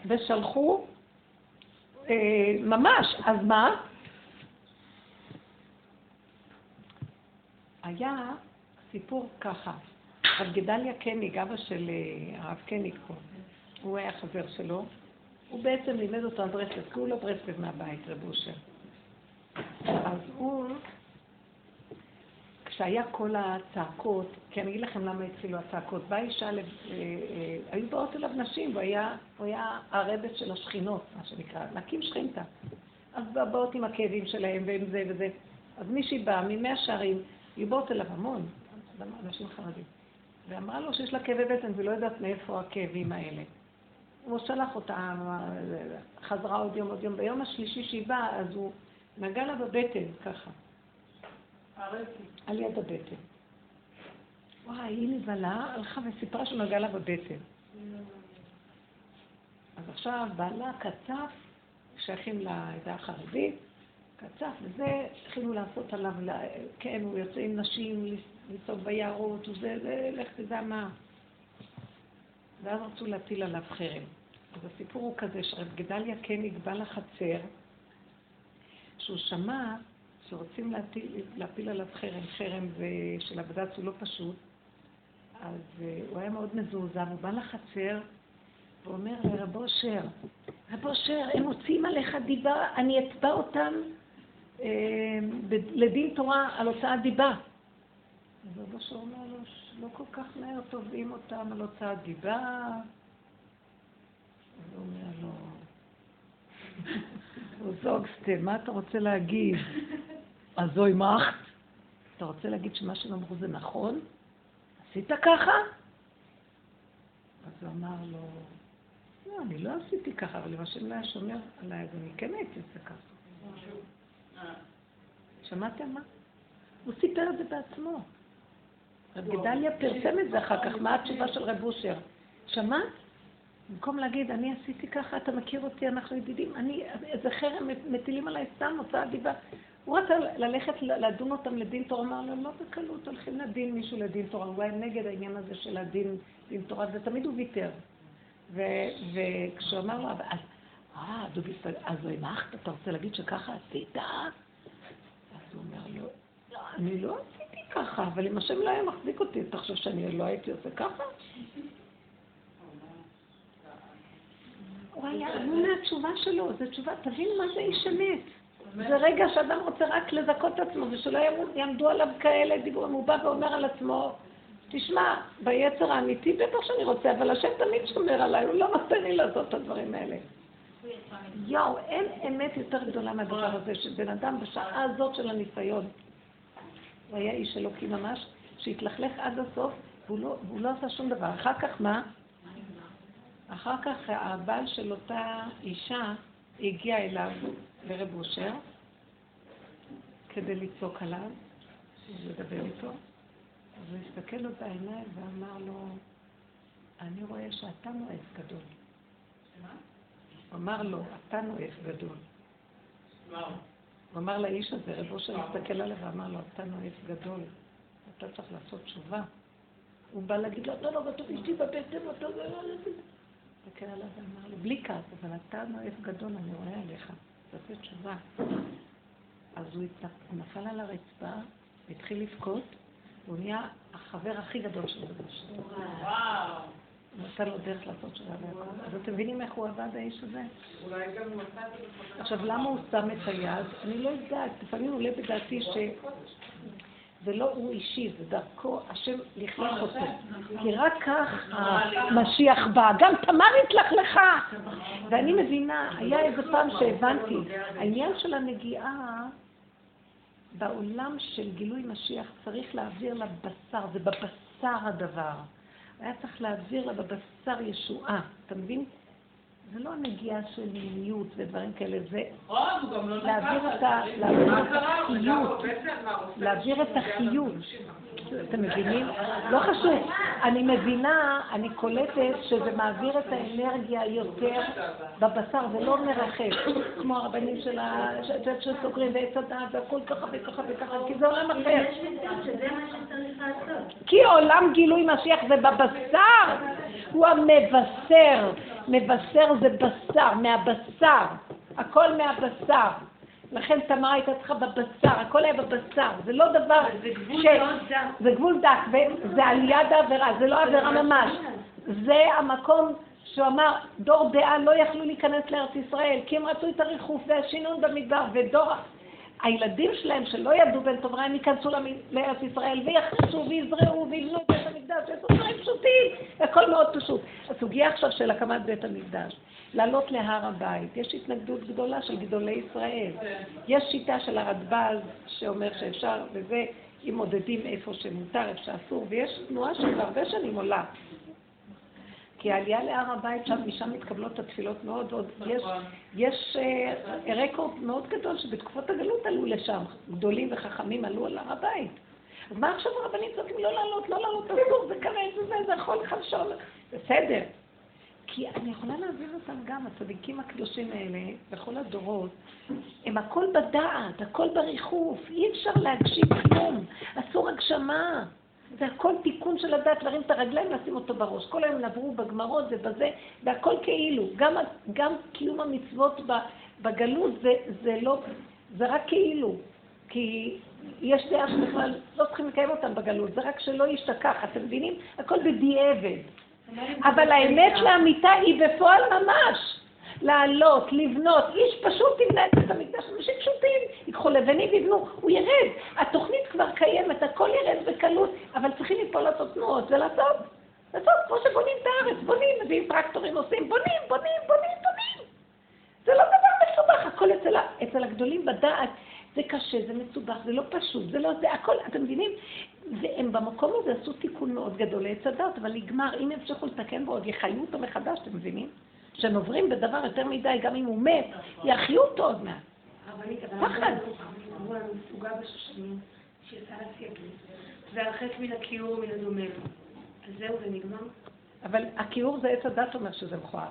ושלחו, אה, ממש, אז מה? היה סיפור ככה, רב גדליה קניג, אבא של אה, הרב קניג פה, הוא היה חבר שלו, הוא בעצם לימד אותו על ברסלב, כי הוא לא ברסלב מהבית, רב אושר. אז הוא, כשהיה כל הצעקות, כי אני אגיד לכם למה התחילו הצעקות, באה אישה, לב- אה, אה, היו באות אליו נשים, והוא היה, היה הרבץ של השכינות, מה שנקרא, להקים שכינתה. אז באות עם הכאבים שלהם ועם זה וזה. אז מישהי באה ממאה שערים, היו באות אליו המון, אנשים חרדים, ואמרה לו שיש לה כאבי בטן ולא יודעת מאיפה הכאבים האלה. הוא שלח אותה, חזרה עוד יום, עוד יום. ביום השלישי שהיא באה, אז הוא נגע לה בבטן, ככה, על יד הבטן. וואי, היא נבהלה, הלכה וסיפרה שהוא נגע לה בבטן. אז עכשיו בעלה קצף, שייכים לעדה החרדית, קצף, וזה, התחילו לעשות עליו, כן, הוא יוצא עם נשים, לצעוק ביערות, וזה, זה, לך תדע מה. ואז רצו להטיל עליו חרם. אז הסיפור הוא כזה, שרב גדליה קניג בא לחצר, שהוא שמע שרוצים להטיל, להפיל עליו חרם, חרם של הבד"ץ הוא לא פשוט, אז אה, הוא היה מאוד מזועזע, הוא בא לחצר ואומר לרב אושר, רב אושר, הם מוציאים עליך דיבה, אני אתבע אותם אה, לדין תורה על הוצאת דיבה. אז רב אושר אומר לו, לא כל כך מהר תובעים אותם על הוצאת דיבה. אז הוא אומר לו, זוגסטה, מה אתה רוצה להגיד? אז זוהי מאכט? אתה רוצה להגיד שמה שהם אמרו זה נכון? עשית ככה? אז הוא אמר לו, לא, אני לא עשיתי ככה, אבל אם השם לא היה שומר עליי, אז אני כן הייתי עושה ככה. שמעתם מה? הוא סיפר את זה בעצמו. רב גדליה פרסם את זה אחר כך, מה התשובה של רב אושר? שמעת? במקום להגיד, אני עשיתי ככה, אתה מכיר אותי, אנחנו ידידים, אני, איזה חרם מטילים עליי סתם, הוצאת דיבה. הוא רצה ללכת לדון אותם לדין תורה, אמר לו, לא בקלות, הולכים לדין מישהו לדין תורה, הוא היה נגד העניין הזה של הדין, דין תורה, ותמיד הוא ויתר. וכשהוא אמר לו, אז, אה, דובי אז לא הנחת, אתה רוצה להגיד שככה עשית? אז הוא אומר לו, לא, אני לא עשיתי ככה, אבל אם השם לא היה מחזיק אותי, אתה חושב שאני לא הייתי עושה ככה? הוא היה המום מהתשובה שלו, זו תשובה, תבין מה זה איש אמת. זה רגע שאדם רוצה רק לזכות את עצמו, ושלא יעמדו עליו כאלה דיבורים. הוא בא ואומר על עצמו, תשמע, ביצר האמיתי בטח שאני רוצה, אבל השם תמיד שומר עליי, הוא לא נותן לי לעשות את הדברים האלה. יואו, אין אמת יותר גדולה מהדבר הזה, שבן אדם בשעה הזאת של הניסיון, הוא היה איש אלוקי ממש, שהתלכלך עד הסוף, והוא לא, והוא לא עשה שום דבר. אחר כך מה? אחר כך הבעל של אותה אישה הגיע אליו, לרב אושר, כדי לצעוק עליו, לדבר איתו. אז הוא הסתכל לו בעיניים ואמר לו, אני רואה שאתה נואף גדול. הוא אמר לו, אתה נואף גדול. הוא אמר לאיש הזה, רבו שמסתכל עליו ואמר לו, אתה נואף גדול, אתה צריך לעשות תשובה. הוא בא להגיד לו, אתה לא בטוח, אשתי בבטן, אתה לא... הסתכל עליו ואמר לו, בלי כעס, אבל אתה נואף גדול, אני רואה עליך, תעשה תשובה. אז הוא נפל על הרצפה, התחיל לבכות, והוא נהיה החבר הכי גדול של רבוש. וואו. הוא נתן לו דרך לעשות תשובה והכל. אז אתם מבינים איך הוא עבד האיש הזה? אולי גם מצא את עכשיו, למה הוא שם את היד? אני לא יודעת, לפעמים עולה בדעתי ש... זה לא הוא אישי, זה דרכו השם לכלך אותו. כי רק כך המשיח בא. גם תמר התלכלכה. ואני מבינה, היה איזה פעם שהבנתי, העניין של הנגיעה בעולם של גילוי משיח צריך להעביר לבשר, זה בבשר הדבר. היה צריך להעביר לה בבשר ישועה, אתה מבין? זה לא הנגיעה של מיניות ודברים כאלה, זה להעביר את החיות, להעביר את החיות. אתם מבינים? לא חשוב. אני מבינה, אני קולטת שזה מעביר את האנרגיה יותר בבשר ולא מרחב, כמו הרבנים של שסוגרים ועץ הדעת והכל ככה וככה וככה, כי זה עולם אחר. כי עולם גילוי משיח זה בבשר, הוא המבשר. מבשר זה בשר, מהבשר. הכל מהבשר. לכן תמר הייתה צריכה בבשר, הכל היה בבשר, זה לא דבר זה גבול ש... דק. זה גבול דק, וזה על יד העבירה, זה לא עבירה ממש. זה המקום שהוא אמר, דור דעה לא יכלו להיכנס לארץ ישראל, כי הם רצו את הריחוף והשינון במדבר, ודור... הילדים שלהם שלא ידעו בין טוב רע, הם ייכנסו לארץ ישראל ויחרשו ויזרעו ויבנו את בית המקדש, יש דברים פשוטים, הכל מאוד פשוט. הסוגיה עכשיו של הקמת בית המקדש, לעלות להר הבית, יש התנגדות גדולה של גדולי ישראל. יש שיטה של הרדב"ז שאומר שאפשר, וזה אם מודדים איפה שמותר, איפה שאסור, ויש תנועה שכבר הרבה שנים עולה. כי העלייה להר הבית, שם, משם מתקבלות התפילות מאוד, עוד יש, יש uh, רקורד מאוד גדול שבתקופות הגלות עלו לשם, גדולים וחכמים עלו על הר הבית. אז מה עכשיו הרבנים צריכים לא לעלות, לא לעלות, אסור, זה כרגע, זה זה, זה יכול חלשון, בסדר. כי אני יכולה להבין אותם גם, הצדיקים הקדושים האלה, בכל הדורות, הם הכל בדעת, הכל בריחוף, אי אפשר להגשים כלום, אסור הגשמה. זה הכל תיקון של הדת, להרים את הרגליים, לשים אותו בראש. כל היום נברו בגמרות ובזה, והכל כאילו. גם, גם קיום המצוות בגלות זה, זה לא, זה רק כאילו. כי יש דעה שבכלל לא צריכים לקיים אותם בגלות, זה רק שלא ישתכח, אתם מבינים? הכל בדיעבד. אבל האמת לאמיתה היא בפועל ממש. לעלות, לבנות, איש פשוט יבנה את בית המקדש, אנשים פשוטים, ייקחו לבנים ויבנו, הוא ירד. התוכנית כבר קיימת, הכל ירד בקלות, אבל צריכים מפה לעשות תנועות ולעשות, לעשות כמו שבונים את הארץ, בונים, מביאים טרקטורים, עושים, בונים, בונים, בונים, בונים. זה לא דבר מסובך, הכל אצל, אצל הגדולים בדעת. זה קשה, זה מסובך, זה לא פשוט, זה לא זה, הכל, אתם מבינים? והם במקום הזה עשו תיקון מאוד גדול לעץ הדת, אבל נגמר, אם ימשיכו לתקן בו, עוד יחיו אותו מחדש, אתם מבינים? שהם עוברים בדבר יותר מדי, גם אם הוא מת, יחיו אותו עוד מעט. פחד. אמרו לנו, סוגה בשושנים, שיצא לסייגים, והרחק מן הכיעור ומן הדומם. אז זהו, זה נגמר? אבל הכיעור זה עץ הדת אומר שזה מכוער.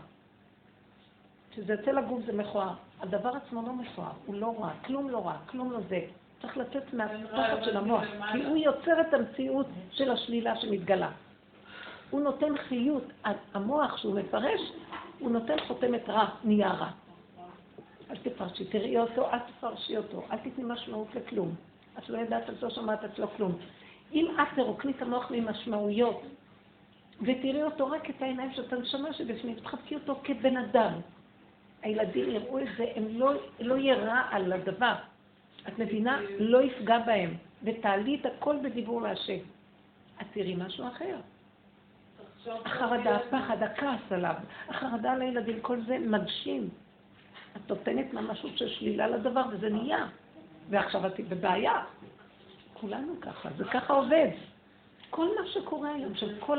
כשזה יוצא לגוף זה מכוער. הדבר עצמו לא מכוער, הוא לא רע, כלום לא רע, כלום לא זה. צריך לצאת מהפחד של המוח, כי הוא יוצר את המציאות של השלילה שמתגלה. הוא נותן חיות, המוח שהוא מפרש, הוא נותן חותמת רע, נהיה רע. אל תפרשי, תראי אותו, אל תפרשי אותו, אל תתני משמעות לכלום. את לא יודעת, את לא שומעת אצלו כלום. אם את תרוקני את המוח ממשמעויות, ותראי אותו רק את העיניים של הנשמה שבפנים, תחבקי אותו כבן אדם. הילדים יראו את זה, הם לא, לא יהיה רע על הדבר. את מבינה? לא יפגע בהם. ותעלי את הכל בדיבור להשם. את תראי משהו אחר. החרדה, הפחד, הכעס עליו, החרדה על הילדים, כל זה מגשים. את נותנת ממשות של שלילה לדבר וזה נהיה. ועכשיו את בבעיה. כולנו ככה, זה ככה עובד. כל מה שקורה היום, של כל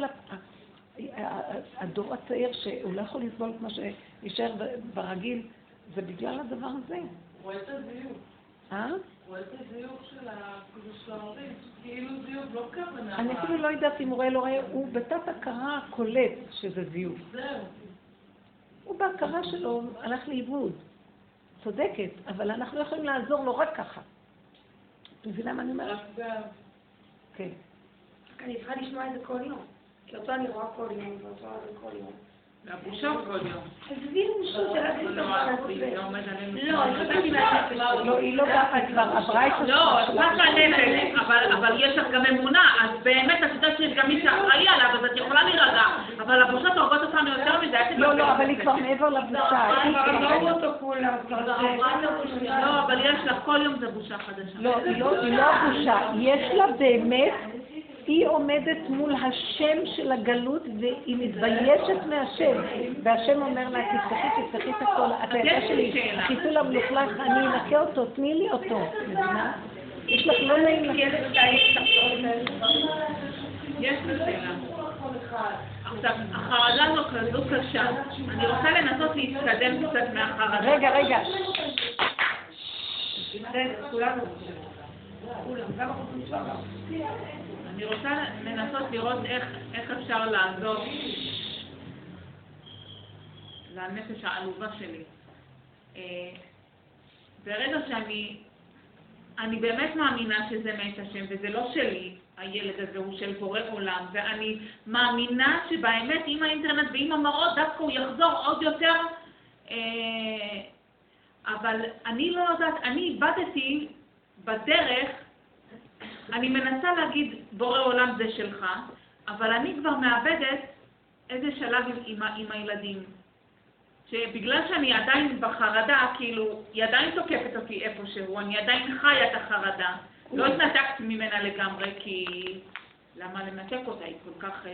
הדור הצעיר שהוא לא יכול לסבול את מה שישאר ברגיל, זה בגלל הדבר הזה. אה? רואה את הזיוף של כאילו כאילו לא. אני אפילו לא יודעת אם הוא רואה לא רואה, הוא בתת הכרה קולט שזה זיוף. הוא בהכרה שלו הלך לאיבוד. צודקת, אבל אנחנו לא יכולים לעזור לו רק ככה. את מבינה מה אני אומרת? כן. אני צריכה לשמוע את זה כל יום. כי אותו אני רואה כל יום, ואותו אני כל יום. והבושה כל יום. עזבי בושות לא, זה עלינו. לא. לא, היא לא היא כבר עברה את לא, השלב אכפת מהנפש, אבל- אבל יש לך גם אמונה, אז באמת את יודעת שיש גם מי שאחראי עליו, אז את יכולה להירגע, אבל הבושות הורגות אותנו יותר. אל לא. לא, אבל היא כבר מעבר לבושה. זה. לא, אבל יש לך, כל יום זה בושה חדשה. לא, היא לא, לא הבושה. יש לה באמת, היא עומדת מול השם של הגלות והיא מתביישת מהשם. והשם אומר לה, תפתחי, תפתחי את הכל. את לי שלי. החיתול המלוכלך, אני אנקה אותו, תני לי אותו. יש לך לא נעים לך. יש לי שאלה. עכשיו, החרדה הזו כזו קשה, אני רוצה לנסות להתקדם קצת מהחרדה. רגע, רגע. כולנו. כולם, גם החוץ מצווה. אני רוצה לנסות לראות איך, איך אפשר לעזור לנפש העלובה שלי. אה, ברגע שאני, אני באמת מאמינה שזה מאת השם, וזה לא שלי, הילד הזה הוא של בורא עולם, ואני מאמינה שבאמת עם האינטרנט ועם המראות דווקא הוא יחזור עוד יותר, אה, אבל אני לא יודעת, אני איבדתי בדרך אני מנסה להגיד, בורא עולם זה שלך, אבל אני כבר מאבדת איזה שלב עם, עם, עם הילדים. שבגלל שאני עדיין בחרדה, כאילו, היא עדיין תוקפת אותי איפשהו, אני עדיין חיה את החרדה. לא התנתקתי ממנה לגמרי, כי למה לנתק אותה? היא כל כך...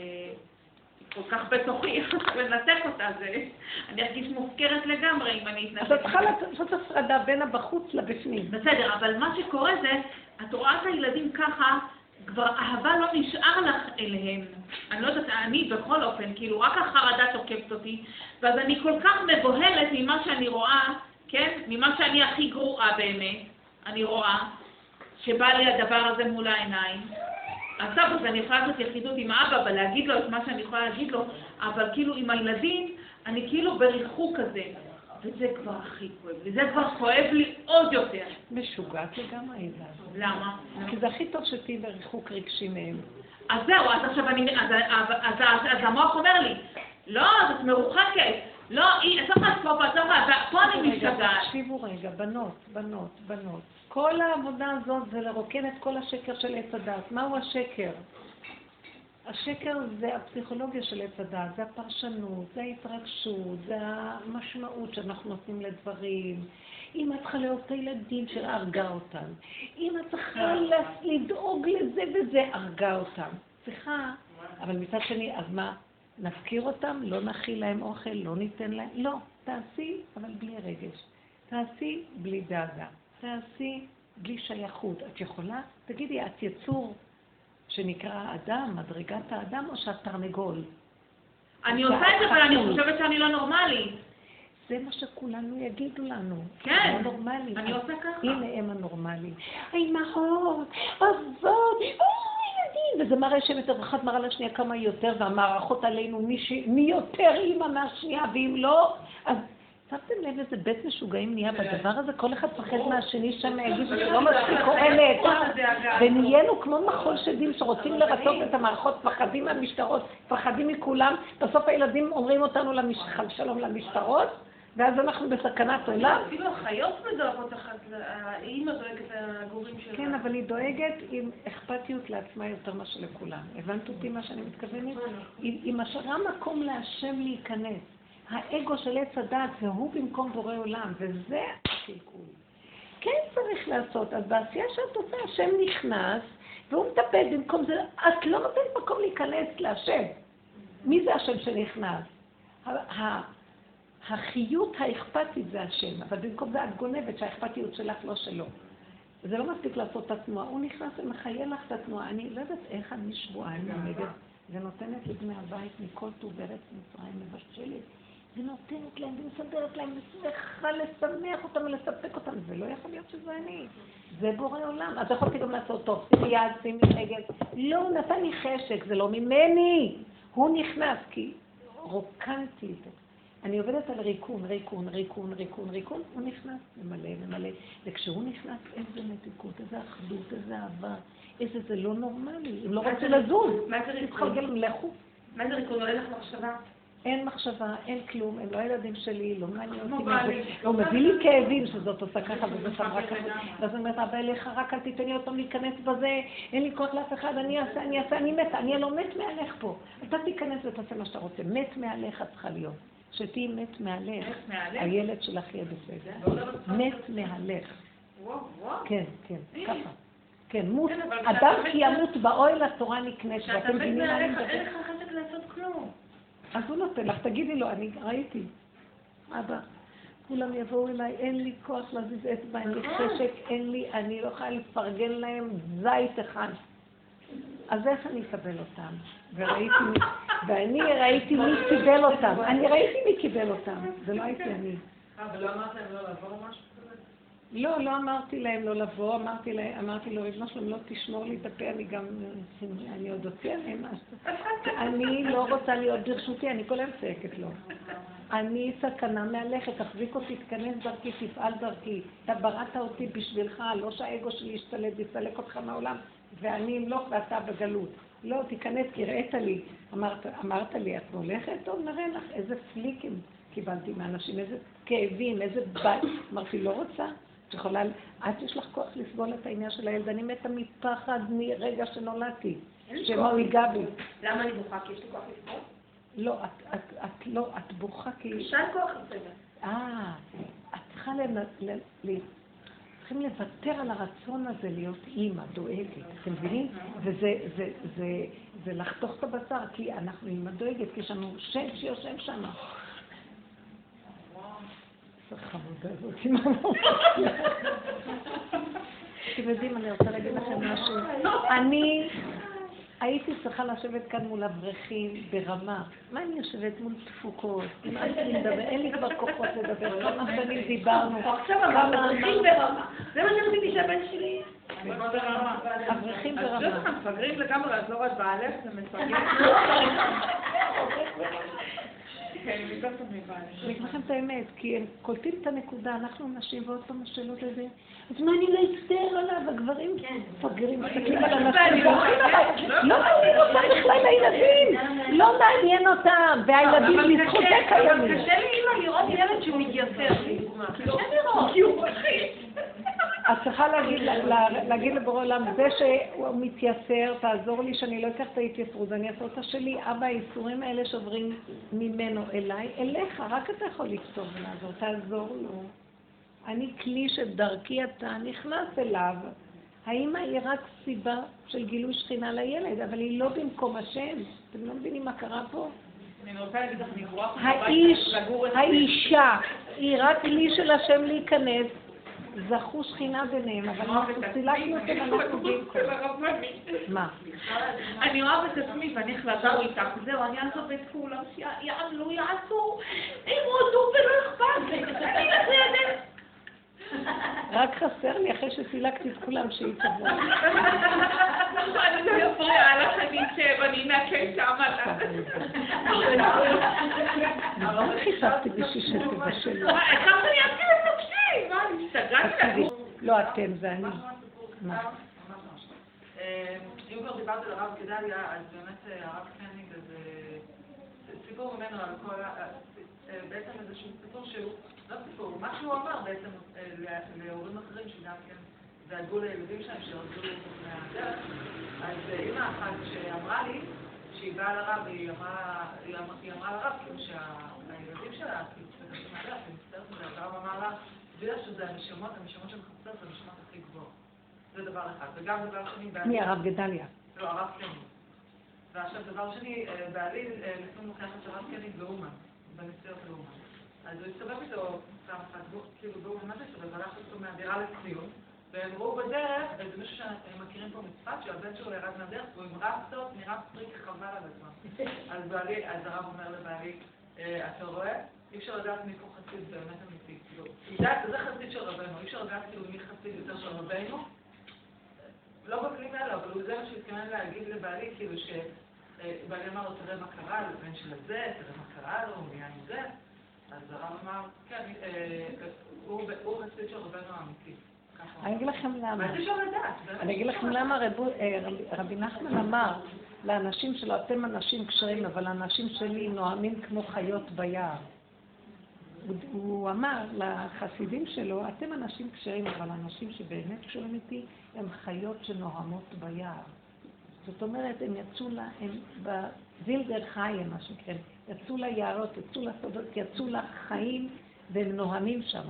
כל כך בתוכי, לנתק אותה זה... אני ארגיש מופקרת לגמרי אם אני אתנתק. אז את צריכה לעשות הפרדה בין הבחוץ לבפנים. בסדר, אבל מה שקורה זה, את רואה את הילדים ככה, כבר אהבה לא נשאר לך אליהם. אני לא יודעת, אני בכל אופן, כאילו רק החרדה תוקפת אותי, ואז אני כל כך מבוהלת ממה שאני רואה, כן? ממה שאני הכי גרועה באמת, אני רואה, שבא לי הדבר הזה מול העיניים. טוב, אז אני יכולה לעשות יחידות עם אבא ולהגיד לו את מה שאני יכולה להגיד לו, אבל כאילו עם הילדים, אני כאילו בריחוק כזה. וזה כבר הכי כואב לי, זה כבר כואב לי עוד יותר. משוגעת לגמרי, הזאת. למה? כי זה הכי טוב שתהיי בריחוק רגשי מהם. אז זהו, אז עכשיו אני, אז, אז, אז, אז, אז המוח אומר לי, לא, אז את מרוחקת, לא, היא, צריך לעשות פה, צריך לעשות, פה אני משתגעת. תקשיבו רגע, בנות, בנות, בנות. כל העבודה הזאת זה לרוקן את כל השקר של עץ הדת. מהו השקר? השקר זה הפסיכולוגיה של עץ הדת, זה הפרשנות, זה ההתרגשות, זה המשמעות שאנחנו נותנים לדברים. אם את צריכה לאהוב את הילדים שלה, הרגה אותם. אם את צריכה לדאוג לזה וזה, הרגה אותם. סליחה, אבל מצד שני, אז מה? נפקיר אותם? לא נכיל להם אוכל? לא ניתן להם? לא. תעשי, אבל בלי רגש. תעשי בלי דאגה. תעשי בלי שייכות. את יכולה? תגידי, את יצור שנקרא אדם, מדרגת האדם, או שאת תרנגול? אני עושה את זה, אבל אני חושבת שאני לא נורמלית. זה מה שכולנו יגידו לנו. כן, לא נורמלי. אני עושה ככה. הנה הם הנורמליים. האימהות, אוי, ילדים. וזה מראה שהם יותר, אחת מראה לשנייה כמה יותר, והמערכות עלינו, מי, ש... מי יותר אימא מהשנייה, ואם לא, אז שמתם לב איזה בית משוגעים נהיה בדבר הזה? כל אחד פחד מהשני שם, יגידו שלא מספיק קורנת. ונהיינו כמו מחול שדים שרוצים לרצות את המערכות, פחדים מהמשטרות, פחדים מכולם. בסוף הילדים אומרים אותנו למש... שלום למשטרות, ואז אנחנו בסכנת עולם. אפילו החיות מדויקות אחת, האימא דואגת לגורים שלה. כן, אבל היא דואגת עם אכפתיות לעצמה יותר מאשר לכולם. הבנת אותי מה שאני מתכוונת? היא היא משאירה מקום להשם להיכנס. האגו של עץ הדת זה הוא במקום בורא עולם, וזה הקלקול. כן צריך לעשות, אז בעשייה שאת עושה, השם נכנס, והוא מטפל במקום זה, את לא נותנת מקום להיכנס להשם. מי זה השם שנכנס? החיות האכפתית זה השם, אבל במקום זה את גונבת שהאכפתיות שלך לא שלו. זה לא מספיק לעשות את התנועה, הוא נכנס ומחיה לך את התנועה. אני לא יודעת איך אני שבועיים עומדת ונותנת לבני הבית מכל טוב ארץ מצרים מבשלת ונותנת להם ומסדרת להם ושמחה לשמח אותם ולספק אותם. זה לא יכול להיות שזה אני. זה בורא עולם. אז יכולתי גם לעשות טוב, שימי יד, שימי רגל. לא, הוא נתן לי חשק, זה לא ממני. הוא נכנס, כי רוקנתי את זה. אני עובדת על ריקון, ריקון, ריקון, ריקון, ריקון, הוא נכנס, ממלא, ממלא. וכשהוא נכנס, איזה מתיקות, איזה אחדות, איזה אהבה, איזה זה לא נורמלי. הם לא רצו לזוז. מה זה ריקון? לכו. מה זה ריקון? עולה לך מחשבה? אין מחשבה, אין כלום, הם לא הילדים שלי, לא מעניין אותי מה זה. הוא מביא לי כאבים שזאת עושה ככה וזאת אמרה ככה. ואז אני אומרת, אבא אליך, רק אל תיתן לי עוד פעם להיכנס בזה, אין לי כוח לאף אחד, אני אעשה, אני אעשה, אני מתה, אני לא מת מעליך פה. אתה תיכנס ותעשה מה שאתה רוצה. מת מעליך צריכה להיות. שתהיי מת מעליך? הילד שלך יהיה בסדר. מת מעליך. כן, כן, ככה. כן, מות. כן, אדם כי ימות באוהל התורה כשאתה ואתם מבינים מה אני מדברת? אין לך חשק לעשות כלום. אז הוא נותן לך, תגידי לו, אני ראיתי. אבא, כולם יבואו אליי, אין לי כוח להזיז אצבע, אין לי חשק, אין לי, אני לא יכולה לפרגן להם זית אחד. אז איך אני אקבל אותם? וראיתי, מי- ואני ראיתי מי קיבל אותם. אני ראיתי מי קיבל אותם, זה לא הייתי אני. אה, ולא אמרת להם לא או משהו? לא, לא אמרתי להם לא לבוא, אמרתי להם, אמרתי לו, ריבונו שלום, לא תשמור לי את הפה, אני גם, אני עוד אוציא עליהם משהו. אני לא רוצה להיות ברשותי, אני כל היום צועקת לו. אני סכנה מהלכת, תחזיק אותי, תיכנס דרכי, תפעל דרכי. אתה בראת אותי בשבילך, לא שהאגו שלי ישתלט ויסלק אותך מהעולם, ואני אמלוך ואתה בגלות. לא, תיכנס, כי הראית לי. אמרת, אמרת לי, את הולכת? טוב, נראה לך איזה פליקים קיבלתי מאנשים, איזה כאבים, איזה בית. אמרתי, לא רוצה. את יכולה, את יש לך כוח לסבול את העניין של הילד, אני מתה מפחד מרגע שנולדתי. שמה הוא ייגע בי. למה אני בוכה? כי יש לי כוח לסבול? לא, את, את, את לא, את בוכה כי... אין כוח לסבל. אה, את צריכה לנ... ל... ל... צריכים לוותר על הרצון הזה להיות אימא, דואגת, אתם מבינים? וזה זה, זה, זה לחתוך את הבשר, כי אנחנו אימא דואגת, כי יש לנו שם שיושב שם. איזה חמודה הזאת, אימא אתם יודעים, אני רוצה להגיד לכם משהו. אני הייתי צריכה לשבת כאן מול אברכים ברמה. מה אני יושבת מול תפוקות? נמאס לי לדבר, אין לי כבר כוחות לדבר. כמה שנים דיברנו. עכשיו אברכים. ברמה. זה מה שרציתי שהבן שלי... אברכים אז ברמה. מפגרים לגמרי, אז לא רק בעלך, זה מפגר. כן, מבעלך. אני אגיד לכם את האמת, כי הם קולטים את הנקודה, אנחנו נשים ועוד פעם השאלות לזה. אז מה אני לא אצטער עליו? הגברים מפגרים, מסתכלים על הנשים, בורחים עליי. לא מעניין אותם בכלל הילדים, לא מעניין אותם, והילדים אבל בזכותך קשה- קיימים. אבל קשה לי אימא לראות ילד שהוא מתייסר, לדוגמה. קשה לראות. כי הוא בכי. את צריכה להגיד, לבורא עולם, זה שהוא מתייסר, תעזור לי שאני לא אקח את ההתייסרות, ואני אעשה אותה שלי. אבא, האיסורים האלה שעוברים ממנו אליי, אליך, רק אתה יכול לפתור ולעזור, תעזור לו. אני כלי שדרכי אתה נכנס אליו. האמא היא רק סיבה של גילוי שכינה לילד, אבל היא לא במקום השם. אתם לא מבינים מה קרה פה? אני אני האיש. האישה, היא רק כלי של השם להיכנס. זכו שכינה ביניהם, אבל אנחנו סילקנו אותם, אנחנו במקום. מה? אני אוהבת את עצמי ואני החלטה איתך, זהו, אני אעזוב את כולם, שיעמלו, יעשו, ימותו ולא אכפת לי, אני בסדר. רק חסר לי אחרי שסילקתי את כולם שהיא תבוא. אני לא מפריעה לך, אני אשב, אני אנקה שם מה חיפשתי בשביל שתבשל לי? מה, ככה אני אעשה את נפשי, מה, אני השתגעתי? לא אתם, זה אני. אה, אם כבר דיברת על הרב גדליה, אז באמת אה, הרב קניג, אז אה, סיפור ממנו על כל ה... בעצם איזשהו סיפור שהוא, לא סיפור, מה שהוא אמר בעצם להורים אחרים שגם כן דאגו לילדים שלהם שעבדו מהדרך, אז אימא אחת שאמרה לי שהיא באה לרב, היא אמרה לרב כאילו שהילדים שלה, כאילו, היא מצטערת מזה, הרב אמר לה, לך שזה הנשמות, הנשמות שמחפשות, זה הנשמות הכי גבוהות. זה דבר אחד. וגם דבר שני. מי הרב גדליה? לא, הרב קניג. ועכשיו דבר שני, אה, בעלי אה, לפעמים לוקח את הרב קניג באומן, בנסיעות לאומן. אז הוא הסתובב איתו פעם אחת, כאילו באומן, מה זה הסתובב? הלך איתו מהדירה לציון, והם ראו בדרך, איזה מישהו שהם מכירים פה מצפת, שהבן שלו ירד מהדרך, והוא עם רפטות, נראה פריק חבל על הזמן. אז הרב אומר לבעלי, אה, אתה רואה? אי אפשר לדעת מי פה חסיד באמת אמיתי. כאילו, זה חסיד של רבנו, אי אפשר לדעת כאילו מי חסיד יותר של רבנו. לא בכלים האלה, אבל זה מה שהוא התכוון להגיד לבעלי, כאילו שבעלי אמר לו, תראה מה קרה לבן של הזה, תראה מה קרה לו, הוא נהיה עם זה. אז הרב אמר, כן, אה, הוא חסיד של רבנו האמיתי. אני אגיד לכם למה. אני אגיד לכם. למה אה, רבי- רבי נחמן אמר לאנשים שלו, אתם אנשים כשרים, אבל האנשים שלי נוהמים כמו חיות ביער. הוא, הוא אמר לחסידים שלו, אתם אנשים כשרים, אבל האנשים שבאמת קשורים איתי הם חיות שנוהמות ביער. זאת אומרת, הם יצאו לה, הם בזילבר חיים, מה שנקרא, יצאו ליערות, יצאו לסודות, יצאו לחיים, והם נוהמים שם.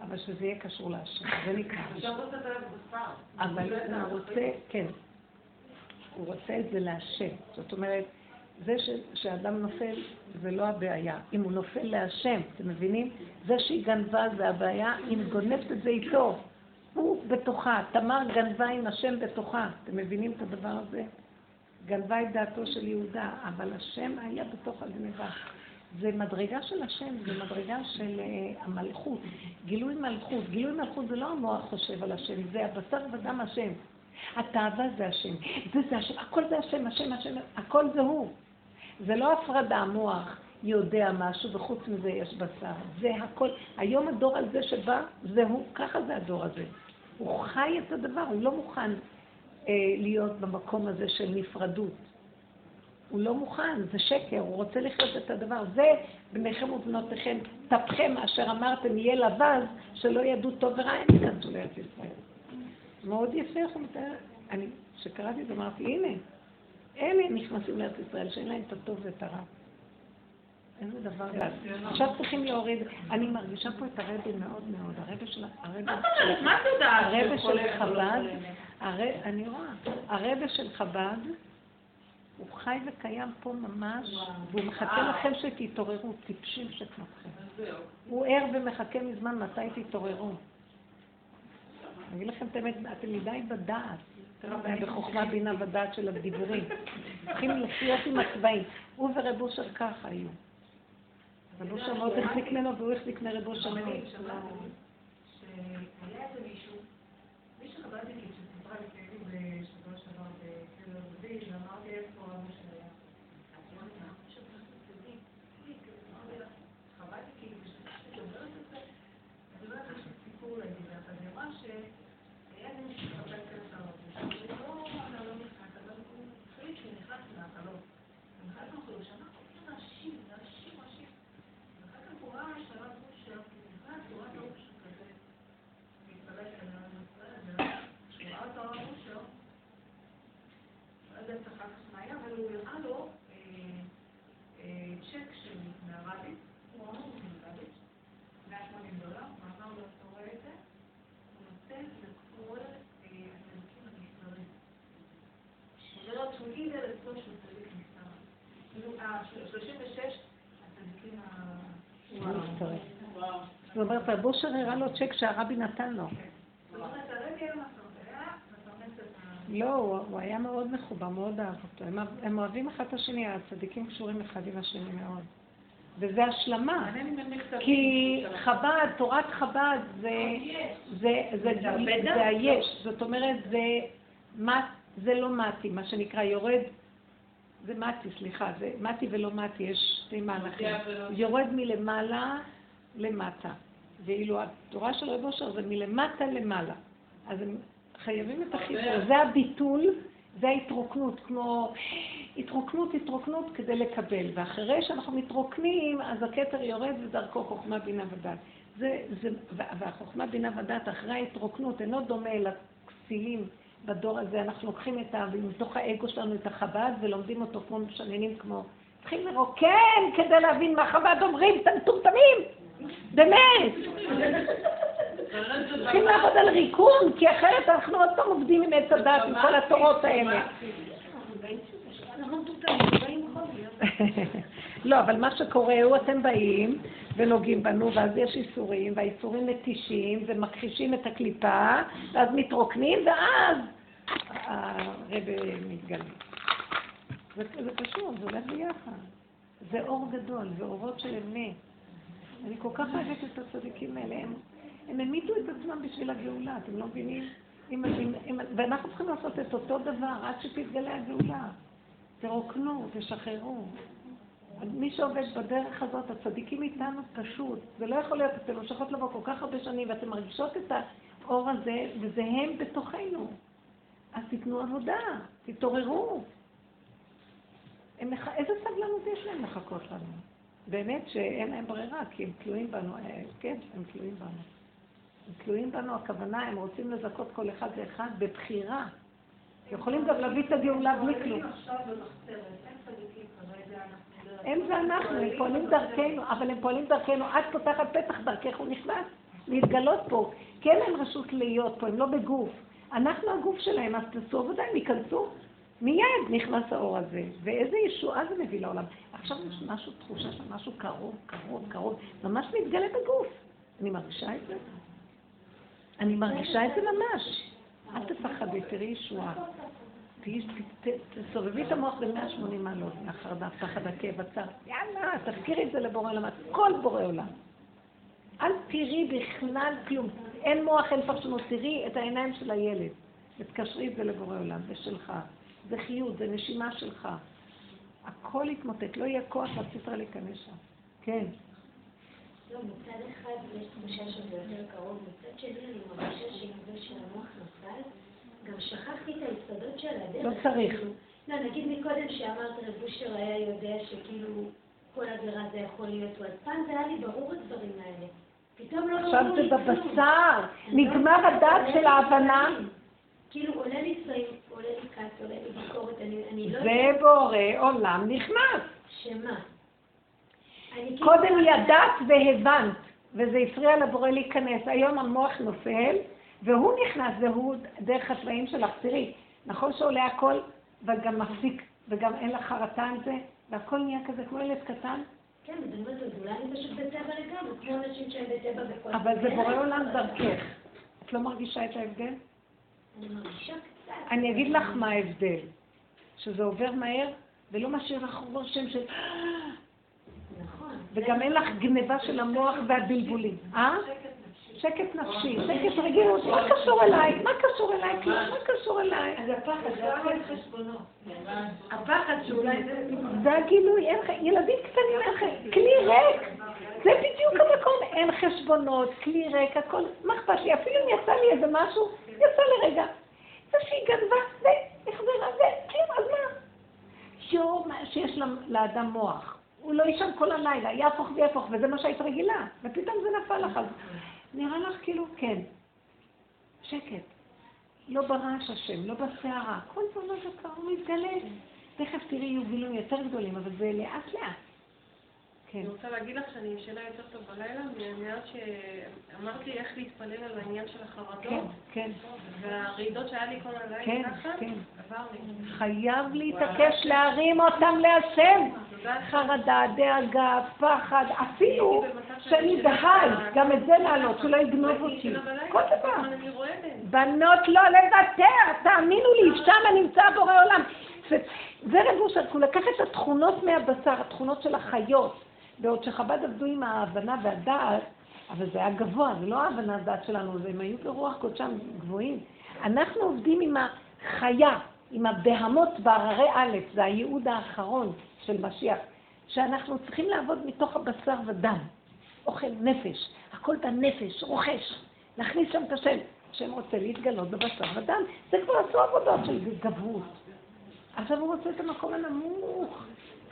אבל שזה יהיה קשור להשם, זה נקרא. אפשר את הלב בשר. אבל הוא רוצה, כן, הוא רוצה את זה להשם. זאת אומרת, זה ש, שאדם נופל זה לא הבעיה. אם הוא נופל להשם, אתם מבינים? זה שהיא גנבה זה הבעיה, אם גונבת את זה איתו. הוא בתוכה, תמר גנבה עם השם בתוכה. אתם מבינים את הדבר הזה? גנבה את דעתו של יהודה, אבל השם היה בתוך הגנבה. זה מדרגה של השם, זה מדרגה של uh, המלכות. גילוי מלכות. גילוי מלכות זה לא המוח חושב על השם, זה הבשר ודם השם. התאווה זה השם, זה זה השם, הכל זה השם, השם, השם, הכל זה הוא. זה לא הפרדה, המוח יודע משהו וחוץ מזה יש בשר. זה הכל. היום הדור הזה שבא, זה הוא, ככה זה הדור הזה. הוא חי את הדבר, הוא לא מוכן אה, להיות במקום הזה של נפרדות. הוא לא מוכן, זה שקר, הוא רוצה לחיות את הדבר. זה בניכם ובנותיכם, טפכם אשר אמרתם יהיה לבז, שלא ידעו טוב ורע, הם ייכנסו לארץ ישראל. מאוד יפה אני, כשקראתי את זה אמרתי, הנה, אלה נכנסים לארץ ישראל, שאין להם את הטוב ואת הרע. איזה דבר גדול. עכשיו צריכים להוריד, אני מרגישה פה את הרבי מאוד מאוד, הרבי של, הרבי של אחד חב"ד, אני רואה, הרבה של חב"ד, הוא חי וקיים פה ממש, והוא מחכה לכם שתתעוררו, טיפשים שכמותכם. הוא ער ומחכה מזמן מתי תתעוררו. אני אגיד לכם את האמת, אתם מדי בדעת. בחוכמה, בינה ודעת של הדיבורים. צריכים לחיות עם הצבעים. הוא ורב אושר ככה היו. רב אושר מאוד החזיק ממנו והוא החזיק מרב אושר מאוד. שהיה איזה מישהו, מישהו חב"דניקית שסיפרה לי שהייתי בשבוע שעבר בקבר דוד, ואמרתי איפה אבא שלי היה. אז היא אמרה לי, מה עכשיו אנחנו חסידים? אמרתי לה, חב"דניקית, ושאני אומרת את זה, אז היא אומרת, יש לי סיפור להגיד לך, אז היא אמרה שהיה איזה מישהו שחב"ד כנס לעולם, שהוא לא, אתה לא נכנס, אבל הוא החליט שהוא נכנס מהחלום. הוא נכנס מהחלום, שאנחנו רוצים להשיב, להשיב, להשיב. ואחר כך הוא ראה שלב אושר, כי הוא נכנס, הוא ראה את האושר כזה. להתפלל כנראה לישראל, והוא ראה את הרב אושר, לא יודעת אחר כך מה היה, אבל הוא הראה לו אה, אה, צ'ק של מהרבי, הוא אמר לו מהרבי, 180 דולר, הוא אמר לו, אתה רואה את זה? הוא נותן לכל אה, הצדיקים הנסתרים. הוא אומר לו, תמיד על עצמו שהוא צדיק נסתר. כאילו, אה, 36 הצדיקים ה... זאת אומרת, רב אושר הראה לו צ'ק שהרבי נתן לו. לא, הוא, היה מאוד מחובר, מאוד אהב אותו. הם, אוהבים אחד את השני, הצדיקים קשורים אחד עם השני מאוד. וזה השלמה. כי חב"ד, תורת חב"ד זה, זה, היש. זאת אומרת, זה לא מתי, מה שנקרא יורד, זה מתי, סליחה, זה מתי ולא מתי, יש שתי מהלכים. יורד מלמעלה למטה. ואילו התורה של רב אושר זה מלמטה למעלה. אז הם חייבים את החיבור. זה הביטול, זה ההתרוקנות, כמו התרוקנות, התרוקנות כדי לקבל. ואחרי שאנחנו מתרוקנים, אז הכתר יורד ודרכו חוכמה, בינה ודת. זה, זה, והחוכמה, בינה ודת אחרי ההתרוקנות אינו דומה לכסילים בדור הזה. אנחנו לוקחים את ה... מתוך האגו שלנו את החב"ד ולומדים אותו כמו משננים כמו... צריכים לרוקן כדי להבין מה חב"ד אומרים, אתם מטומטמים! באמת! צריכים לעבוד על ריקון, כי אחרת אנחנו עוד פעם עובדים עם עץ הדת, עם כל התורות האלה. לא, אבל מה שקורה הוא, אתם באים ונוגעים בנו, ואז יש איסורים, והאיסורים מתישים ומכחישים את הקליפה, ואז מתרוקנים, ואז הרב מתגלה. זה, זה קשור, זה הולך ביחד. זה אור גדול, זה אורות של אמת. אני כל כך אוהבת את הצדיקים האלה. הם, הם המיתו את עצמם בשביל הגאולה, אתם לא מבינים? אם, אם, אם, ואנחנו צריכים לעשות את אותו דבר עד שתתגלה הגאולה. תרוקנו, תשחררו. מי שעובד בדרך הזאת, הצדיקים איתנו פשוט. זה לא יכול להיות, אתן ממשיכות לבוא כל כך הרבה שנים, ואתן מרגישות את האור הזה, וזה הם בתוכנו. אז תיתנו עבודה, תתעוררו. הם. איזה סבלנות יש להם לחכות לנו? באמת שאין להם ברירה, כי הם תלויים בנו, אה, כן, הם תלויים בנו. הם תלויים בנו, הכוונה, הם רוצים לזכות כל אחד ואחד בבחירה. יכולים גם להביא את הגאולה בלי כלום. הם זה אנחנו, הם פועלים דרכנו, אבל הם פועלים דרכנו, את פותחת פתח דרכך, הוא נכנס להתגלות פה. כי אין להם רשות להיות פה, הם לא בגוף. אנחנו הגוף שלהם, אז תעשו עבודה, הם ייכנסו. מיד נכנס האור הזה, ואיזה ישועה זה מביא לעולם. עכשיו יש משהו, תחושה של משהו קרוב, קרוב, קרוב, ממש מתגלה בגוף. אני מרגישה את זה. אני מרגישה את זה ממש. אל תפחדי, תראי ישועה. תסובבי את המוח ב-180 מעלות, מהחרדה, פחד, הכאב, הצער. יאללה, תזכירי את זה לבורא עולם, כל בורא עולם. אל תראי בכלל כלום. אין מוח, אין פרשנות. תראי את העיניים של הילד. ותקשרי את זה לבורא עולם, זה שלך. זה חיות, זה נשימה שלך. הכל יתמוטט, לא יהיה כוח לספרה להיכנס שם. כן. לא, מצד אחד יש תחושה שזה יותר קרוב, מצד שני אני מרגישה שעם זה שהמוח נפל, גם שכחתי את היסודות של הדרך. לא צריך. לא, נגיד מקודם שאמרת רב אושר היה יודע שכאילו כל עבירה זה יכול להיות, אז פעם זה היה לי ברור הדברים האלה. פתאום לא עכשיו ברור זה לי כלום. בבשר, אני לא נגמר הדעת של לי ההבנה. כאילו עולה לי צבעים, עולה לי כעס, עולה לי ביקורת, אני לא זה בורא עולם נכנס. שמה. כאילו- קודם ידעת והבנת, וזה הפריע לבורא להיכנס. היום המוח נופל, והוא נכנס, והוא דרך הצבעים שלך. תראי, נכון שעולה הכל, וגם מפסיק, וגם אין לך חרטה על זה, והכל נהיה כזה כמו ילד קטן, כן, אז אני אומרת, אולי אני פשוט בטבע לגמרי, כמו אנשים שהם בטבע בכל... אבל זה. בורא עולם דרכך. את לא מרגישה את ההבדל? אני אגיד לך מה ההבדל. שזה עובר מהר, ולא משאיר לך רושם של... נכון. וגם אין לך גניבה של המוח והבלבולים. אה? שקט נפשי, שקט רגילות, מה קשור אליי? מה קשור אליי? מה קשור אליי? אז הפחד, זה הכל חשבונות. הפחד שאולי זה... זה הגילוי, אין, ח- ילדים קטנים כלי ריק. זה בדיוק המקום, אין חשבונות, כלי ריק, הכל, מה אכפת לי? אפילו אם יצא לי איזה משהו, יצא לרגע. זה שהיא גנבה, זה, החזרה, זה, כלום, אז מה? מה שיש לאדם מוח. הוא לא יישן כל הלילה, יהפוך ויהפוך, וזה מה שהיית רגילה. ופתאום זה נפל לך. נראה לך כאילו, כן. שקט. לא ברעש השם, לא בסערה. כל פעם זה כבר מתגלה. תכף תראי יהיו גילויים יותר גדולים, אבל זה לאט לאט. כן. אני רוצה להגיד לך שאני ישנה יותר טוב בלילה, מאז שאמרתי איך להתפלל על העניין של כן, החרדות, כן. והרעידות שהיה לי כל כן, הלילה ככה, כן. עבר לי. חייב להתעקש להרים אותם להשם. חרדה, דאגה, פחד, אפילו שאני בהיי, גם את זה להעלות, שלא יגנוב אותי. כל דבר. בנות לא לוותר, תאמינו לי, שם נמצא בורא עולם. זה, אושר, הוא לקח את התכונות מהבשר, התכונות של החיות, בעוד שחב"ד עבדו עם ההבנה והדעת, אבל זה היה גבוה, זה לא ההבנה והדעת שלנו, הם היו ברוח קודשם גבוהים. אנחנו עובדים עם החיה, עם הבהמות בהררי א', זה הייעוד האחרון של משיח, שאנחנו צריכים לעבוד מתוך הבשר ודם, אוכל נפש, הכל בנפש, רוכש, להכניס שם את השם. השם רוצה להתגלות בבשר ודם, זה כבר עשו עבודות של גברות. עכשיו הוא רוצה את המקום הנמוך.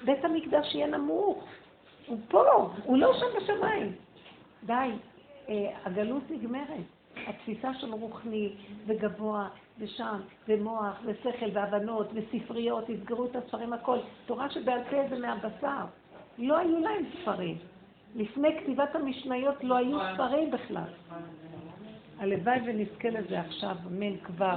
בית המקדש יהיה נמוך. הוא פה, הוא לא שם בשמיים. די, אה, הגלות נגמרת. התפיסה של רוחני וגבוה ושם, ומוח ושכל והבנות וספריות, יסגרו את הספרים הכל. תורה שבעל פה זה מהבשר. לא היו להם ספרים. לפני כתיבת המשניות לא היו ספרים בכלל. הלוואי ונזכה לזה עכשיו, אמן כבר.